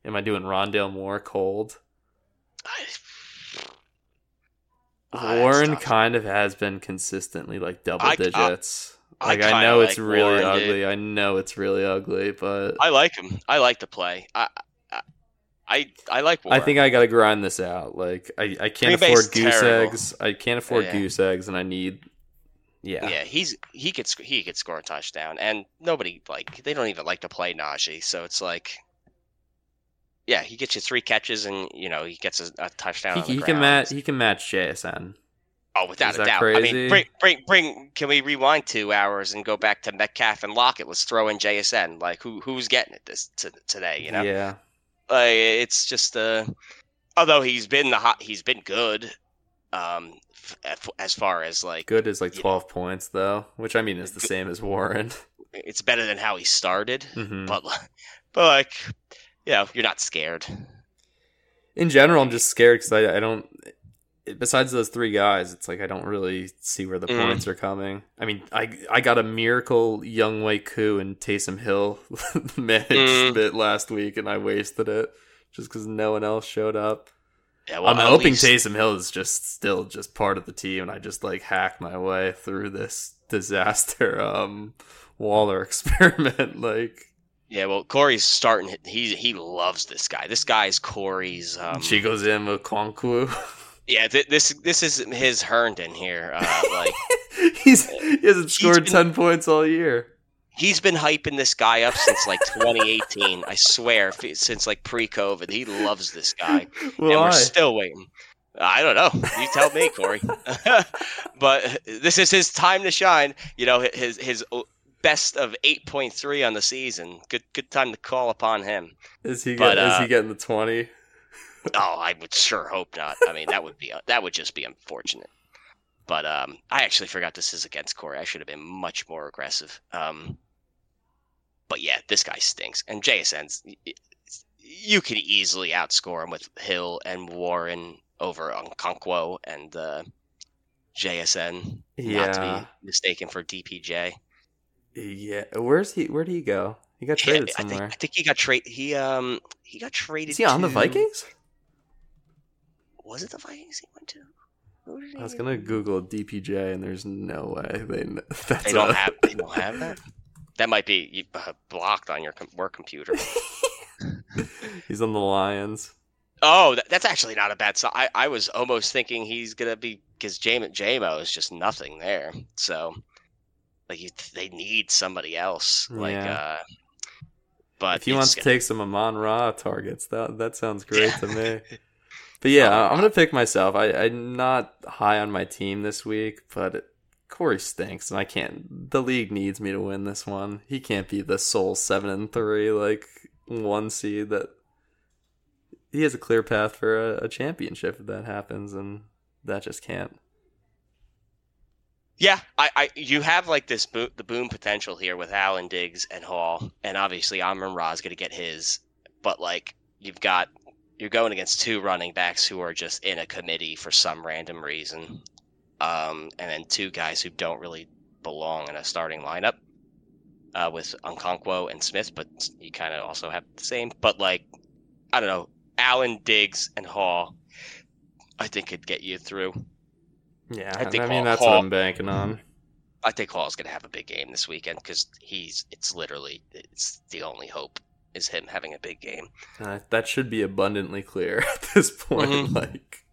am I doing Rondale Moore cold? I- Warren kind of has been consistently like double I- I- digits. I like I, kinda know it's like really Warren, ugly. dude. I know it's really ugly, but I like him. I like the play. I I I, I like. I think I got to grind this out. Like I, I can't Green afford goose terrible. eggs. I can't afford Yeah. goose eggs, and I need. Yeah. Yeah, he's he could sc- he could score a touchdown, and nobody like they don't even like to play Najee, so it's like, yeah, he gets you three catches, and you know he gets a, a touchdown. He, on the he can match. He can match JSN. Oh, without Is a doubt. I mean, bring bring bring. Can we rewind two hours and go back to Metcalf and Lockett? Let's throw in JSN. Like who who's getting it this to, today? You know, Yeah. like it's just uh, although he's been the hot, he's been good. Um, f- as far as like Good is like twelve points though, which I mean is the same as Warren. it's better than how he started. Mhm. but but like you know you're not scared In general, I'm just scared because I, I don't. Besides those three guys, it's like I don't really see where the Mm. points are coming. I mean, I I got a miracle Younghoe Koo and Taysom Hill [LAUGHS] managed Mm. bit last week, and I wasted it just because no one else showed up. yeah, well, I'm hoping least- Taysom Hill is just still just part of the team, and I just like hack my way through this disaster um Waller [LAUGHS] experiment. like yeah well cory's starting he he loves this guy this guy's cory's um she goes in with Okonkwo. [LAUGHS] yeah th- this this is his herndon here uh like [LAUGHS] He's he hasn't scored been- ten points all year. he's been hyping this guy up since like 2018 i swear since like pre-covid he loves this guy and we're still waiting I don't know. You tell me, Cory. [LAUGHS] but this is his time to shine. You know, his his best of eight point three on the season. Good good time to call upon him. is he but, get, is uh, he getting the twenty? Oh, I would sure hope not. I mean, that would be that would just be unfortunate. But um, I actually forgot this is against Cory. I should have been much more aggressive. Um, but yeah, this guy stinks. And JSN's you could easily outscore him with Hill and Warren over Okonkwo and uh, JSN. Not to be mistaken for DPJ. yeah. Where's he? Where did he go? He got Yeah, traded I think somewhere. I think he got traded. He um he got traded. Is he on the Vikings? Was it the Vikings he went to? I was gonna Google DPJ, and there's no way they. [LAUGHS] That's They don't a- have. They don't have that. [LAUGHS] That might be you- uh, blocked on your com- work computer. [LAUGHS] He's on the Lions. Oh, that, that's actually not a bad sign. I, I was almost thinking he's gonna be because Jamo JMO is just nothing there. So, like, you, they need somebody else. Like, Yeah. uh, but if he it's wants to gonna- take some Amon Ra targets, that that sounds great to me. But yeah. I'm gonna pick myself. I, I'm not high on my team this week, but Cory stinks, and I can't. The league needs me to win this one. He can't be the sole seven and three, like one seed. That he has a clear path for a, a championship if that happens, and that just can't. Yeah, I, I you have like this bo- the boom potential here with Allen Diggs and Hall, and obviously Amon Ra's going to get his, but like you've got you're going against two running backs who are just in a committee for some random reason, um, and then two guys who don't really belong in a starting lineup, uh, with Okonkwo and Smith, but you kind of also have the same. But like I don't know, Allen Diggs and Hall, I think could get you through. Yeah, I think I, mean Hall- that's Hall- what I'm banking on. I think Hall's gonna have a big game this weekend because he's it's literally it's the only hope is him having a big game. Uh, that should be abundantly clear [LAUGHS] at this point. Mhm. Like,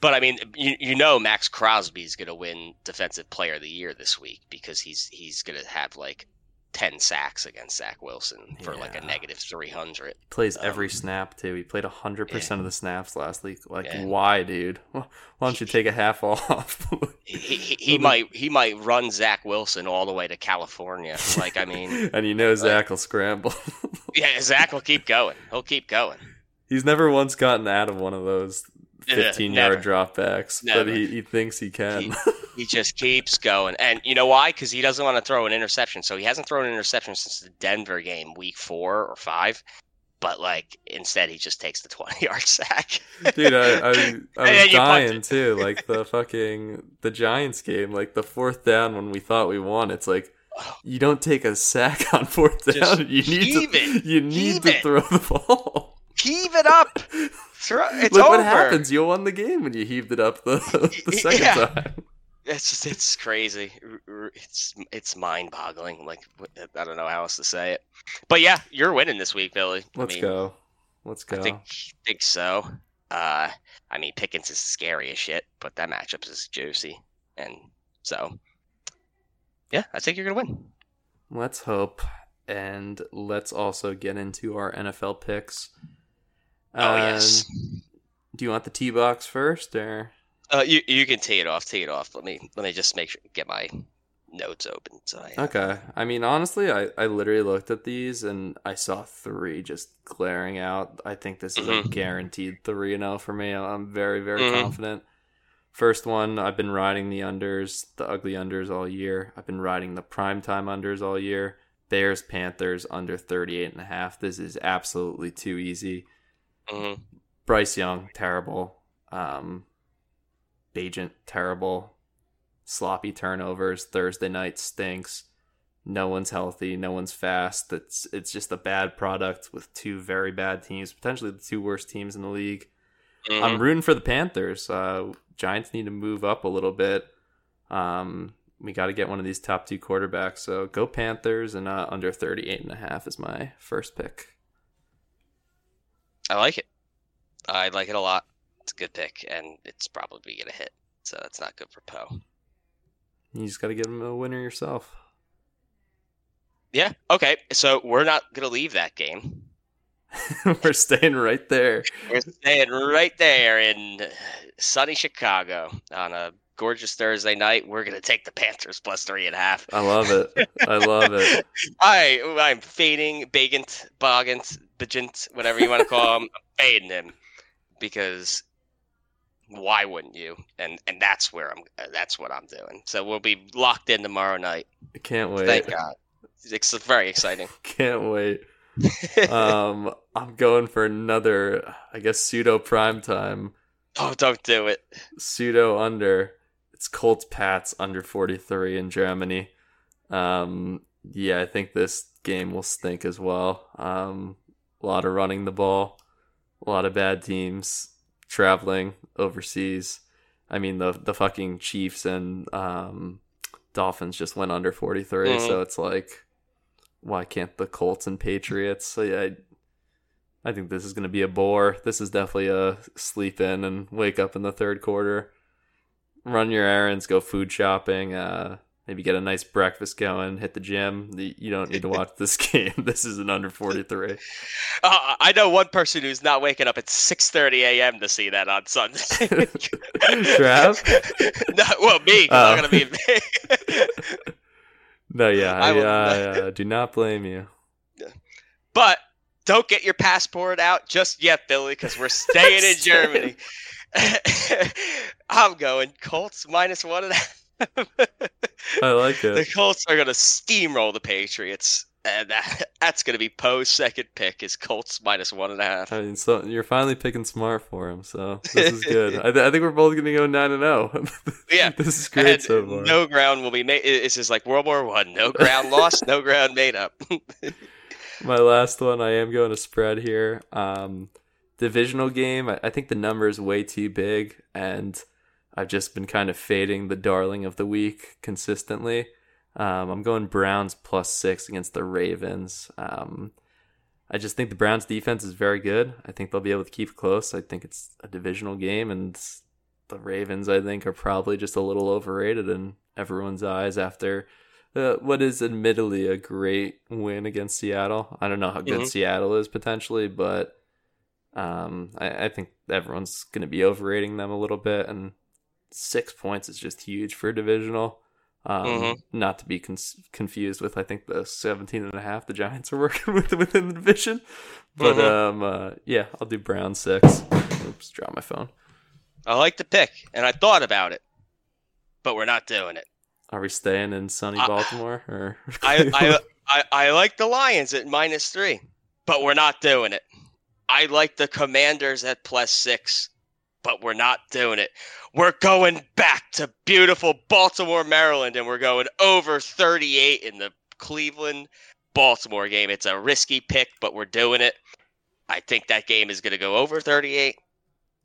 But I mean, you, you know Maxx Crosby's gonna win Defensive Player of the Year this week because he's he's gonna have like ten sacks against Zach Wilson for like a negative three hundred. plays every Um, snap too. He played hundred percent of the snaps last week. Like, Yeah. why, dude? [LAUGHS] Why don't you take a half off? [LAUGHS] He, he, he, he might he might run Zach Wilson all the way to California. Like I mean, [LAUGHS] and you know Zach will scramble. yeah, Zach will keep going. He'll keep going. He's never once gotten out of one of those Yeah, fifteen never. yard dropbacks, but he, he thinks he can. [LAUGHS] He just keeps going. And you know why? Because he doesn't want to throw an interception. So he hasn't thrown an interception since the Denver game, week four or five. But like instead, he just takes the twenty [LAUGHS] yard sack. Dude, I, I, [LAUGHS] I was dying too. Like the fucking the Giants game, like the fourth down when we thought we won. It's like oh. you don't take a sack on fourth Just down. You need to it. you need to it. throw the ball. Heave it up. Throw, it's Look over. what happens. You won the game when you heaved it up the, [LAUGHS] the second Yeah. time. It's just it's crazy. It's it's mind boggling. Like I don't know how else to say it. But yeah, you're winning this week, Billy. Let's I mean, go. Let's go. I think think so. Uh, I mean, Pickens is scary as shit, but that matchup is juicy, and so yeah, I think you're gonna win. Let's hope. And let's also get into our NFL picks. Oh yes. Um, Do you want the T box first or Uh, you you can tee it off. Tee it off. Let me let me just make sure get my notes open. So I, Okay. I mean honestly I, I literally looked at these and I saw three just glaring out. I think this is a Mhm. guaranteed three and oh for me. I'm very, very Mhm. confident. First one, I've been riding the unders, the ugly unders all year. I've been riding the primetime unders all year. Bears, Panthers under 38 and a half. This is absolutely too easy. Mhm. Bryce Young, terrible. Um, Agent, terrible. Sloppy turnovers. Thursday night stinks. No one's healthy. No one's fast. It's it's just a bad product with two very bad teams, potentially the two worst teams in the league. Mhm. I'm rooting for the Panthers. Uh, Giants need to move up a little bit. Um, we got to get one of these top two quarterbacks. So go Panthers and uh, under 38 and a half is my first pick. I like it. I like it a lot. It's a good pick, and it's probably gonna hit. So that's not good for Poe. You just got to get him a winner yourself. Yeah. Okay. So we're not gonna leave that game. [LAUGHS] We're staying right there. We're staying right there in sunny Chicago on a gorgeous Thursday night. We're gonna take the Panthers plus three and a half. I love it. I love it. [LAUGHS] I I'm fading Bagant, Bogant, Bajant, whatever you want to call him. I'm fading him because why wouldn't you? And and that's where I'm. uh, That's what I'm doing. So we'll be locked in tomorrow night. I can't wait. Thank God. It's very exciting. [LAUGHS] Can't wait. [LAUGHS] Um, I'm going for another, I guess, pseudo prime time, oh, don't do it. pseudo under. It's Colts Pats under 43 in Germany. Um, yeah, I think this game will stink as well. Um, a lot of running the ball, a lot of bad teams. traveling overseas. I mean the the fucking Chiefs and um, Dolphins just went under 43, Mhm. so it's like why can't the Colts and Patriots? So, yeah, I I think this is going to be a bore. This is definitely a sleep in and wake up in the third quarter. Run your errands, go food shopping, uh maybe get a nice breakfast going, hit the gym. You don't need to [LAUGHS] watch this [LAUGHS] game. This is an under 43. Uh, I know one person who's not waking up at 6:30 a.m. to see that on Sunday. [LAUGHS] Trav? no, well, me. Oh. I'm gonna be. No, yeah, I I, uh, do not blame you. but don't get your passport out just yet, Billy, because we're staying in Germany. I'm going Colts minus one and a half. I like it. the. Colts are gonna steamroll the Patriots, and that, [LAUGHS] that's gonna be Poe's second pick. Is Colts minus one and a half. I mean, so you're finally picking smart for him, so this is good. [LAUGHS] I, th- I think we're both gonna go nine and zero. [LAUGHS] Yeah, this is great And so far. no ground will be made. It's just like World War One. No ground lost, no ground made up. My last one, I am going to spread here. Um, divisional game. I, I think the number is way too big, and I've just been kind of fading the darling of the week consistently. Um, I'm going Browns plus six against the Ravens. Um, I just think the Browns defense is very good. I think they'll be able to keep it close. I think it's a divisional game, and the Ravens, I think, are probably just a little overrated in everyone's eyes after uh, what is admittedly a great win against Seattle. I don't know how good Mhm. Seattle is potentially, but um, I, I think everyone's going to be overrating them a little bit, and six points is just huge for a divisional. Um, Mhm. Not to be con- confused with, I think the 17 and a half the Giants are [LAUGHS] working with within the division. But Mhm. um, uh, yeah, I'll do Brown six. Oops, drop my phone. I like the pick, and I thought about it, but we're not doing it. Are we staying in sunny Baltimore? Or I, [LAUGHS] I, I, I like the Lions at minus three, but we're not doing it. I like the Commanders at plus six, but we're not doing it. We're going back to beautiful Baltimore, Maryland, and we're going over 38 in the Cleveland Baltimore game. It's a risky pick, but we're doing it. I think that game is going to go over 38.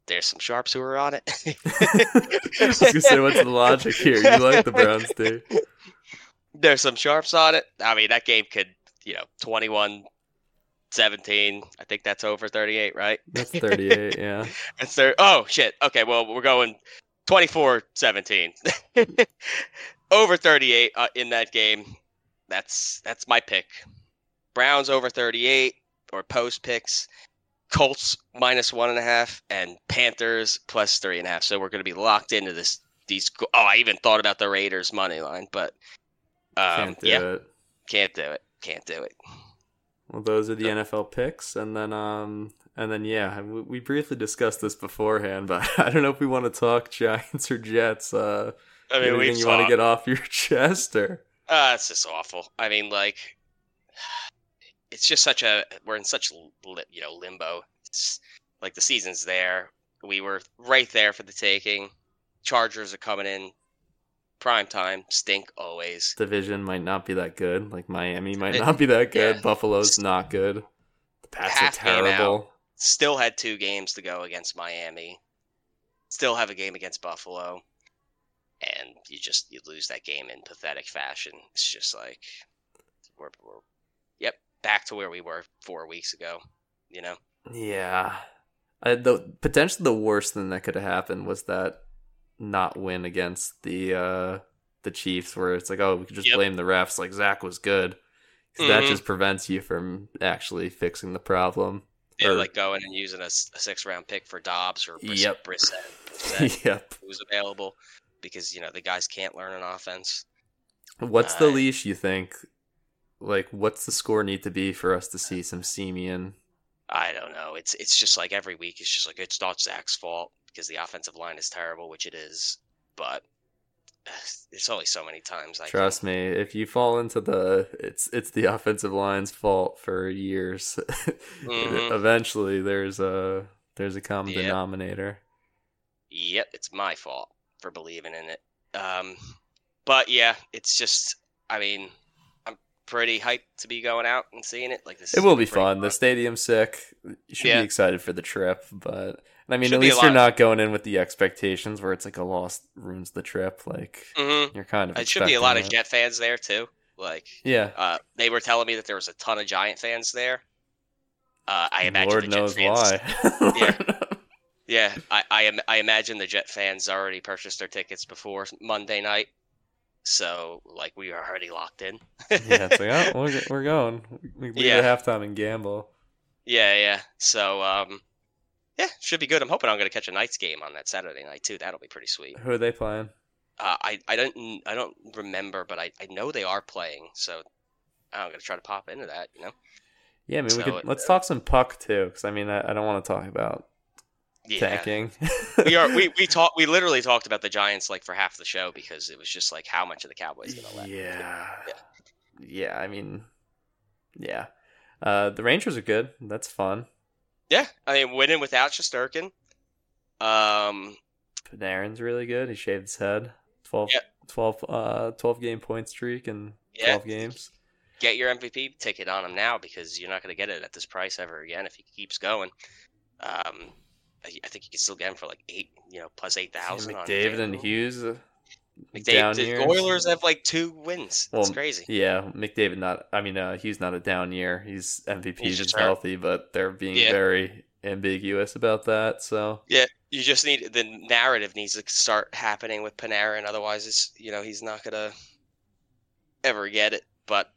There's some sharps who are on it. [LAUGHS] I say, what's the logic here? You like the Browns, dude? [LAUGHS] There's some sharps on it. I mean, that game could, you know, 21 17. I think that's over 38, right? That's [LAUGHS] 38, yeah. It's there. Oh, shit. Okay, well, we're going 24 17. [LAUGHS] over 38 uh, in that game. That's that's my pick. Browns over 38 or post picks. Colts minus one and a half and Panthers plus three and a half. So we're going to be locked into this. These. Oh, I even thought about the Raiders money line, but um, Can't do yeah, it. can't do it. Can't do it. Well, those are the NFL picks, and then um, and then yeah, we, we briefly discussed this beforehand, [LAUGHS] but I don't know if we want to talk [LAUGHS] Giants or Jets. Uh, I mean, anything we you want to get off your [LAUGHS] chest, or Uh, it's just awful. I mean, like, [SIGHS] it's just such a we're in such you know limbo. It's like the season's there. We were right there for the taking. Chargers are coming in prime time. Stink always. division might not be that good. Like Miami might It- not be that good. [LAUGHS] yeah. Buffalo's not good. The Pats are Half out. terrible. Still had two games to go against Miami. Still have a game against Buffalo. And you just you lose that game in pathetic fashion. It's just like we're, we're yep back to where we were four weeks ago. You know. Yeah. I, the potentially the worst thing that could have happened was that not win against the uh the Chiefs, where it's like, oh, we could just Yep. blame the refs. Like Zach was good, 'Cause that just prevents you from actually fixing the problem. Yeah, Or- like going and using a, a six round pick for Dobbs or Briss- Yep. Brissett, [LAUGHS] Brissett, yep. who's available because you know the guys can't learn an offense. What's the Uh, leash you think? Like, what's the score need to be for us to see some Siemian? I don't know. It's it's just like every week it's just like it's not Zach's fault because the offensive line is terrible, which it is. But [SIGHS] it's only so many times I Trust me, if you fall into the it's it's the offensive line's fault for years. [LAUGHS] Mhm. Eventually, there's a there's a common Yep. denominator. Yep, it's my fault for believing in it. Um, but yeah, it's just. I mean, pretty hyped to be going out and seeing it. Like this, it will be pretty fun. The stadium's sick. You should Yeah. be excited for the trip, but I mean, Should at least you're not going in with the expectations where it's like a loss ruins the trip. Like hmm you're kind of. It should be a lot of Jet fans there too. Like. Yeah. uh, they were telling me that there was a ton of Giant fans there. Uh, I imagine Lord the Jet knows fans. why. [LAUGHS] Yeah. [LAUGHS] Yeah, I I, am, I imagine the Jet fans already purchased their tickets before Monday night, so like we are already locked in. yeah, it's like, oh, [LAUGHS] we're, we're going. We leave Yeah. at halftime and gamble. yeah, yeah. So um, yeah, should be good. I'm hoping I'm gonna catch a Knights game on that Saturday night too. That'll be pretty sweet. Who are they playing? Uh, I I don't I don't remember, but I, I know they are playing, so I'm gonna try to pop into that. You know. Yeah, I mean, we could it- let's talk some puck too, because I mean, I, I don't want to talk about Yeah. tanking. we are we we [LAUGHS] talked we literally talked about the Giants like for half the show because it was just like how much of the Cowboys gonna let. Yeah. Yeah. Yeah, I mean, yeah. Uh, the Rangers are good. That's fun. Yeah, I mean winning without Shesterkin. Um, Panarin's really good. He shaved his head. 12, Yep. 12, uh, 12 game point streak in Yeah. 12 games. get your MVP ticket on him now because you're not going to get it at this price ever again if he keeps going. Um, I I think you can still get him for like eight, you know, plus eight thousand. on McDavid and Hughes. uh, McDavid, down the. Oilers have like two wins. That's Well, crazy. Yeah, McDavid not. I mean, uh, Hughes not a down year. He's MVP. He's just healthy, but they're being Yeah. very ambiguous about that. So Yeah, you just need the narrative needs to start happening with Panarin. Otherwise, it's you know he's not gonna ever get it. But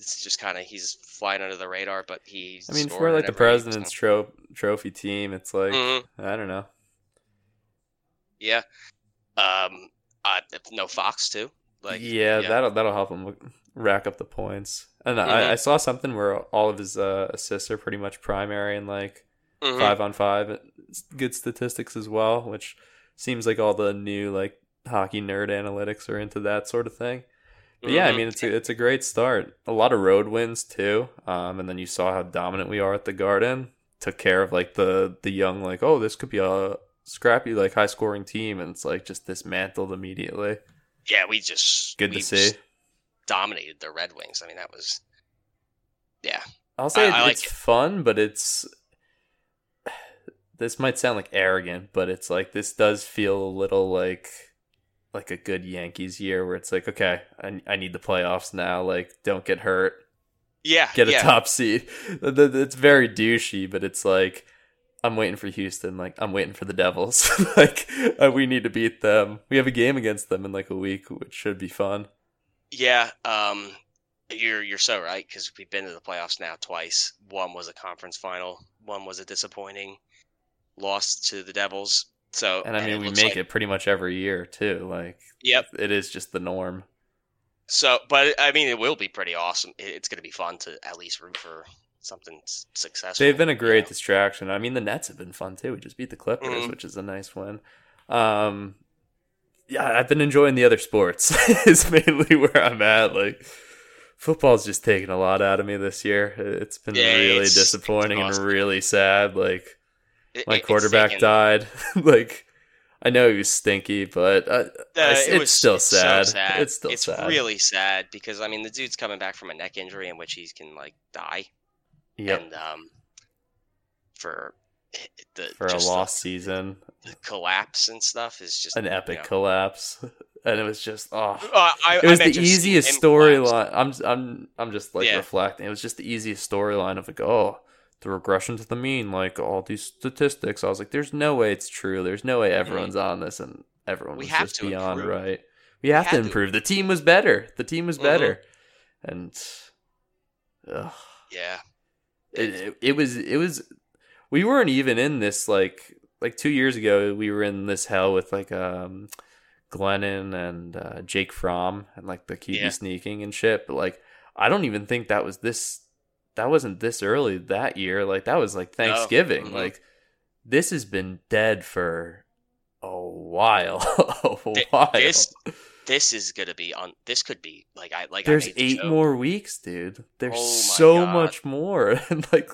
it's just kind of he's flying under the radar. But he's I mean, for like the president's tro- trophy team, it's like Mhm. I don't know. Yeah. Um. Uh, no Fox too. Like yeah, yeah. that'll that'll help him rack up the points. And Mhm. I, I saw something where all of his uh, assists are pretty much primary and like Mhm. five on five, It's good statistics as well, which seems like all the new like hockey nerd analytics are into that sort of thing. But yeah, I Mhm. mean it's a it's a great start. A lot of road wins too. Um, and then you saw how dominant we are at the Garden. Took care of like the the young like oh this could be a scrappy like high scoring team, and it's like just dismantled immediately. yeah, we just Good to see. dominated the Red Wings. I mean, that was yeah. I'll say I- I like it's it. fun, but it's [SIGHS] this might sound like arrogant, but it's like this does feel a little like like a good Yankees year where it's like okay, I, I need the playoffs now. Like don't get hurt, Yeah, get a yeah. top seed. [LAUGHS] It's very douchey, but it's like I'm waiting for Houston. Like I'm waiting for the Devils. [LAUGHS] like uh, we need to beat them. We have a game against them in like a week, which should be fun. Yeah, um, you're you're so right because we've been to the playoffs now twice. One was a conference final. One was a disappointing loss to the Devils. So And I mean, it we make like- it pretty much every year too. Like Yep. it is just the norm. So, but I mean, it will be pretty awesome. It's going to be fun to at least root for something successful. They've been a you great know? distraction. I mean, the Nets have been fun too. We just beat the Clippers, Mhm. which is a nice win. Um, yeah, I've been enjoying the other sports. [LAUGHS] is mainly where I'm at. Like, football's just taken a lot out of me this year. It's been Yeah, really it's- disappointing it's and really sad. Like, It- my it- quarterback died. [LAUGHS] like, I know he was stinky, but uh, I- Uh, it's it was- still it's so sad. sad. It's still it's sad. really sad because I mean the dude's coming back from a neck injury in which he can like die, yep. and um, for [LAUGHS] the For a just the- lost season, the collapse and stuff is just an you epic know. collapse, [LAUGHS] and it was just oh. Uh, I, it was I the easiest storyline. I'm I'm I'm just like Yeah. reflecting. It was just the easiest storyline of like, oh, the regression to the mean, like all these statistics. I was like, there's no way it's true. There's no way everyone's on this, and everyone Mm-hmm. We was just to beyond improve. right. We have to had to improve. The team was better. The team was Mhm. better, and ugh, Yeah, it, it it was it was. We weren't even in this like like two years ago. We were in this hell with like um. Glennon and uh, Jake Fromm and like the QB Yeah. sneaking and shit. But like, I don't even think that was this. That wasn't this early that year. Like that was like Thanksgiving. Mhm. Like this has been dead for a while. [LAUGHS] a while. this- this is gonna be on. This could be like I like. There's made the eight more weeks, dude. There's Oh so God. much more, [LAUGHS] and like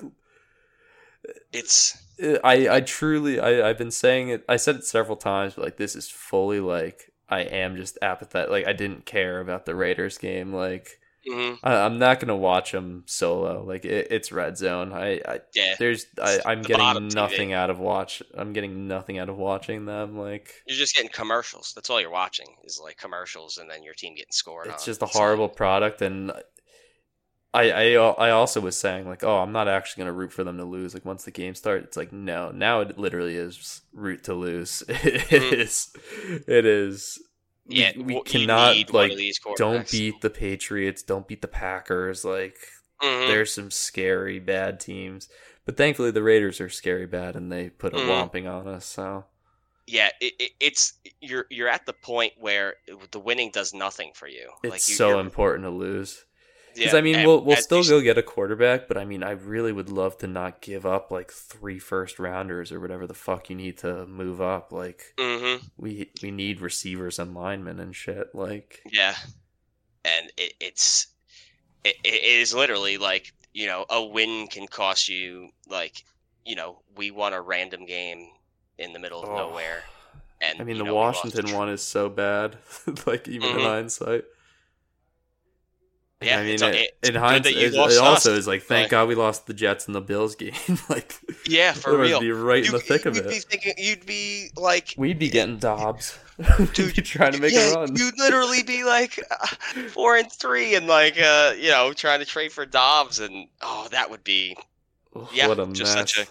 It's I I truly I I've been saying it. I said it several times, but like this is fully like I am just apathetic. Like I didn't care about the Raiders game. Like hmm I, I'm not gonna watch them solo. Like it, it's red zone. I, I Yeah, there's I, I'm the getting bottom TV. nothing out of watch. I'm getting nothing out of watching them. Like you're just getting commercials. That's all you're watching is like commercials, and then your team getting scored. it's on. just a horrible product and I, I I also was saying like oh I'm not actually gonna root for them to lose like once the game starts it's like no now it literally is root to lose [LAUGHS] it Mhm. is it is yeah, we, you cannot like don't beat the Patriots don't beat the Packers like Mhm. there's some scary bad teams but thankfully the Raiders are scary bad and they put a Mhm. whomping on us so yeah, it, it, it's you're you're at the point where the winning does nothing for you. it's like you, so important to lose Because yeah, I mean, and we'll we'll still go get a quarterback, but I mean, I really would love to not give up like three first rounders or whatever the fuck you need to move up. Like Mhm. we we need receivers and linemen and shit. Like Yeah, and it, it's it, it is literally like you know a win can cost you like you know we won a random game in the middle of oh. nowhere, and I mean, the know, Washington to one is so bad. [LAUGHS] like even in Mhm. hindsight. Yeah, I mean, it, it's in hindsight, you it, it also is like, thank Like- God we lost the Jets and the Bills game. [LAUGHS] like, Yeah, for real. Be right in the thick of you'd be it. thinking you'd be like We'd be getting Dobbs. [LAUGHS] Dude, be trying to make yeah, a run. You'd literally be like uh, [LAUGHS] four and three, and like uh, you know, trying to trade for Dobbs, and oh, that would be. yeah, what a just mess. such a-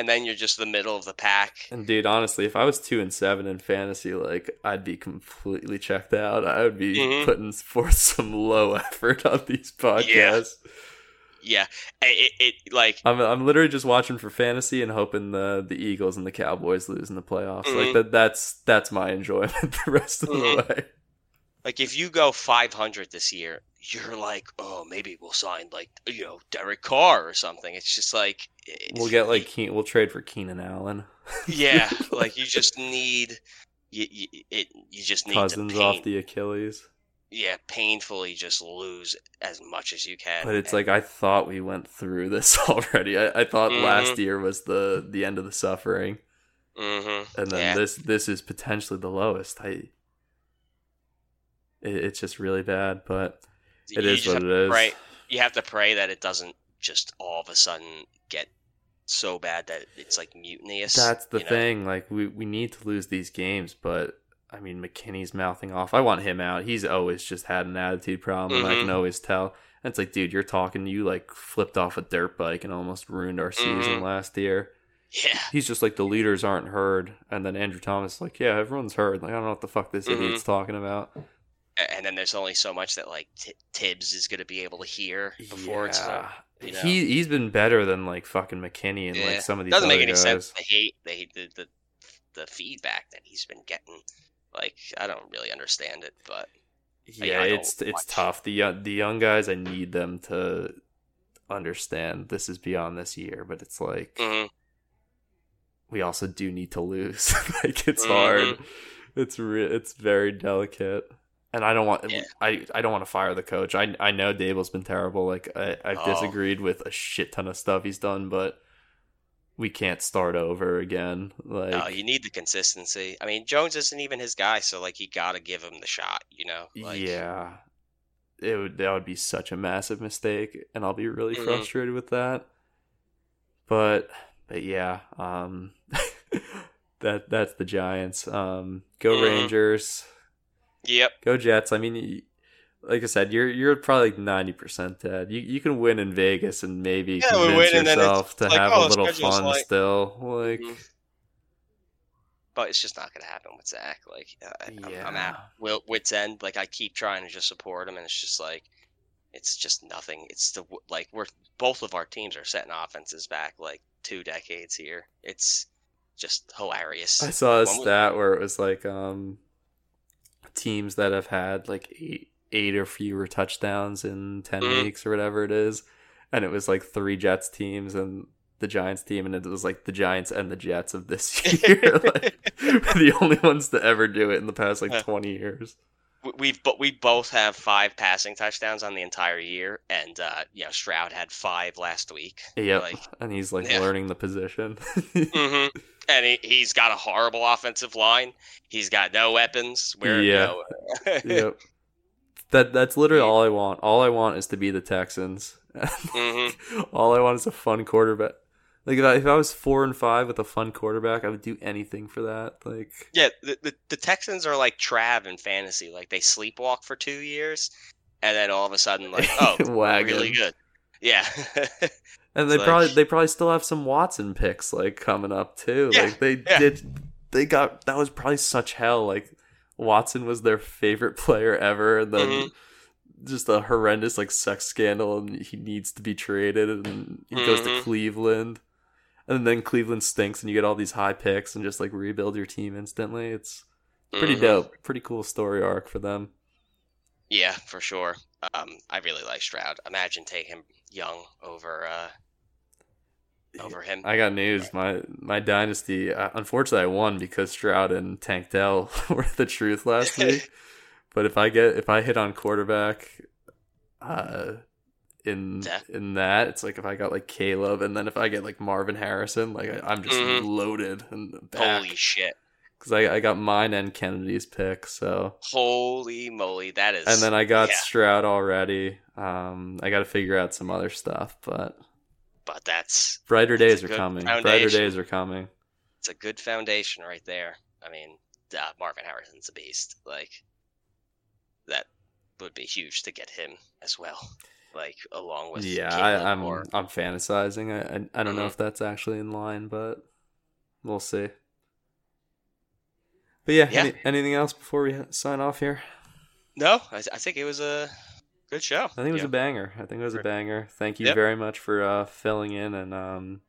And then you're just the middle of the pack. And dude, honestly, if I was two and seven in fantasy, like I'd be completely checked out. I would be Mhm. putting forth some low [LAUGHS] effort on these podcasts. Yeah, it, it, it like I'm I'm literally just watching for fantasy and hoping the the Eagles and the Cowboys lose in the playoffs. Like Mhm. that that's that's my enjoyment [LAUGHS] the rest of Mhm. the way. Like if you go 500 this year, you're like, oh, maybe we'll sign like you know Derek Carr or something. It's just like it's, We'll get like Keen, we'll trade for Keenan Allen, yeah, [LAUGHS] like you just need. You, you, it, you just need Cousins pain, off the Achilles. yeah painfully just lose as much as you can. But it's and- like I thought we went through this [LAUGHS] already. I, I thought Mhm. last year was the the end of the suffering. Mhm. and then yeah. this this is potentially the lowest. I it, it's just really bad, but it You is what it is. it to is. Pray, you have to pray that it doesn't just all of a sudden get so bad that it's like mutinous. That's the you know? thing. Like we we need to lose these games, but I mean McKinney's mouthing off. I want him out. He's always just had an attitude problem. and I can always tell. And it's like, dude, you're talking. You like flipped off a dirt bike and almost ruined our season Mhm. last year. Yeah. He's just like the leaders aren't heard, and then Andrew Thomas is like, yeah, everyone's heard. Like I don't know what the fuck this Mhm. idiot's talking about. And then there's only so much that like T- Tibbs is going to be able to hear before it's. Uh, you know. he he's been better than like fucking McKinney and yeah. like some of these doesn't make any guys. sense. The hate, the, hate- the the the feedback that he's been getting. Like I don't really understand it, but Yeah, don't it's it's tough. The young, the young guys, I need them to understand this is beyond this year, but it's like mhm. we also do need to lose. [LAUGHS] like it's Mm-hmm. hard. It's re- it's very delicate. And I don't want Yeah. I, I don't want to fire the coach. I I know Daboll's been terrible. Like I, I've Oh. disagreed with a shit ton of stuff he's done, but we can't start over again. Like no, you need the consistency. I mean, Jones isn't even his guy, so like you got to give him the shot. You know? Like, yeah, it would that would be such a massive mistake, and I'll be really Mhm. frustrated with that. But but yeah, um, [LAUGHS] that that's the Giants. Um, go Mhm. Rangers, Yep. go Jets. I mean, like I said, you're you're probably like ninety percent dead. You you can win in Vegas and maybe Yeah, convince win, and then it's yourself to like, have oh, a little fun like- still. Like Mhm. But it's just not going to happen with Zach. Like, uh, I'm, I'm at wit's end. Like, I keep trying to just support him, and it's just like, it's just nothing. It's the like we're both of our teams are setting offenses back like two decades here. It's just hilarious. I saw a One was- stat where it was like um teams that have had like eight eight or fewer touchdowns in 10 Mhm. weeks or whatever it is and it was like three Jets teams and the Giants team and it was like the Giants and the Jets of this [LAUGHS] year [LAUGHS] like the only ones to ever do it in the past like 20 years. We- We've but we both have five passing touchdowns on the entire year, and uh, you know Stroud had five last week. Yep. Like, and he's like yeah. learning the position. [LAUGHS] hmm And he, he's got a horrible offensive line. He's got no weapons. Where Yeah. know, [LAUGHS] yep. [LAUGHS] That that's literally all I want. All I want is to be the Texans. Mhm. [LAUGHS] all I want is a fun quarterback. Like if I, if I was four and five with a fun quarterback, I would do anything for that. Like Yeah, the, the the Texans are like Trav in fantasy. Like they sleepwalk for two years, and then all of a sudden, like, oh, really good. Yeah, And they like- probably they probably still have some Watson picks like coming up too. Yeah, like they yeah. did they got that was probably such hell. Like Watson was their favorite [LAUGHS] player ever and then Mhm. just a horrendous like sex scandal and he needs to be traded and he goes to Mhm. Cleveland. And then Cleveland stinks and you get all these high picks and just like rebuild your team instantly. It's pretty Mhm. dope. Pretty cool story arc for them. Yeah, for sure. Um, I really like Stroud. Imagine taking him young over uh over him. I got news. My my dynasty. Uh, unfortunately, I won because Stroud and Tank Dell [LAUGHS] were the truth last [LAUGHS] week. but if I get if I hit on quarterback, uh, in Yeah. in that it's like if I got like Caleb, and then if I get like Marvin Harrison, like I, I'm just Mhm. loaded and back Holy shit! Because I I got mine and Kennedy's pick. So Holy moly, that is. and then I got yeah. Stroud already. Um, I got to figure out some other stuff, but but that's brighter That's days are coming. Brighter days are coming. it's a good foundation right there. I mean, uh, Marvin Harrison's a beast. Like that would be huge to get him as well. Like along with yeah, I, I'm or- I'm fantasizing. I I, I don't know Mhm. if that's actually in line, but we'll see. But yeah, Yeah. Any, anything else before we sign off here? no. I, I think it was a good show. I think it was Yeah. a banger. I think it was a banger. Thank you Yep. very much for uh, filling in, and um,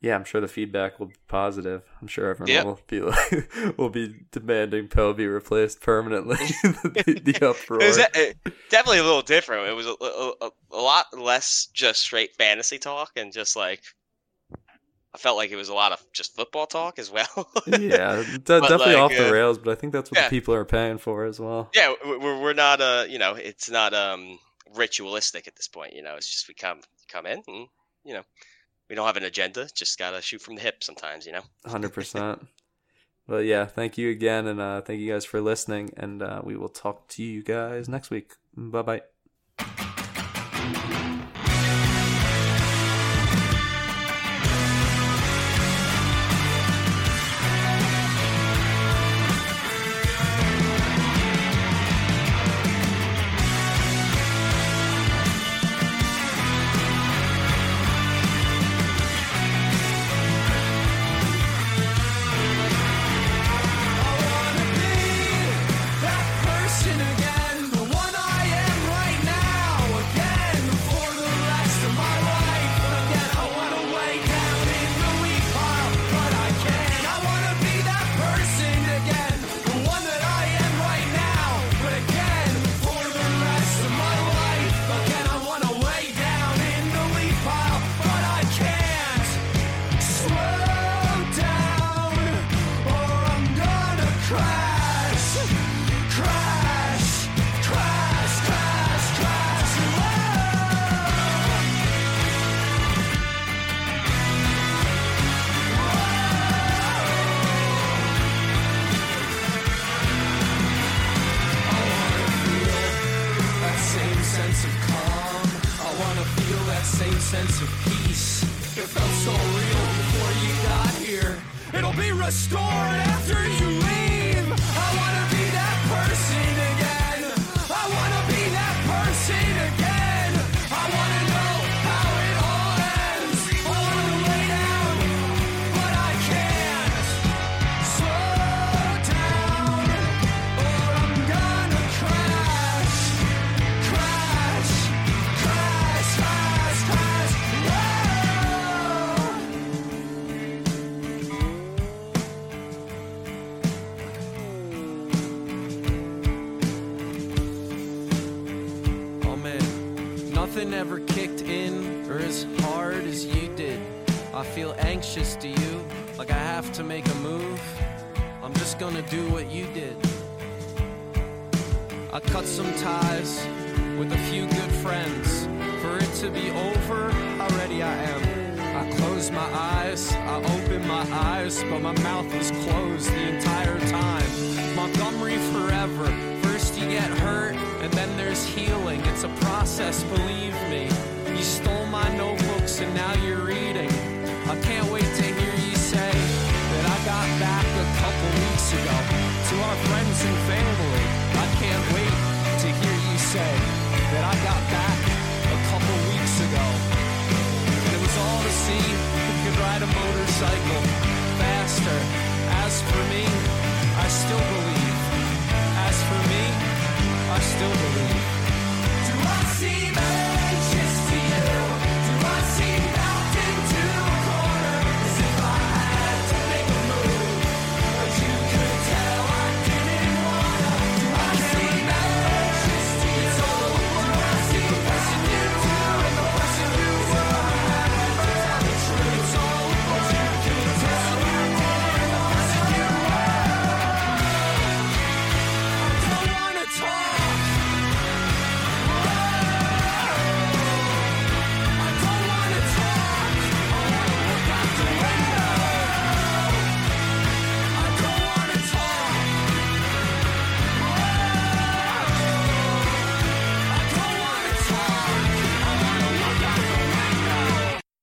yeah, I'm sure the feedback will be positive. I'm sure everyone Yep. will be like, [LAUGHS] will be demanding Poe be replaced permanently. [LAUGHS] [LAUGHS] the, the uproar. It was de- uh, definitely a little different. It was a, a, a, a lot less just straight fantasy talk and just like I felt like it was a lot of just football talk as well. [LAUGHS] yeah, de- definitely like, off the uh, rails, but I think that's what yeah. the people are paying for as well. yeah, we- we're we're not uh you know it's not um ritualistic at this point. You know, it's just we come come in and you know we don't have an agenda. Just gotta shoot from the hip sometimes. You know. Hundred percent. But yeah, thank you again, and uh, thank you guys for listening. And uh, we will talk to you guys next week. Bye bye.